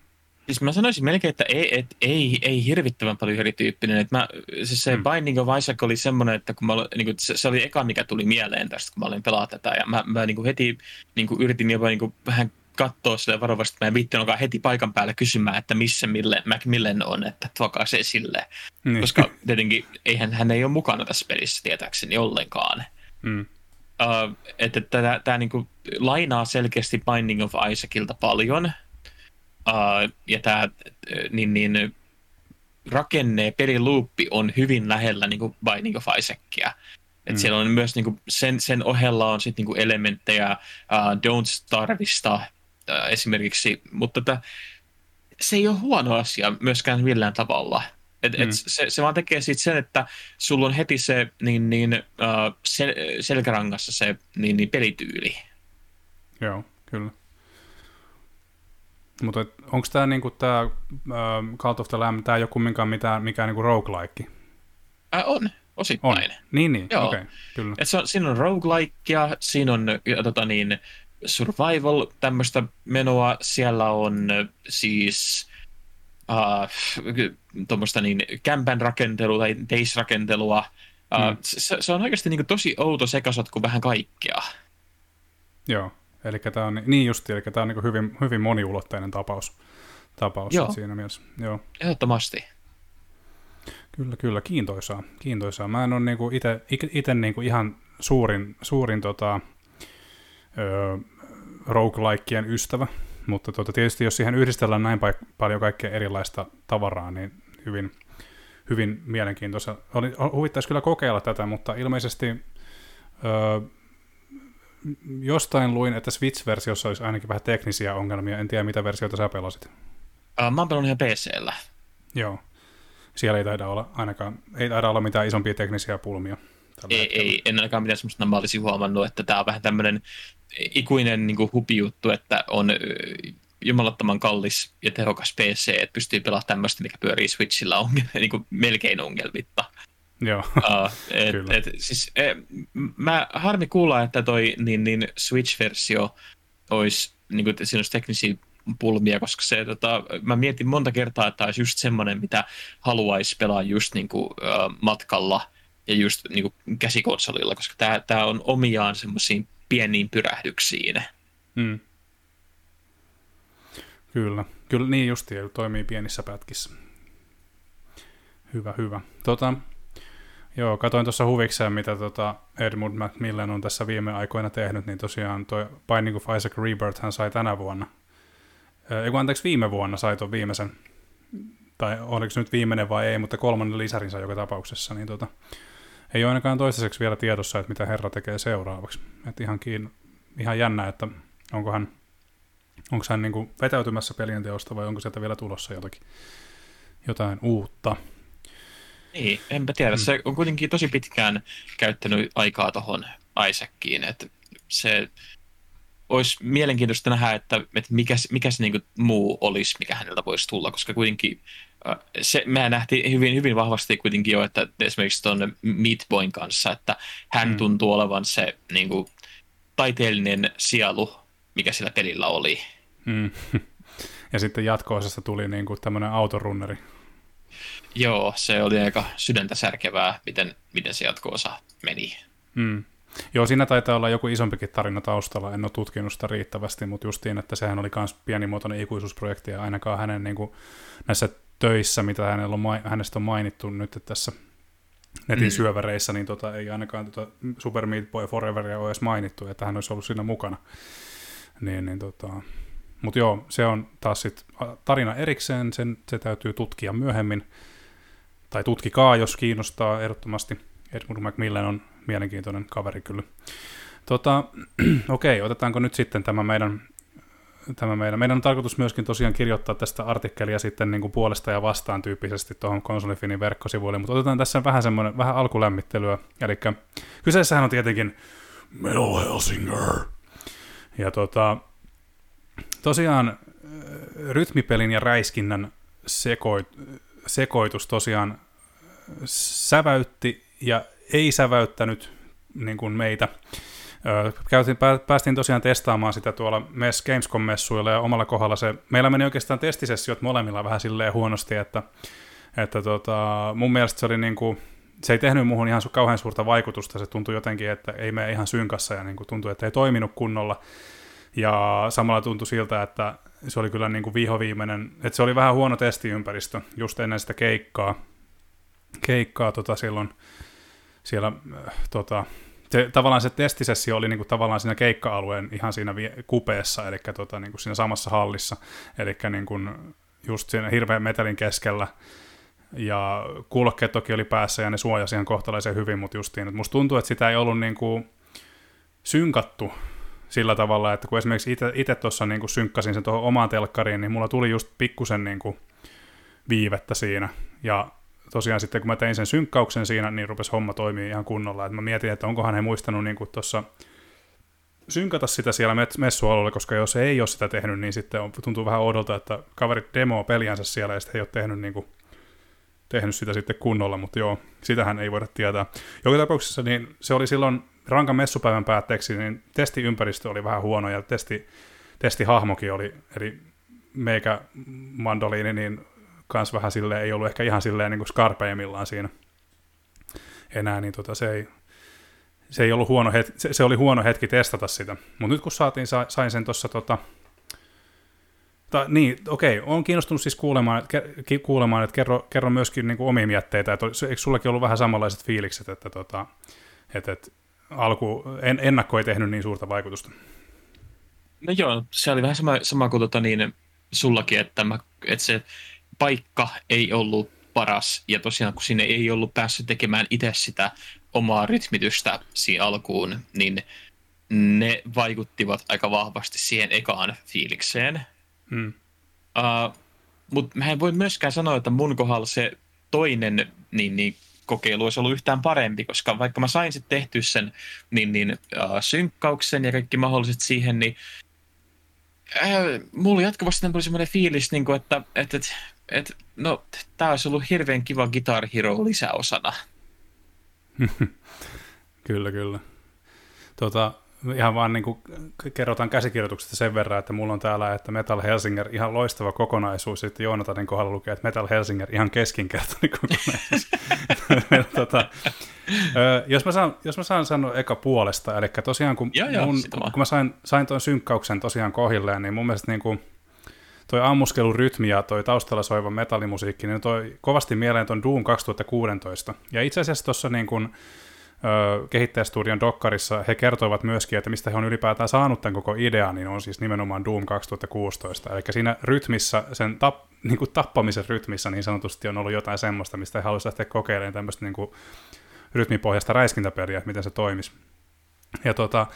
Siis mä sanoisin melkein, että ei, et, ei, ei hirvittävän paljon erityyppinen. Et mä, siis se mm. Binding of Isaac oli semmoinen, että kun mä, niin kuin, se, se, oli eka, mikä tuli mieleen tästä, kun mä olin pelaa tätä. Ja mä, mä niin kuin heti niin kuin yritin jopa niin kuin vähän katsoa sille varovasti, että mä en vitti heti paikan päällä kysymään, että missä mille, Macmillan on, että tuokaa se esille. Niin. Koska tietenkin eihän hän ei ole mukana tässä pelissä tietääkseni ollenkaan. Mm. Uh, että tämä niinku lainaa selkeästi Binding of Isaacilta paljon. Uh, ja tämä niin, niin, rakenne, peliluuppi on hyvin lähellä niin kuin Binding of Isaacia. Et mm. Siellä on myös niin kuin, sen, sen ohella on sit, niin kuin elementtejä uh, Don't Starvista uh, esimerkiksi, mutta tätä, se ei ole huono asia myöskään millään tavalla. Et, mm. et se, se vaan tekee siitä sen, että sulla on heti se niin, niin, uh, sel, selkärangassa se niin, niin pelityyli. Joo, kyllä. Mutta onko tämä niinku tää, uh, Cult of the Lamb, tämä ei ole kumminkaan mitään, mikään niinku roguelike? Äh, on, osittain. On. Niin, niin, okei, okay, kyllä. Et se on, siinä on roguelikea, siinä on tota niin, survival tämmöistä menoa, siellä on siis uh, tuommoista niin kämpän rakentelua tai days-rakentelua. Uh, mm. se, se, on oikeasti niin tosi outo sekasotku vähän kaikkea. Joo, eli tämä on, niin justi, eli tämä on niin hyvin, hyvin moniulotteinen tapaus, tapaus Joo. siinä mielessä. Joo. Ehdottomasti. Kyllä, kyllä, kiintoisaa, kiintoisaa. Mä en ole niinku itse niinku ihan suurin, suurin tota, öö, roguelikeen ystävä, mutta tuota, tietysti jos siihen yhdistellään näin paik- paljon kaikkea erilaista tavaraa, niin hyvin, hyvin mielenkiintoista. Oli, huvittaisi kyllä kokeilla tätä, mutta ilmeisesti öö, jostain luin, että Switch-versiossa olisi ainakin vähän teknisiä ongelmia. En tiedä, mitä versioita sä pelasit. Uh, mä oon pelannut ihan PCllä. Joo. Siellä ei taida olla ainakaan, ei taida olla mitään isompia teknisiä pulmia. Ei, ei, en ainakaan mitään semmoista, mä olisin huomannut, että tämä on vähän tämmöinen ikuinen niin hupijuttu, että on jumalattoman kallis ja tehokas PC, että pystyy pelaamaan tämmöistä, mikä pyörii Switchillä on, niin kuin melkein ongelmitta. Joo, uh, et, Kyllä. Et, siis, e, mä harmi kuulla, että toi niin, niin Switch-versio olisi, niin kuin, siinä olisi teknisiä pulmia, koska se, tota, mä mietin monta kertaa, että olisi just semmoinen, mitä haluaisi pelaa just niin kuin, uh, matkalla ja just niin kuin käsikonsolilla, koska tämä on omiaan semmoisiin pieniin pyrähdyksiin. Mm. Kyllä, kyllä niin justi, toimii pienissä pätkissä. Hyvä, hyvä. Tota, joo, katoin tuossa huvikseen, mitä tota Edmund Macmillan on tässä viime aikoina tehnyt, niin tosiaan toi Binding of Isaac Rebirth hän sai tänä vuonna. Eiku anteeksi, viime vuonna sai tuon viimeisen, tai oliko se nyt viimeinen vai ei, mutta kolmannen lisärin sai joka tapauksessa, niin tota, ei ole ainakaan toistaiseksi vielä tiedossa, että mitä herra tekee seuraavaksi. Et ihan, kiin, ihan jännä, että onko hän, onko hän niin kuin vetäytymässä pelien teosta vai onko sieltä vielä tulossa jotakin, jotain uutta. Niin, enpä tiedä. Mm. Se on kuitenkin tosi pitkään käyttänyt aikaa tuohon Isaaciin, että se olisi mielenkiintoista nähdä, että, että mikä, mikä se niin muu olisi, mikä häneltä voisi tulla, koska kuitenkin se, me nähtiin hyvin, hyvin vahvasti kuitenkin jo, että esimerkiksi tuon Meatboyn kanssa, että hän mm. tuntuu olevan se niin kuin, taiteellinen sielu, mikä sillä pelillä oli. Mm. Ja sitten jatko tuli niin kuin tämmöinen autorunneri. Joo, se oli aika sydäntä särkevää, miten, miten se jatko-osa meni. Mm. Joo, siinä taitaa olla joku isompikin tarina taustalla, en ole tutkinut sitä riittävästi, mutta justiin, että sehän oli myös pienimuotoinen ikuisuusprojekti, ja ainakaan hänen niin kuin, näissä töissä, mitä hänellä on, hänestä on mainittu nyt tässä netin mm. syöväreissä, niin tota, ei ainakaan tota Super Meat Boy Foreveria ole edes mainittu, että hän olisi ollut siinä mukana. Niin, niin tota, mutta joo, se on taas sit tarina erikseen, sen, se täytyy tutkia myöhemmin, tai tutkikaa, jos kiinnostaa ehdottomasti. Edmund Macmillan on mielenkiintoinen kaveri kyllä. Tota, okei, okay, otetaanko nyt sitten tämä meidän tämä meidän. Meidän on tarkoitus myöskin tosiaan kirjoittaa tästä artikkelia sitten niin kuin puolesta ja vastaan tyyppisesti tuohon konsolifinin verkkosivuille, mutta otetaan tässä vähän semmoinen, vähän alkulämmittelyä. Eli kyseessähän on tietenkin Metal Helsinger. Ja tota, tosiaan äh, rytmipelin ja räiskinnän sekoit, sekoitus tosiaan säväytti ja ei säväyttänyt niin kuin meitä käytiin, päästiin tosiaan testaamaan sitä tuolla MES Gamescom-messuilla ja omalla kohdalla se, meillä meni oikeastaan testisessiot molemmilla vähän silleen huonosti, että, että tota, mun mielestä se oli niin kuin, se ei tehnyt muuhun ihan kauhean suurta vaikutusta, se tuntui jotenkin, että ei mene ihan synkassa ja niin kuin tuntui, että ei toiminut kunnolla. Ja samalla tuntui siltä, että se oli kyllä niin kuin vihoviimeinen, että se oli vähän huono testiympäristö just ennen sitä keikkaa, keikkaa tota silloin siellä tota, se, tavallaan se testisessio oli niin kuin, tavallaan siinä keikka-alueen ihan siinä kupeessa, eli tota, niin kuin siinä samassa hallissa, eli niin kuin, just siinä hirveän metelin keskellä, ja kuulokkeet toki oli päässä ja ne suojasi ihan kohtalaisen hyvin, mutta justiin, että musta tuntuu, että sitä ei ollut niin kuin synkattu sillä tavalla, että kun esimerkiksi itse tuossa niin synkkasin sen tuohon omaan telkkariin, niin mulla tuli just pikkusen niin viivettä siinä, ja tosiaan sitten kun mä tein sen synkkauksen siinä, niin rupesi homma toimii ihan kunnolla. Et mä mietin, että onkohan he muistanut niin tuossa synkata sitä siellä messualueella, koska jos ei ole sitä tehnyt, niin sitten on, tuntuu vähän oudolta, että kaverit demo peliänsä siellä ja sitten he ei ole tehnyt, niin kuin, tehnyt sitä sitten kunnolla, mutta joo, sitähän ei voida tietää. Joka tapauksessa niin se oli silloin rankan messupäivän päätteeksi, niin testiympäristö oli vähän huono ja testi, testihahmokin oli, eli meikä mandoliini, niin kans vähän silleen, ei ollut ehkä ihan silleen niin kuin skarpeimmillaan siinä enää, niin tota, se, ei, se, ei ollut huono hetki, se, se, oli huono hetki testata sitä. Mutta nyt kun saatiin, sain sen tuossa tota, ta, niin, okei, on kiinnostunut siis kuulemaan, että, kuulemaan, että kerro, kerro myöskin niin omia mietteitä, että eikö sullekin ollut vähän samanlaiset fiilikset, että, tota, että, että alku, en, ennakko ei tehnyt niin suurta vaikutusta? No joo, se oli vähän sama, sama kuin tota niin, sullakin, että, mä, että se paikka ei ollut paras, ja tosiaan kun sinne ei ollut päässyt tekemään itse sitä omaa rytmitystä siinä alkuun, niin ne vaikuttivat aika vahvasti siihen ekaan fiilikseen. Hmm. Uh, Mutta mä en voi myöskään sanoa, että mun kohdalla se toinen niin, niin, kokeilu olisi ollut yhtään parempi, koska vaikka mä sain sitten tehty sen niin, niin, uh, synkkauksen ja kaikki mahdolliset siihen, niin äh, mulla jatkuvasti tuli semmoinen fiilis, niin kuin, että, että, että et, no, tämä olisi ollut hirveän kiva Guitar Hero lisäosana. kyllä, kyllä. Tota, ihan vaan niin kuin kerrotaan käsikirjoituksesta sen verran, että mulla on täällä, että Metal Helsinger ihan loistava kokonaisuus, sitten Joonatanin kohdalla lukee, että Metal Helsinger ihan keskinkertainen kokonaisuus. tota, jos, mä saan, jos mä saan sanoa eka puolesta, eli tosiaan kun, joo, mun, joo, kun mä sain, sain tuon synkkauksen tosiaan kohilleen, niin mun mielestä niin kuin, toi ammuskelurytmi ja toi taustalla soiva metallimusiikki, niin toi kovasti mieleen ton Doom 2016. Ja itse asiassa tuossa niin kun, kehittäjästudion Dokkarissa he kertoivat myöskin, että mistä he on ylipäätään saanut tämän koko idean, niin on siis nimenomaan Doom 2016. Eli siinä rytmissä, sen tap, niin kuin tappamisen rytmissä niin sanotusti on ollut jotain semmoista, mistä he haluaisivat lähteä kokeilemaan tämmöistä niin kuin rytmipohjaista räiskintäpeliä, että miten se toimisi. Ja tota,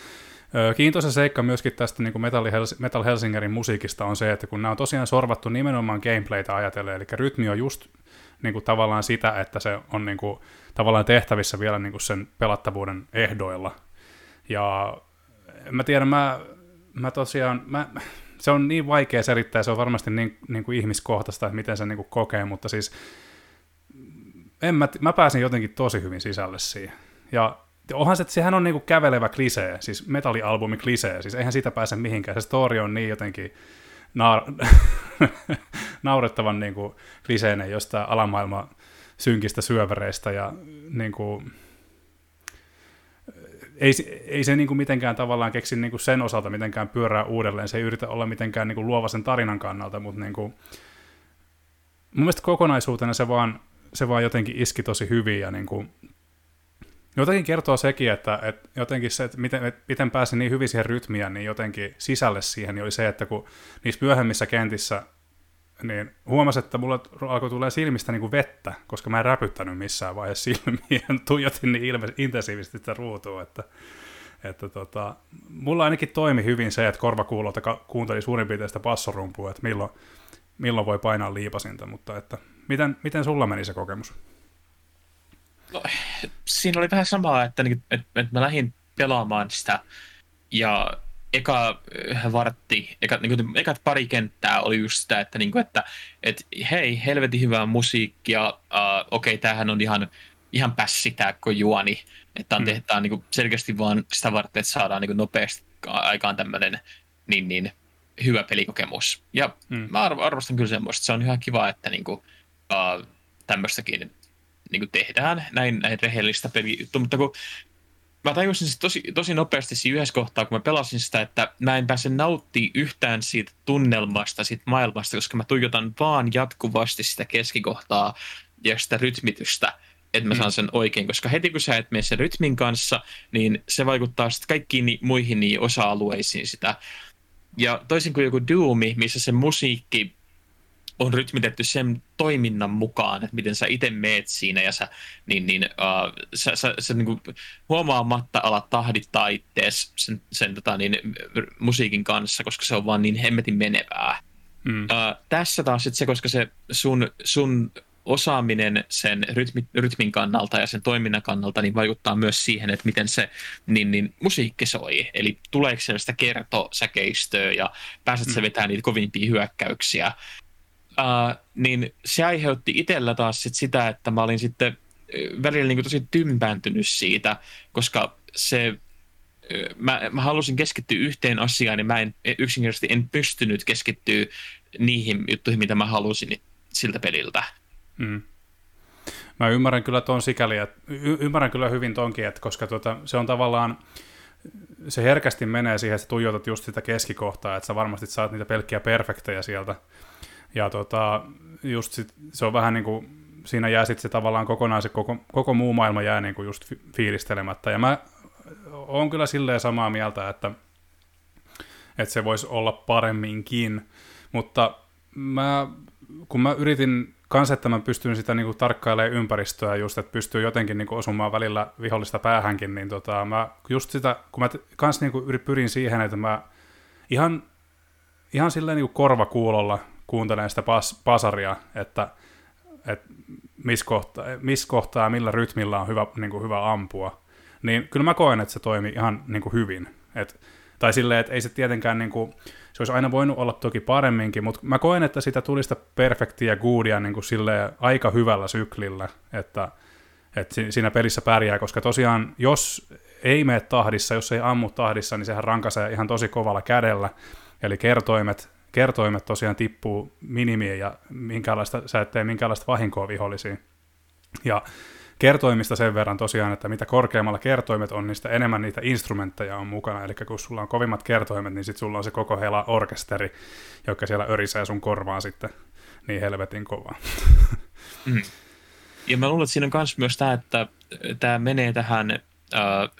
Kiintoisa seikka myöskin tästä niin kuin Metal, Hels- Metal Helsingerin musiikista on se, että kun nämä on tosiaan sorvattu nimenomaan gameplaytä ajatellen, eli rytmi on just niin kuin tavallaan sitä, että se on niin kuin, tavallaan tehtävissä vielä niin kuin sen pelattavuuden ehdoilla. Ja mä tiedän, mä, mä tosiaan, mä, se on niin vaikea selittää, se on varmasti niin, niin kuin ihmiskohtaista, että miten se niin kuin kokee, mutta siis en mä, mä pääsin jotenkin tosi hyvin sisälle siihen. Ja onhan se, sehän on niinku kävelevä klisee, siis metallialbumi klisee, siis eihän siitä pääse mihinkään. Se story on niin jotenkin naar- naurettavan niinku kliseinen jostain alamaailman synkistä syövereistä ja niinku, ei, ei se niinku mitenkään tavallaan keksi niinku sen osalta mitenkään pyörää uudelleen, se ei yritä olla mitenkään niinku luova sen tarinan kannalta, mutta niinku, mun mielestä kokonaisuutena se vaan, se vaan jotenkin iski tosi hyvin ja niinku, Jotenkin kertoo sekin, että, että jotenkin se, että miten, että miten pääsin niin hyvin siihen rytmiin, niin jotenkin sisälle siihen, niin oli se, että kun niissä myöhemmissä kentissä niin huomasin, että mulla alkoi tulee silmistä niin kuin vettä, koska mä en räpyttänyt missään vaiheessa silmiä, tuijotin niin ilme, intensiivisesti sitä ruutua, että, että tota, mulla ainakin toimi hyvin se, että korvakuulolta kuunteli suurin piirtein sitä passorumpua, että milloin, milloin voi painaa liipasinta, mutta että miten, miten sulla meni se kokemus? No, siinä oli vähän samaa, että, niin, että, että mä lähdin pelaamaan sitä ja eka äh, vartti, eka, niin kuin, ekat pari kenttää oli just sitä, että, niin kuin, että, että hei, helvetin hyvää musiikkia, uh, okei, okay, tämähän on ihan ihan pässitääkko juoni, että on, Mm. tehdään niin kuin selkeästi vaan sitä varten, että saadaan niin kuin nopeasti aikaan tämmöinen niin, niin, hyvä pelikokemus. Ja Mm. mä arv- arvostan kyllä semmoista. Se on ihan kiva, että niin kuin, uh, tämmöistäkin niin kuin tehdään, näin, näin rehellistä pelijuttua, mutta kun mä tajusin sit tosi, tosi nopeasti siinä yhdessä kohtaa, kun mä pelasin sitä, että mä en pääse nauttimaan yhtään siitä tunnelmasta, siitä maailmasta, koska mä tuijotan vaan jatkuvasti sitä keskikohtaa ja sitä rytmitystä, että mä Mm. saan sen oikein, koska heti kun sä et mene sen rytmin kanssa, niin se vaikuttaa sitten kaikkiin ni- muihin niin osa-alueisiin sitä. Ja toisin kuin joku Doomi, missä se musiikki on rytmitetty sen toiminnan mukaan, että miten sä itse meet siinä ja sä, niin, niin, uh, sä, sä, sä niin kuin huomaamatta alat tahdittaa ittees sen, sen tota, niin, musiikin kanssa, koska se on vaan niin hemmetin menevää. Mm. Uh, tässä taas sit se, koska se sun, sun osaaminen sen rytmi, rytmin kannalta ja sen toiminnan kannalta niin vaikuttaa myös siihen, että miten se niin, niin, musiikki soi. Eli tuleeko siellä sitä kertosäkeistöä ja pääset Mm. vetämään niitä kovimpia hyökkäyksiä. Uh, niin se aiheutti itsellä taas sit sitä, että mä olin sitten välillä niin tosi tympääntynyt siitä, koska se mä, mä halusin keskittyä yhteen asiaan, niin mä en yksinkertaisesti en pystynyt keskittyä niihin juttuihin, mitä mä halusin siltä peliltä. Mm. Mä ymmärrän kyllä ton sikäli, että y- ymmärrän kyllä hyvin tonkin, että koska tuota, se on tavallaan, se herkästi menee siihen, että tuijotat just sitä keskikohtaa, että sä varmasti saat niitä pelkkiä perfektejä sieltä. Ja tota, just sit, se on vähän niin kuin, siinä jää sitten se tavallaan kokonaan se koko, koko muu maailma jää niin kuin just fi- fiilistelemättä. Ja mä oon kyllä silleen samaa mieltä, että, että se voisi olla paremminkin, mutta mä, kun mä yritin kanssa, että mä pystyn sitä niin kuin tarkkailemaan ympäristöä just, että pystyy jotenkin niin kuin osumaan välillä vihollista päähänkin, niin tota, mä just sitä, kun mä kans niin kuin yri- pyrin siihen, että mä ihan, ihan silleen niin kuin korvakuulolla kuuntelen sitä pas, pasaria, että, että missä kohtaa, miss kohtaa millä rytmillä on hyvä, niin kuin hyvä ampua, niin kyllä mä koen, että se toimii ihan niin kuin hyvin. Et, tai silleen, että ei se tietenkään, niin kuin, se olisi aina voinut olla toki paremminkin, mutta mä koen, että sitä tuli sitä perfektiä ja goodia niin kuin silleen aika hyvällä syklillä, että, että si- siinä pelissä pärjää, koska tosiaan jos ei mene tahdissa, jos ei ammu tahdissa, niin sehän rankaisee ihan tosi kovalla kädellä, eli kertoimet, kertoimet tosiaan tippuu minimiin ja minkäänlaista, sä et tee minkäänlaista vahinkoa vihollisiin. Ja kertoimista sen verran tosiaan, että mitä korkeammalla kertoimet on, niin sitä enemmän niitä instrumentteja on mukana. Eli kun sulla on kovimmat kertoimet, niin sitten sulla on se koko hela orkesteri, joka siellä örisee sun korvaan sitten niin helvetin kovaa. Mm. Ja mä luulen, että siinä on myös myös tämä, että tämä menee tähän uh,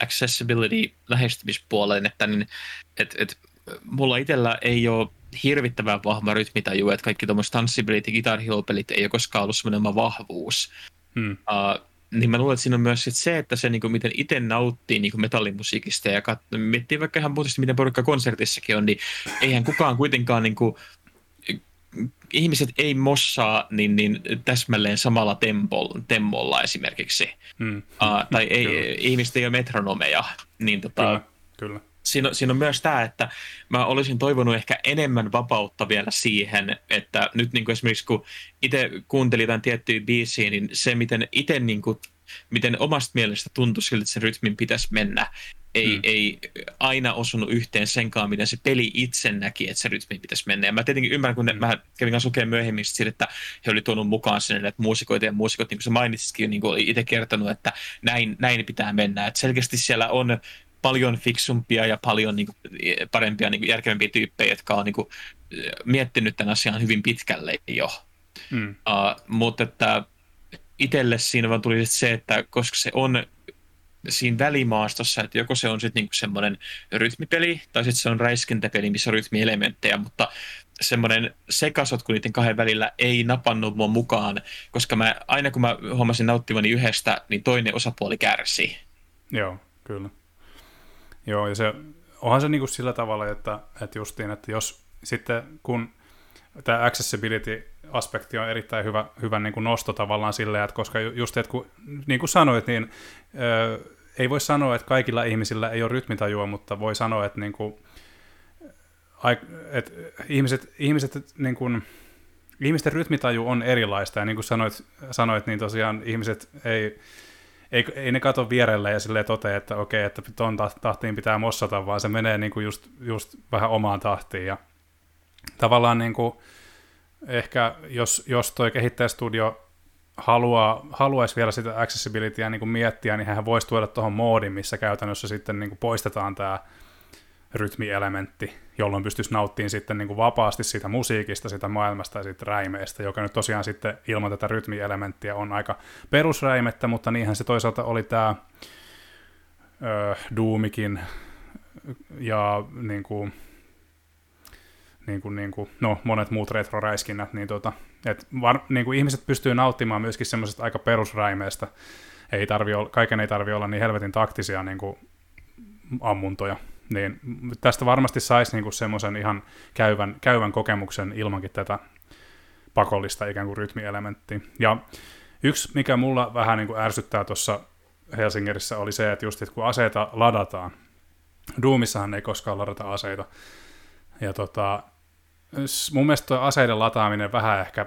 accessibility-lähestymispuoleen, että niin, et, et, mulla itsellä ei ole hirvittävän vahva rytmitaju, että kaikki tuommoiset tanssipelit ja Guitar Hero-pelit ei ole koskaan ollut semmoinen oma vahvuus. Hmm. Uh, niin mä luulen, että siinä on myös sit se, että se, niin kuin, miten itse nauttii niin kuin metallimusiikista ja kat- miettii vaikka ihan puhtaasti, miten porukka konsertissakin on, niin eihän kukaan kuitenkaan niin kuin, ihmiset ei mossaa niin, niin täsmälleen samalla tempolla, temmolla esimerkiksi. Hmm. Uh, tai ei, Kyllä. ihmiset ei ole metronomeja. Niin tota, Kyllä, kyllä. Siinä, siinä on myös tämä, että mä olisin toivonut ehkä enemmän vapautta vielä siihen, että nyt niin kuin esimerkiksi kun itse kuuntelin jotain tiettyä biisiä, niin se miten itse niin kuin, miten omasta mielestä tuntui siltä, että sen rytmin pitäisi mennä, ei, Mm. ei aina osunut yhteen senkaan, miten se peli itse näki, että se rytmi pitäisi mennä. Ja mä tietenkin ymmärrän, kun ne, Mm. mä kävin kanssa lukemaan myöhemmin siitä, että he oli tuonut mukaan sinne, että muusikoita ja muusikot, niin kuin sä mainitsitkin, niin kuin oli itse kertonut, että näin, näin pitää mennä. Että selkeästi siellä on paljon fiksumpia ja paljon niin kuin, parempia, niin kuin, järkevämpiä tyyppejä, jotka on niin kuin, miettinyt tämän asian hyvin pitkälle jo. Hmm. Uh, mutta että itselle siinä vaan tuli se, että koska se on siinä välimaastossa, että joko se on sitten niinku semmoinen rytmipeli, tai sitten se on räiskintäpeli, missä on rytmielementtejä, mutta semmoinen sekasotku niiden kahden välillä ei napannut mua mukaan, koska mä, aina kun mä huomasin nauttivani yhdestä, niin toinen osapuoli kärsi. Joo, kyllä. Joo, ja se, onhan se niinku sillä tavalla, että, että justiin, että jos sitten kun tämä accessibility-aspekti on erittäin hyvä, hyvä niin kuin nosto tavallaan silleen, että koska ju- just, että kun, niin kuin sanoit, niin ö, ei voi sanoa, että kaikilla ihmisillä ei ole rytmitajua, mutta voi sanoa, että, niin kuin, että ihmiset, ihmiset niin kuin, ihmisten rytmitaju on erilaista, ja niin kuin sanoit, sanoit niin tosiaan ihmiset ei, ei, ei ne kato vierelle ja silleen totea, että okei, että ton tahtiin pitää mossata, vaan se menee niin kuin just, just vähän omaan tahtiin. Ja tavallaan niin kuin, ehkä jos, jos toi kehittäjästudio haluaa, haluaisi vielä sitä accessibilityä niin kuin miettiä, niin hän voisi tuoda tuohon moodin, missä käytännössä sitten niin kuin poistetaan tämä rytmielementti, jolloin pystyisi nauttimaan sitten niin kuin vapaasti siitä musiikista, siitä maailmasta ja siitä räimeestä, joka nyt tosiaan sitten ilman tätä rytmielementtiä on aika perusräimettä, mutta niinhän se toisaalta oli tämä ö, Doomikin ja niin kuin, niin kuin, niin kuin, no, monet muut retroräiskinnät, niin, tota, et var, niin kuin ihmiset pystyy nauttimaan myöskin semmoisesta aika perusräimeestä. Ei tarvi olla, kaiken ei tarvi olla niin helvetin taktisia niin kuin ammuntoja. Niin tästä varmasti saisi niin semmoisen ihan käyvän, käyvän kokemuksen ilmankin tätä pakollista ikään kuin rytmielementtiä. Ja yksi, mikä mulla vähän niin kuin ärsyttää tuossa Helsingerissä oli se, että just että kun aseita ladataan, Doomissahan ei koskaan ladata aseita, ja tota, mun mielestä aseiden lataaminen vähän ehkä,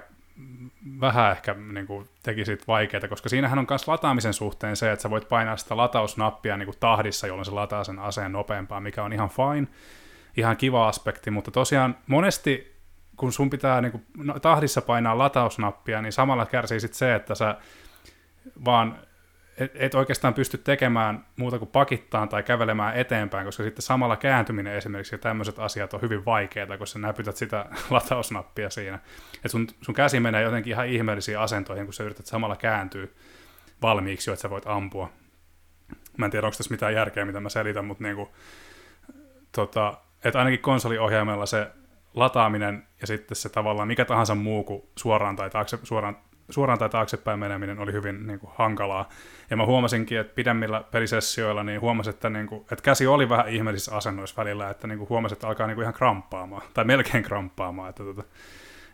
vähän ehkä niin kuin teki siitä vaikeaa, koska siinähän on myös lataamisen suhteen se, että sä voit painaa sitä latausnappia niin kuin tahdissa, jolloin se lataa sen aseen nopeampaa, mikä on ihan fine, ihan kiva aspekti, mutta tosiaan monesti kun sun pitää niin kuin, no, tahdissa painaa latausnappia, niin samalla kärsii sit se, että sä vaan et, et oikeastaan pysty tekemään muuta kuin pakittaan tai kävelemään eteenpäin, koska sitten samalla kääntyminen esimerkiksi ja tämmöiset asiat on hyvin vaikeita, koska sä näpytät sitä latausnappia siinä. Et sun, sun käsi menee jotenkin ihan ihmeellisiin asentoihin, kun sä yrität samalla kääntyä valmiiksi että sä voit ampua. Mä en tiedä, onko tässä mitään järkeä, mitä mä selitän, mutta niinku, tota, että ainakin konsoliohjaimella se lataaminen ja sitten se tavallaan mikä tahansa muu kuin suoraan tai taakse, suoraan suoraan tai taaksepäin meneminen oli hyvin niin kuin, hankalaa. Ja mä huomasinkin, että pidemmillä pelisessioilla niin huomasin, että, niin kuin, että käsi oli vähän ihmeellisissä asennoissa välillä, että niin kuin, huomasin, että alkaa niin kuin, ihan kramppaamaan, tai melkein kramppaamaan. Että, että,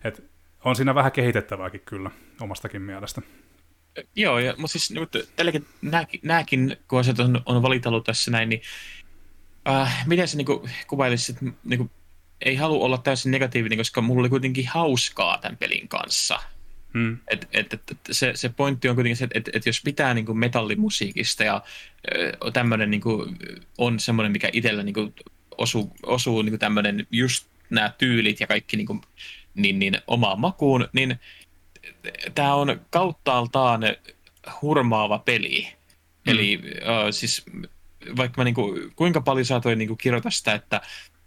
että on siinä vähän kehitettävääkin kyllä omastakin mielestä. Joo, ja, mutta siis tälläkin, nämäkin, nämäkin, kun asiat on, on valitellut tässä näin, niin äh, miten se niin kuvailisi, että niin kuin, ei halua olla täysin negatiivinen, koska mulla oli kuitenkin hauskaa tämän pelin kanssa – Mm. Et, et, et, se, se pointti on kuitenkin se, että et, et jos pitää niin kuin metallimusiikista ja tämmöinen niin on semmoinen, mikä itsellä niin kuin osuu, osuu niin tämmöinen just nämä tyylit ja kaikki niin kuin, niin, niin omaan makuun, niin tämä on kauttaaltaan hurmaava peli. Mm. Eli uh, siis vaikka mä niinku, kuinka paljon saatoin niinku kirjoita sitä, että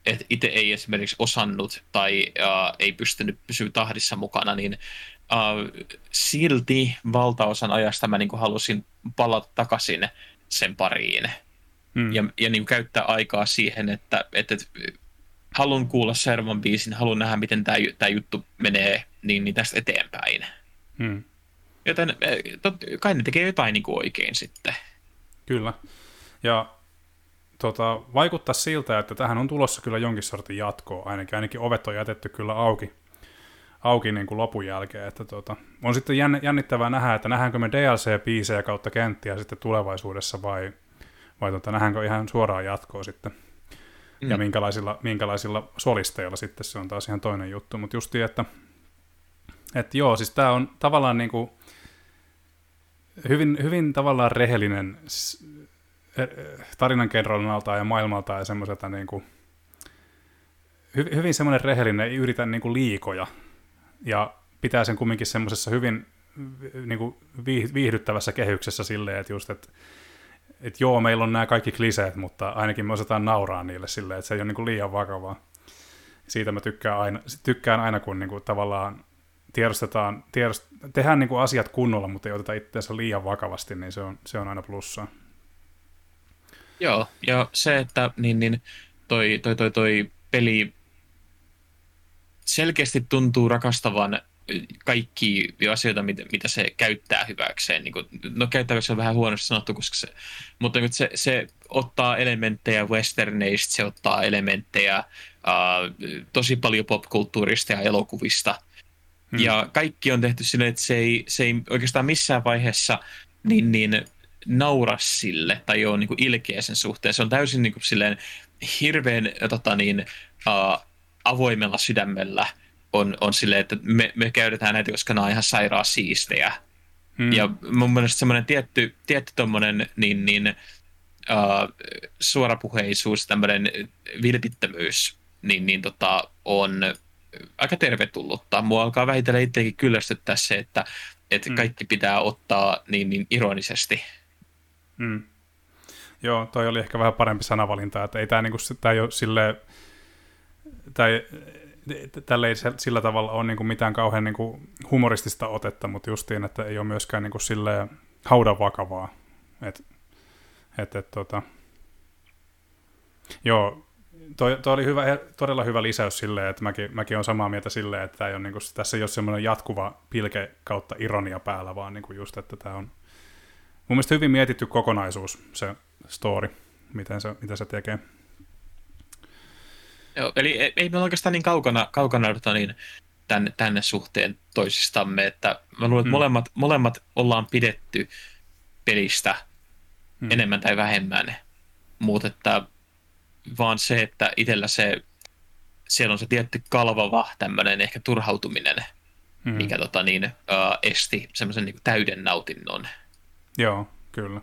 et itse ei esimerkiksi osannut tai uh, ei pystynyt pysyä tahdissa mukana, niin uh, silti valtaosan ajasta mä niin kuin halusin palata takaisin sen pariin. Hmm. Ja, ja niin käyttää aikaa siihen, että, että, että haluan kuulla seuraavan biisin, haluan nähdä, miten tämä, tämä juttu menee niin, niin tästä eteenpäin. Hmm. Joten tot, kai ne tekee jotain niin kuin oikein sitten. Kyllä. Ja tota, vaikuttaa siltä, että tähän on tulossa kyllä jonkin sortin jatkoa, ainakin, ainakin ovet on jätetty kyllä auki auki niin kuin lopun jälkeen. Että tota, on sitten jännittävää nähdä, että nähdäänkö me DLC-biisejä kautta kenttiä sitten tulevaisuudessa vai, vai tota, nähdäänkö ihan suoraan jatkoa sitten. Mm. Ja minkälaisilla, minkälaisilla solisteilla sitten, se on taas ihan toinen juttu. Mutta justi, että, että joo, siis tämä on tavallaan niin kuin hyvin, hyvin tavallaan rehellinen tarinankerronnalta ja maailmalta ja semmoiselta niin kuin, hyvin semmoinen rehellinen, ei yritä niin kuin liikoja ja pitää sen kumminkin semmoisessa hyvin niin kuin viihdyttävässä kehyksessä silleen, että just, että että joo, meillä on nämä kaikki kliseet, mutta ainakin me osataan nauraa niille silleen, että se ei ole niin kuin liian vakavaa. Siitä mä tykkään aina, tykkään aina kun niin kuin tavallaan tiedostetaan, tiedost, tehdään niin kuin asiat kunnolla, mutta ei oteta itseänsä liian vakavasti, niin se on, se on aina plussaa. Joo, ja se, että niin, niin toi, toi, toi, toi peli selkeästi tuntuu rakastavan kaikki asioita, mitä, mitä se käyttää hyväkseen. Niin kuin, no käyttääkö se on vähän huonosti sanottu, koska se, mutta niin se, se ottaa elementtejä westerneista, se ottaa elementtejä uh, tosi paljon popkulttuurista ja elokuvista. Hmm. Ja kaikki on tehty silleen, että se ei, se ei oikeastaan missään vaiheessa niin, niin naura sille tai ole niin kuin ilkeä sen suhteen. Se on täysin niin kuin, silleen hirveän tota niin, uh, avoimella sydämellä on, on silleen, että me, me käytetään näitä, koska nämä on ihan sairaan siistejä. Mm. Ja mun mielestä semmoinen tietty, tietty tommonen, niin, niin uh, suorapuheisuus, tämmöinen vilpittömyys, niin, niin tota, on aika tervetullutta. Mua alkaa vähitellen itsekin kyllästyttää se, että, että mm. kaikki pitää ottaa niin, niin ironisesti. Mm. Joo, toi oli ehkä vähän parempi sanavalinta, että ei tämä niinku, tää ei ole silleen, tää ei, tälle ei sillä tavalla ole niinku mitään kauhean niinku humoristista otetta, mutta justiin, että ei ole myöskään niinku silleen haudan vakavaa. Et, et, et, tota. Joo, toi, toi oli hyvä, todella hyvä lisäys silleen, että mäkin, mäkin olen samaa mieltä silleen, että ei ole, niinku, tässä ei ole semmoinen jatkuva pilke kautta ironia päällä, vaan niinku just, että tämä on mun mielestä hyvin mietitty kokonaisuus, se story, miten se, mitä se tekee. Joo, eli ei, ei me oikeastaan niin kaukana, kaukana niin tänne, tänne suhteen toisistamme, että mä luulen, että hmm. molemmat, molemmat ollaan pidetty pelistä hmm. enemmän tai vähemmän, mutta että vaan se, että itsellä se, siellä on se tietty kalvava tämmöinen ehkä turhautuminen, hmm. mikä tota niin, esti semmoisen niin täyden nautinnon. Joo, kyllä.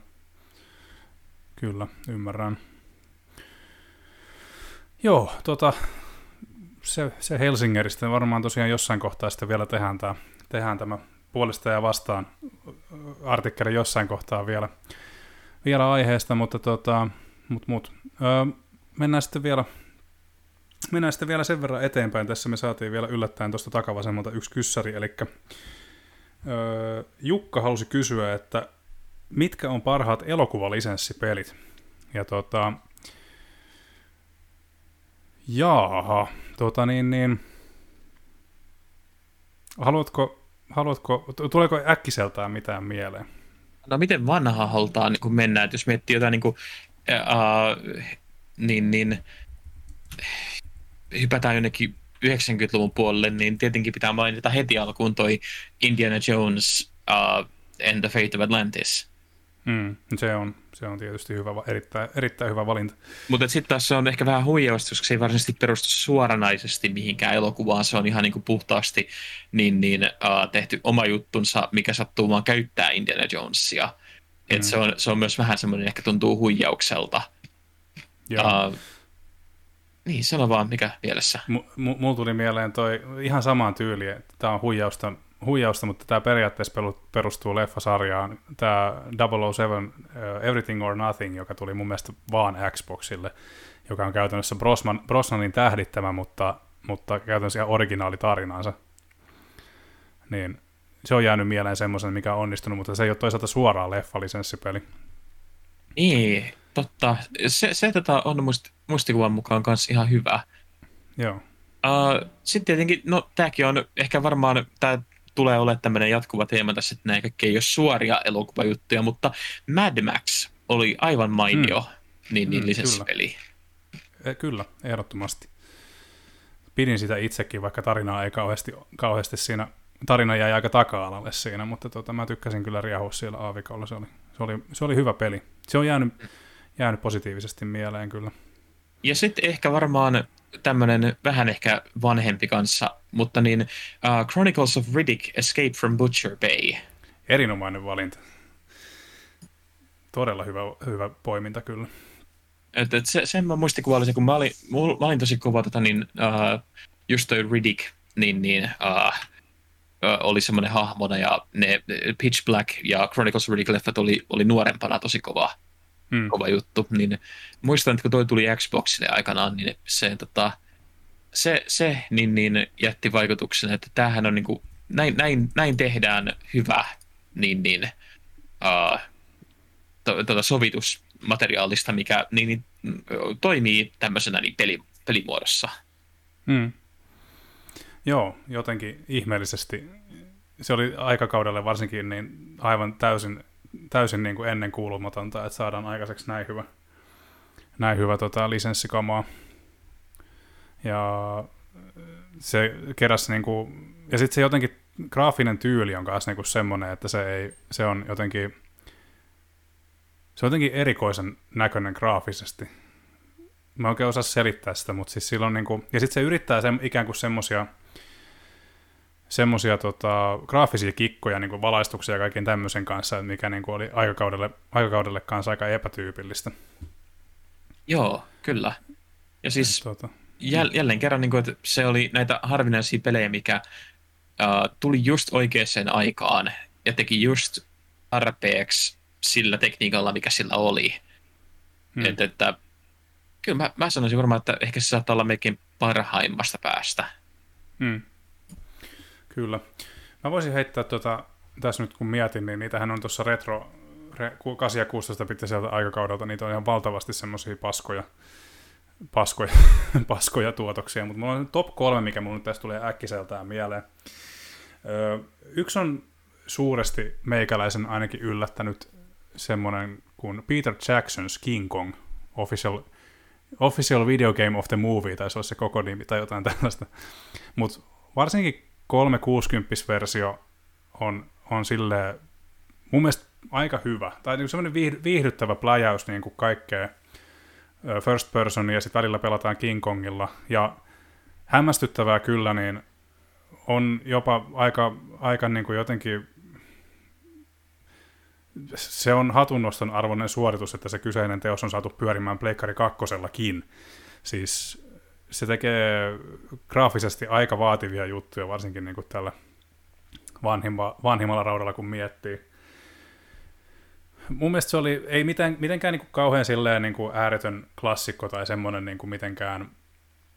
Kyllä, ymmärrän. Joo, tota, se, se Helsingeristä varmaan tosiaan jossain kohtaa sitten vielä tehdään tämä, tehdään tämä puolesta ja vastaan artikkeli jossain kohtaa vielä, vielä aiheesta, mutta tota, mut, mut, öö, mennään sitten vielä Mennään sitten vielä sen verran eteenpäin. Tässä me saatiin vielä yllättäen tuosta takavasemmalta yksi kyssäri, eli öö, Jukka halusi kysyä, että mitkä on parhaat elokuvalisenssipelit? Ja tota, Jaaha, tota niin, niin, haluatko, haluatko, tuleeko äkkiseltään mitään mieleen? No miten vanha halutaan niin kun mennään, että jos miettii jotain niin, kuin, uh, niin, niin hypätään jonnekin 90-luvun puolelle, niin tietenkin pitää mainita heti alkuun toi Indiana Jones uh, and the Fate of Atlantis. Mm, se, on, se on tietysti hyvä, erittäin, erittäin hyvä valinta. Mutta sitten taas se on ehkä vähän huijausta, koska se ei varsinaisesti perustu suoranaisesti mihinkään elokuvaan. Se on ihan niin kuin puhtaasti niin, niin, uh, tehty oma juttunsa, mikä sattuu vaan käyttää Indiana Jonesia. Et mm. se, on, se on myös vähän semmoinen, ehkä tuntuu huijaukselta. Joo. Uh, niin, sano vaan, mikä mielessä. M- m- mulla tuli mieleen toi ihan samaan tyyliin, että tämä on huijausta huijausta, mutta tämä periaatteessa perustuu leffasarjaan. Tämä 007 uh, Everything or Nothing, joka tuli mun mielestä vaan Xboxille, joka on käytännössä Brosman, Brosnanin tähdittämä, mutta, mutta käytännössä ihan originaali tarinansa. Niin se on jäänyt mieleen semmoisen, mikä on onnistunut, mutta se ei ole toisaalta suoraan leffalisenssipeli. Niin, totta. Se, se tota on must, mustikuvan mukaan kanssa ihan hyvä. Joo. Uh, sitten tietenkin, no tämäkin on ehkä varmaan, tämä tulee olemaan tämmöinen jatkuva teema tässä, että nämä kaikki ei ole suoria elokuvajuttuja, mutta Mad Max oli aivan mainio mm. niin, niin mm, lisenssipeli. Kyllä. E, kyllä, ehdottomasti. Pidin sitä itsekin, vaikka tarinaa ei kauheasti, kauheasti siinä, tarina jäi aika taka-alalle siinä, mutta tota, mä tykkäsin kyllä riahua siellä aavikolla, se oli, se oli, se oli hyvä peli. Se on jäänyt, jäänyt positiivisesti mieleen kyllä. Ja sitten ehkä varmaan tämmöinen vähän ehkä vanhempi kanssa, mutta niin uh, Chronicles of Riddick Escape from Butcher Bay. Erinomainen valinta. Todella hyvä, hyvä poiminta kyllä. Et, et se, sen mä muistikuvailisin, kun mä olin, mä olin tosi kova tota, niin, uh, just toi Riddick, niin, niin uh, uh, oli semmoinen hahmona ja ne Pitch Black ja Chronicles of Riddick-leffat oli, oli nuorempana tosi kova mm. kova juttu. Niin muistan, että kun toi tuli Xboxille aikanaan, niin se, tota, se, se niin, niin jätti vaikutuksen, että tämähän on niin kuin, näin, näin, näin tehdään hyvä niin, niin, uh, to, to, sovitusmateriaalista, mikä niin, niin, toimii tämmöisenä niin peli, pelimuodossa. Mm. Joo, jotenkin ihmeellisesti. Se oli aikakaudelle varsinkin niin aivan täysin täysin niin kuin ennen kuulumatonta, että saadaan aikaiseksi näin hyvä, näin hyvä tota, lisenssikamaa. Ja se keräsi niin kuin, ja sitten se jotenkin graafinen tyyli on myös niin semmoinen, että se, ei, se on jotenkin se on jotenkin erikoisen näköinen graafisesti. Mä oikein osaa selittää sitä, mutta siis silloin kuin, ja sitten se yrittää se, ikään kuin semmoisia semmoisia tota, graafisia kikkoja, niin valaistuksia ja kaiken tämmöisen kanssa, mikä niin kuin oli aikakaudelle, aikakaudelle kanssa aika epätyypillistä. Joo, kyllä. Ja siis tota, jäl, jälleen kerran, niin kuin, että se oli näitä harvinaisia pelejä, mikä uh, tuli just oikeaan aikaan ja teki just tarpeeksi sillä tekniikalla, mikä sillä oli. Hmm. Et, että, kyllä mä, mä sanoisin varmaan, että ehkä se saattaa olla melkein parhaimmasta päästä. Hmm. Kyllä. Mä voisin heittää tuota, tässä nyt kun mietin, niin niitähän on tuossa retro, re, 8 ja 16 pitää sieltä aikakaudelta, niitä on ihan valtavasti semmoisia paskoja, paskoja, paskoja tuotoksia, mutta mulla on top kolme, mikä mulla nyt tästä tulee äkkiseltään mieleen. Öö, yksi on suuresti meikäläisen ainakin yllättänyt semmoinen kuin Peter Jackson's King Kong Official, official Video Game of the Movie, tai se olisi se koko nimi tai jotain tällaista. Mutta varsinkin 360-versio on, on sille mun mielestä aika hyvä. Tai niin semmoinen viihdyttävä pläjäys niin kuin kaikkea first person ja sitten välillä pelataan King Kongilla. Ja hämmästyttävää kyllä, niin on jopa aika, aika niin kuin jotenkin se on hatunnoston arvoinen suoritus, että se kyseinen teos on saatu pyörimään Pleikkari kakkosellakin. Siis se tekee graafisesti aika vaativia juttuja, varsinkin niin kuin tällä vanhimma, vanhimmalla raudalla, kun miettii. Mun mielestä se oli, ei mitään, mitenkään niin kuin kauhean silleen niin kuin ääretön klassikko tai semmoinen niin kuin mitenkään,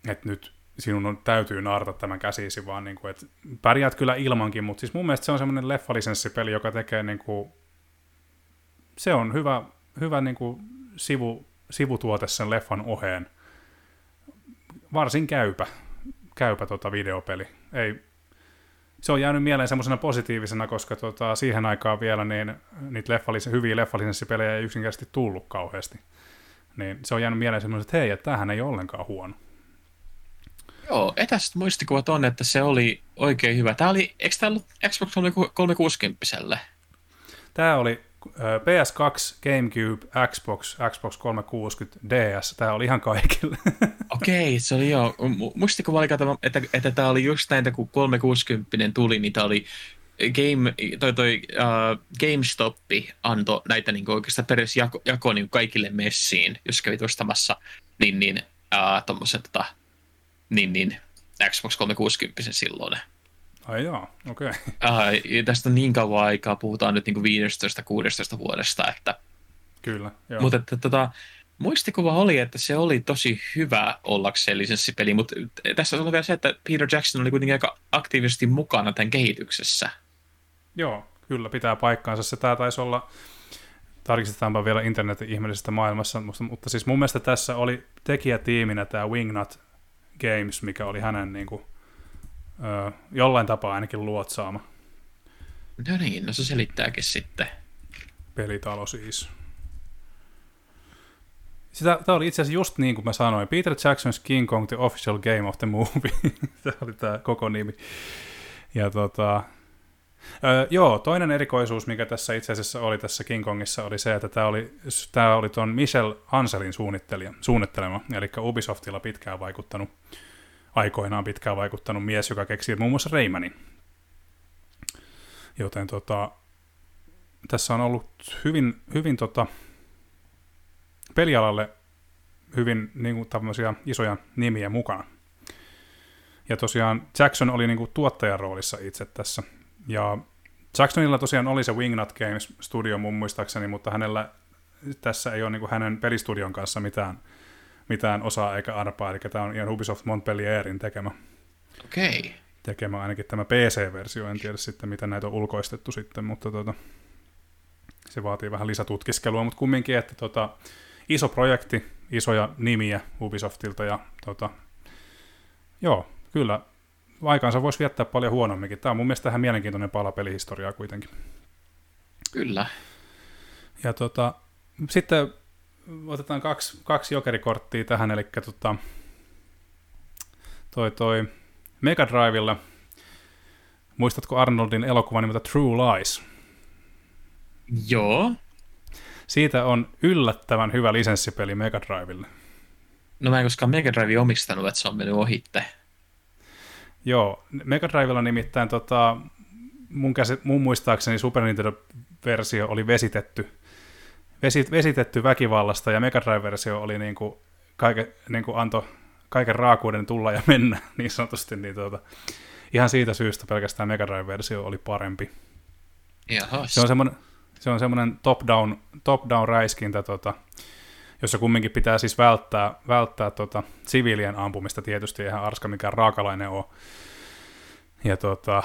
että nyt sinun on, täytyy naarata tämän käsisi, vaan niin kuin, että pärjäät kyllä ilmankin, mutta siis mun mielestä se on semmoinen leffalisenssipeli, joka tekee niin kuin, se on hyvä, hyvä niin kuin sivu, sivutuote sen leffan oheen varsin käypä, käypä tota videopeli. Ei, se on jäänyt mieleen semmoisena positiivisena, koska tota, siihen aikaan vielä niin, niitä leffallis- hyviä leffalisenssipelejä ei yksinkertaisesti tullut kauheasti. Niin se on jäänyt mieleen semmoisen, että hei, että tämähän ei ole ollenkaan huono. Joo, etäiset muistikuvat on, että se oli oikein hyvä. Tämä oli, eikö tämä ollut Xbox 360 Tämä oli PS2, GameCube, Xbox, Xbox 360, DS, tämä oli ihan kaikille. Okei, okay, se oli joo. Muistikuva oli, että, että tämä oli just näitä, kun 360 tuli, niin tämä oli Game, toi, toi, uh, GameStop antoi näitä niin oikeastaan jako niin kaikille messiin, jos kävit ostamassa, niin, niin, uh, tommosen, tota, niin, niin, Xbox 360 silloin. Ai joo, okei. Okay. Uh, tästä on niin kauan aikaa, puhutaan nyt niin 15-16 vuodesta, että... Kyllä, joo. Mutta että, tota, muistikuva oli, että se oli tosi hyvä ollakseen lisenssipeli, mutta tässä on vielä se, että Peter Jackson oli kuitenkin aika aktiivisesti mukana tämän kehityksessä. Joo, kyllä pitää paikkaansa. Se tämä taisi olla, tarkistetaanpa vielä internetin ihmeellisestä maailmassa, mutta, mutta siis mun mielestä tässä oli tekijätiiminä tämä Wingnut Games, mikä oli hänen niin kuin, ö, jollain tapaa ainakin luotsaama. No niin, no se selittääkin sitten. Pelitalo siis. Sitä, tämä oli itse asiassa just niin kuin mä sanoin. Peter Jackson's King Kong, The Official Game of the Movie. tämä oli tämä koko nimi. Ja tota, Öö, joo, toinen erikoisuus, mikä tässä itse asiassa oli tässä King Kongissa, oli se, että tämä oli, tämä oli tuon Michel Anselin suunnittelija, suunnittelema, eli Ubisoftilla pitkään vaikuttanut aikoinaan pitkään vaikuttanut mies, joka keksi muun muassa Raymanin. Joten tota, tässä on ollut hyvin, hyvin tota, pelialalle hyvin niin kuin, tämmöisiä isoja nimiä mukana. Ja tosiaan Jackson oli niin kuin, tuottajan roolissa itse tässä. Ja Jacksonilla tosiaan oli se Wingnut Games studio mun muistaakseni, mutta hänellä tässä ei ole niin kuin, hänen pelistudion kanssa mitään mitään osaa eikä arpaa, eli tämä on ihan Ubisoft Montpellierin tekemä. Okei. Okay. Tekemä ainakin tämä PC-versio, en tiedä sitten, miten näitä on ulkoistettu sitten, mutta tota, se vaatii vähän lisätutkiskelua, mutta kumminkin, että tota, iso projekti, isoja nimiä Ubisoftilta ja tota, joo, kyllä aikansa voisi viettää paljon huonomminkin. Tämä on mun mielestä tähän mielenkiintoinen pala pelihistoriaa kuitenkin. Kyllä. Ja tota, sitten otetaan kaksi, kaksi jokerikorttia tähän, eli tota, toi, toi Mega Drivella, muistatko Arnoldin elokuvan nimeltä True Lies? Joo. Siitä on yllättävän hyvä lisenssipeli Mega Drivelle. No mä en koskaan Mega Drive omistanut, että se on mennyt ohitte. Joo, Mega Drivella nimittäin tota, mun, käsi, mun muistaakseni Super Nintendo-versio oli vesitetty, vesit, vesitetty väkivallasta, ja Mega Drive-versio oli niin kuin, kaike, niin kuin antoi kaiken raakuuden tulla ja mennä, niin sanotusti. Niin tuota, ihan siitä syystä pelkästään Mega Drive-versio oli parempi. Jahas. Se on semmoinen, se on semmoinen top-down, top-down räiskintä, tota, jossa kumminkin pitää siis välttää, välttää tota, siviilien ampumista tietysti, eihän Arska mikään raakalainen ole. Ja tota,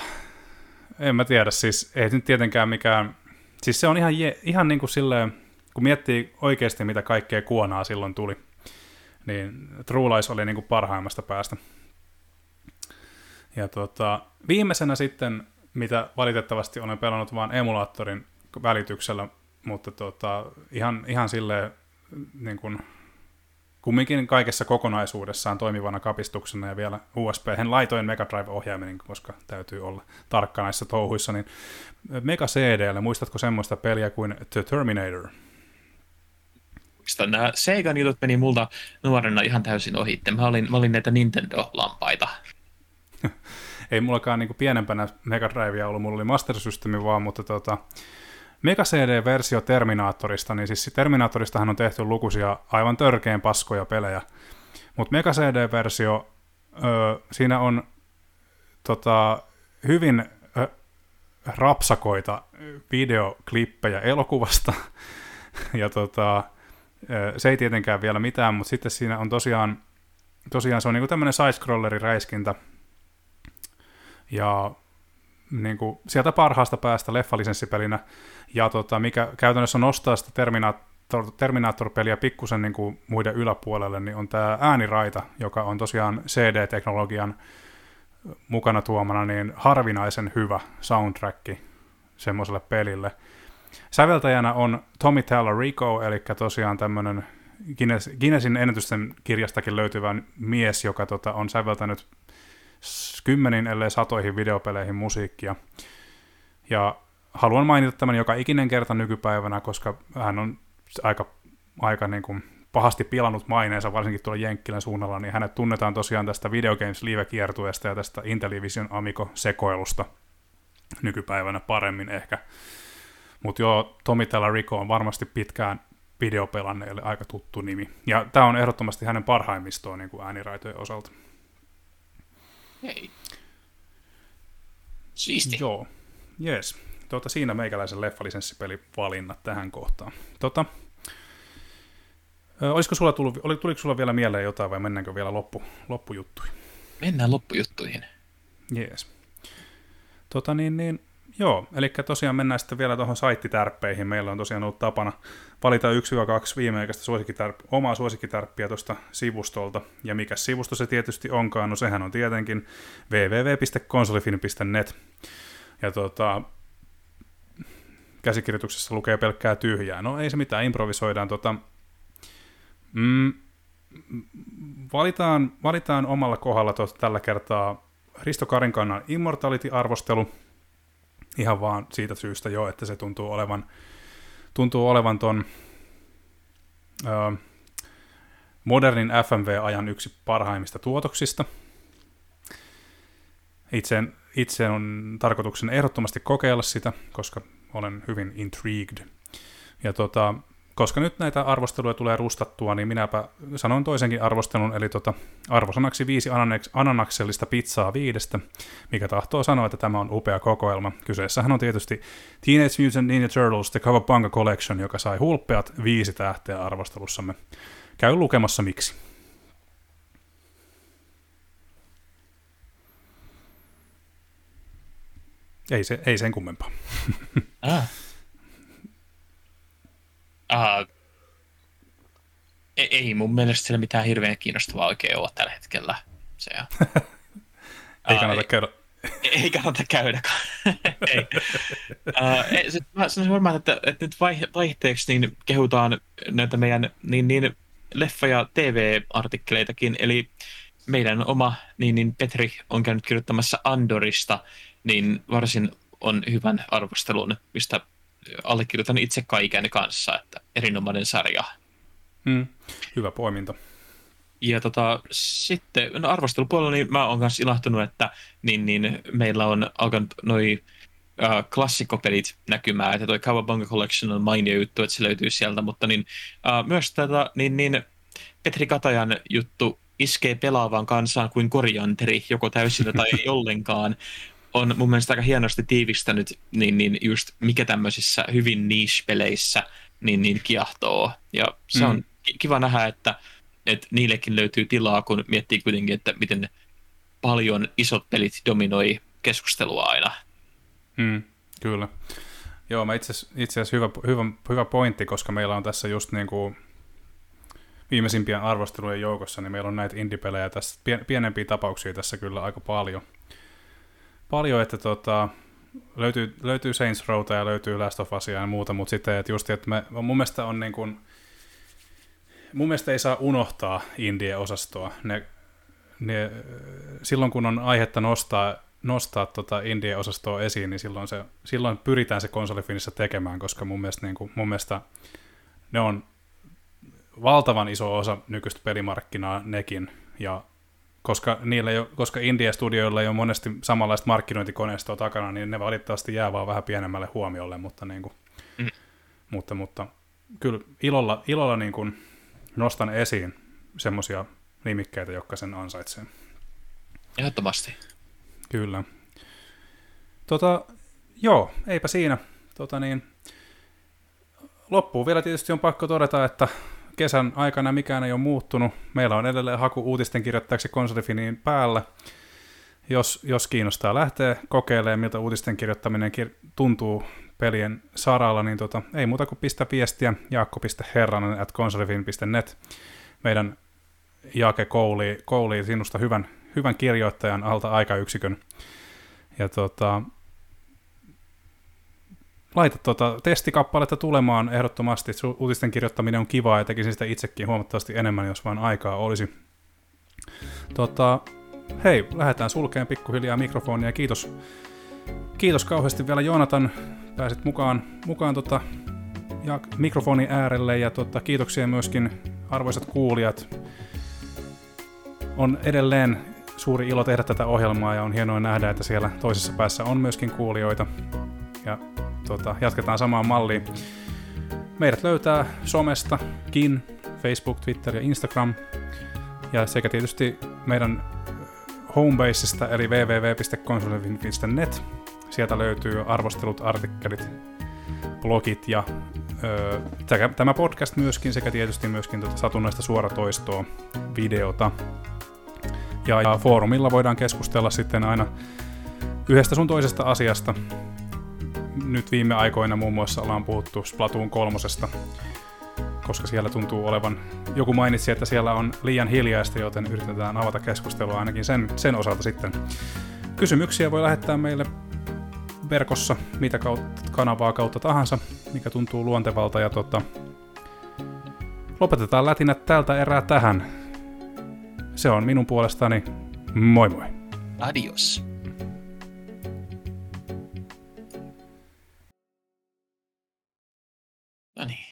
en mä tiedä, siis ei nyt tietenkään mikään, siis se on ihan, je, ihan niin kuin silleen, kun miettii oikeasti mitä kaikkea kuonaa silloin tuli, niin True Lies oli niin kuin parhaimmasta päästä. Ja tota, viimeisenä sitten, mitä valitettavasti olen pelannut vain emulaattorin välityksellä, mutta tota, ihan, ihan silleen niin kuin, kumminkin kaikessa kokonaisuudessaan toimivana kapistuksena ja vielä USB. Laitoin Mega Drive-ohjaimen, koska täytyy olla tarkka näissä touhuissa, niin Mega CDlle, muistatko semmoista peliä kuin The Terminator? Muistan, nämä Segan jutut meni multa nuorena ihan täysin ohi. Mä olin, mä olin näitä Nintendo-lampaita. Ei mullakaan niin pienempänä Mega Drivea ollut, mulla oli Master System vaan, mutta tota, Mega CD-versio Terminaattorista, niin siis Terminaattoristahan on tehty lukuisia aivan törkeen paskoja pelejä, mutta Mega CD-versio, öö, siinä on tota, hyvin ö, rapsakoita videoklippejä elokuvasta, ja tota, ö, se ei tietenkään vielä mitään, mutta sitten siinä on tosiaan, tosiaan se on niinku tämmöinen side-scrolleri räiskintä, ja niin kuin, sieltä parhaasta päästä leffalisenssipelinä, ja tota, mikä käytännössä nostaa sitä Terminator, Terminator-peliä pikkusen niin muiden yläpuolelle, niin on tämä ääniraita, joka on tosiaan CD-teknologian mukana tuomana niin harvinaisen hyvä soundtrack semmoiselle pelille. Säveltäjänä on Tommy Tallarico, eli tosiaan tämmöinen Guinness, Guinnessin ennätysten kirjastakin löytyvä mies, joka tota, on säveltänyt kymmenin, ellei satoihin videopeleihin musiikkia. Ja haluan mainita tämän joka ikinen kerta nykypäivänä, koska hän on aika, aika niin kuin pahasti pilannut maineensa, varsinkin tuolla Jenkkilän suunnalla, niin hänet tunnetaan tosiaan tästä Video Games Live-kiertueesta ja tästä Intellivision Amico-sekoilusta nykypäivänä paremmin ehkä. Mutta joo, Tommy Rico on varmasti pitkään videopelanneille aika tuttu nimi. Ja tämä on ehdottomasti hänen parhaimmistoon niin kuin ääniraitojen osalta. Hei. Siisti. Joo, yes. Tuota, siinä meikäläisen leffalisenssipeli valinnat tähän kohtaan. Tota, olisiko sulla tullut, oli, tuliko sulla vielä mieleen jotain vai mennäänkö vielä loppu, loppujuttuihin? Mennään loppujuttuihin. Jees. Tota niin, niin Joo, eli tosiaan mennään sitten vielä tuohon saittitärppeihin. Meillä on tosiaan ollut tapana valita 1-2 viimeikäistä suosikkitärp- omaa suosikkitärppiä tuosta sivustolta. Ja mikä sivusto se tietysti onkaan? No sehän on tietenkin www.konsolifin.net. Ja tota, käsikirjoituksessa lukee pelkkää tyhjää. No ei se mitään, improvisoidaan. Tota, mm, valitaan, valitaan omalla kohdalla tuota, tällä kertaa Risto Karinkannan Immortality-arvostelu – Ihan vaan siitä syystä jo, että se tuntuu olevan, tuntuu olevan ton ö, modernin FMV-ajan yksi parhaimmista tuotoksista. Itse, itse on tarkoituksen ehdottomasti kokeilla sitä, koska olen hyvin intrigued. Ja tota, koska nyt näitä arvosteluja tulee rustattua, niin minäpä sanon toisenkin arvostelun, eli tota, arvosanaksi viisi ananaksellista pizzaa viidestä, mikä tahtoo sanoa, että tämä on upea kokoelma. Kyseessähän on tietysti Teenage Mutant Ninja Turtles The Kawabanga Collection, joka sai hulppeat viisi tähteä arvostelussamme. Käy lukemassa miksi. Ei, se, ei sen kummempaa. Ah. Uh, ei mun mielestä siellä mitään hirveän kiinnostavaa oikein ole tällä hetkellä. Se, ei kannata uh, käydä. Ei, ei kannata käydä. ei. Uh, ei, sit mä sanoisin varmaan, että, että nyt vaihteeksi niin kehutaan näitä meidän niin, niin leffa- ja TV-artikkeleitakin, eli meidän oma niin, niin Petri on käynyt kirjoittamassa Andorista, niin varsin on hyvän arvostelun, mistä allekirjoitan itse kaiken kanssa, että erinomainen sarja. Hmm, hyvä poiminta. Ja tota, sitten no arvostelupuolella niin mä oon myös ilahtunut, että niin, niin, meillä on alkanut noi uh, klassikkopelit näkymään, että toi Kawabunga Collection on mainio juttu, että se löytyy sieltä, mutta niin, uh, myös tätä, niin, niin Petri Katajan juttu iskee pelaavaan kansaan kuin korianteri, joko täysillä tai ei ollenkaan, on mun mielestä aika hienosti tiivistänyt, niin, niin just mikä tämmöisissä hyvin niche-peleissä niin, niin kiahtoo. Ja se on mm. kiva nähdä, että, että niillekin löytyy tilaa, kun miettii kuitenkin, että miten paljon isot pelit dominoi keskustelua aina. Mm, kyllä. Joo, mä itse asiassa hyvä, hyvä, hyvä pointti, koska meillä on tässä just niin kuin viimeisimpien arvostelujen joukossa, niin meillä on näitä indie-pelejä tässä, pienempiä tapauksia tässä kyllä aika paljon. Paljon, että tota, löytyy, löytyy Saints Rowta ja löytyy Last of Usia ja muuta, mutta sitten, että just, että me, mun mielestä on niin kuin, mun mielestä ei saa unohtaa indie-osastoa. Ne, ne, silloin kun on aihetta nostaa, nostaa tota indie-osastoa esiin, niin silloin, se, silloin pyritään se konsolifinissä tekemään, koska mun mielestä, niin kuin, mun mielestä ne on valtavan iso osa nykyistä pelimarkkinaa nekin, ja koska, niillä ole, koska India-studioilla ei ole monesti samanlaista markkinointikoneistoa takana, niin ne valitettavasti jää vaan vähän pienemmälle huomiolle, mutta, niin kuin, mm. mutta, mutta kyllä ilolla, ilolla niin kuin nostan esiin semmoisia nimikkeitä, jotka sen ansaitsee. Ehdottomasti. Kyllä. Tota, joo, eipä siinä. Tota niin, loppuun vielä tietysti on pakko todeta, että kesän aikana mikään ei ole muuttunut. Meillä on edelleen haku uutisten kirjoittajaksi konsolifiniin päällä. Jos, jos kiinnostaa lähteä kokeilemaan, miltä uutisten kirjoittaminen kir- tuntuu pelien saralla, niin tota, ei muuta kuin pistä viestiä jaakko.herranen at konsolifin.net. Meidän Jake koulii, koulii sinusta hyvän, hyvän kirjoittajan alta aikayksikön. Ja tota, laita tuota testikappaletta tulemaan ehdottomasti. Uutisten kirjoittaminen on kivaa ja tekisin sitä itsekin huomattavasti enemmän, jos vain aikaa olisi. Tota, hei, lähdetään sulkeen pikkuhiljaa mikrofonia kiitos, kiitos kauheasti vielä Joonatan. Pääsit mukaan, mukaan tota, ja mikrofonin äärelle ja tota, kiitoksia myöskin arvoisat kuulijat. On edelleen suuri ilo tehdä tätä ohjelmaa ja on hienoa nähdä, että siellä toisessa päässä on myöskin kuulijoita. Ja tota, jatketaan samaan malliin. Meidät löytää somestakin, Facebook, Twitter ja Instagram. Ja sekä tietysti meidän homebasesta eli www.konsolivin.net. Sieltä löytyy arvostelut, artikkelit, blogit ja ö, tämä podcast myöskin sekä tietysti myöskin tuota satunnaista suoratoistoa, videota. Ja, ja foorumilla voidaan keskustella sitten aina yhdestä sun toisesta asiasta, nyt viime aikoina muun muassa ollaan puhuttu Splatoon kolmosesta, koska siellä tuntuu olevan, joku mainitsi, että siellä on liian hiljaista, joten yritetään avata keskustelua ainakin sen, sen osalta sitten. Kysymyksiä voi lähettää meille verkossa, mitä kautta, kanavaa kautta tahansa, mikä tuntuu luontevalta. Ja tota, lopetetaan lätinät tältä erää tähän. Se on minun puolestani. Moi moi. Adios. money.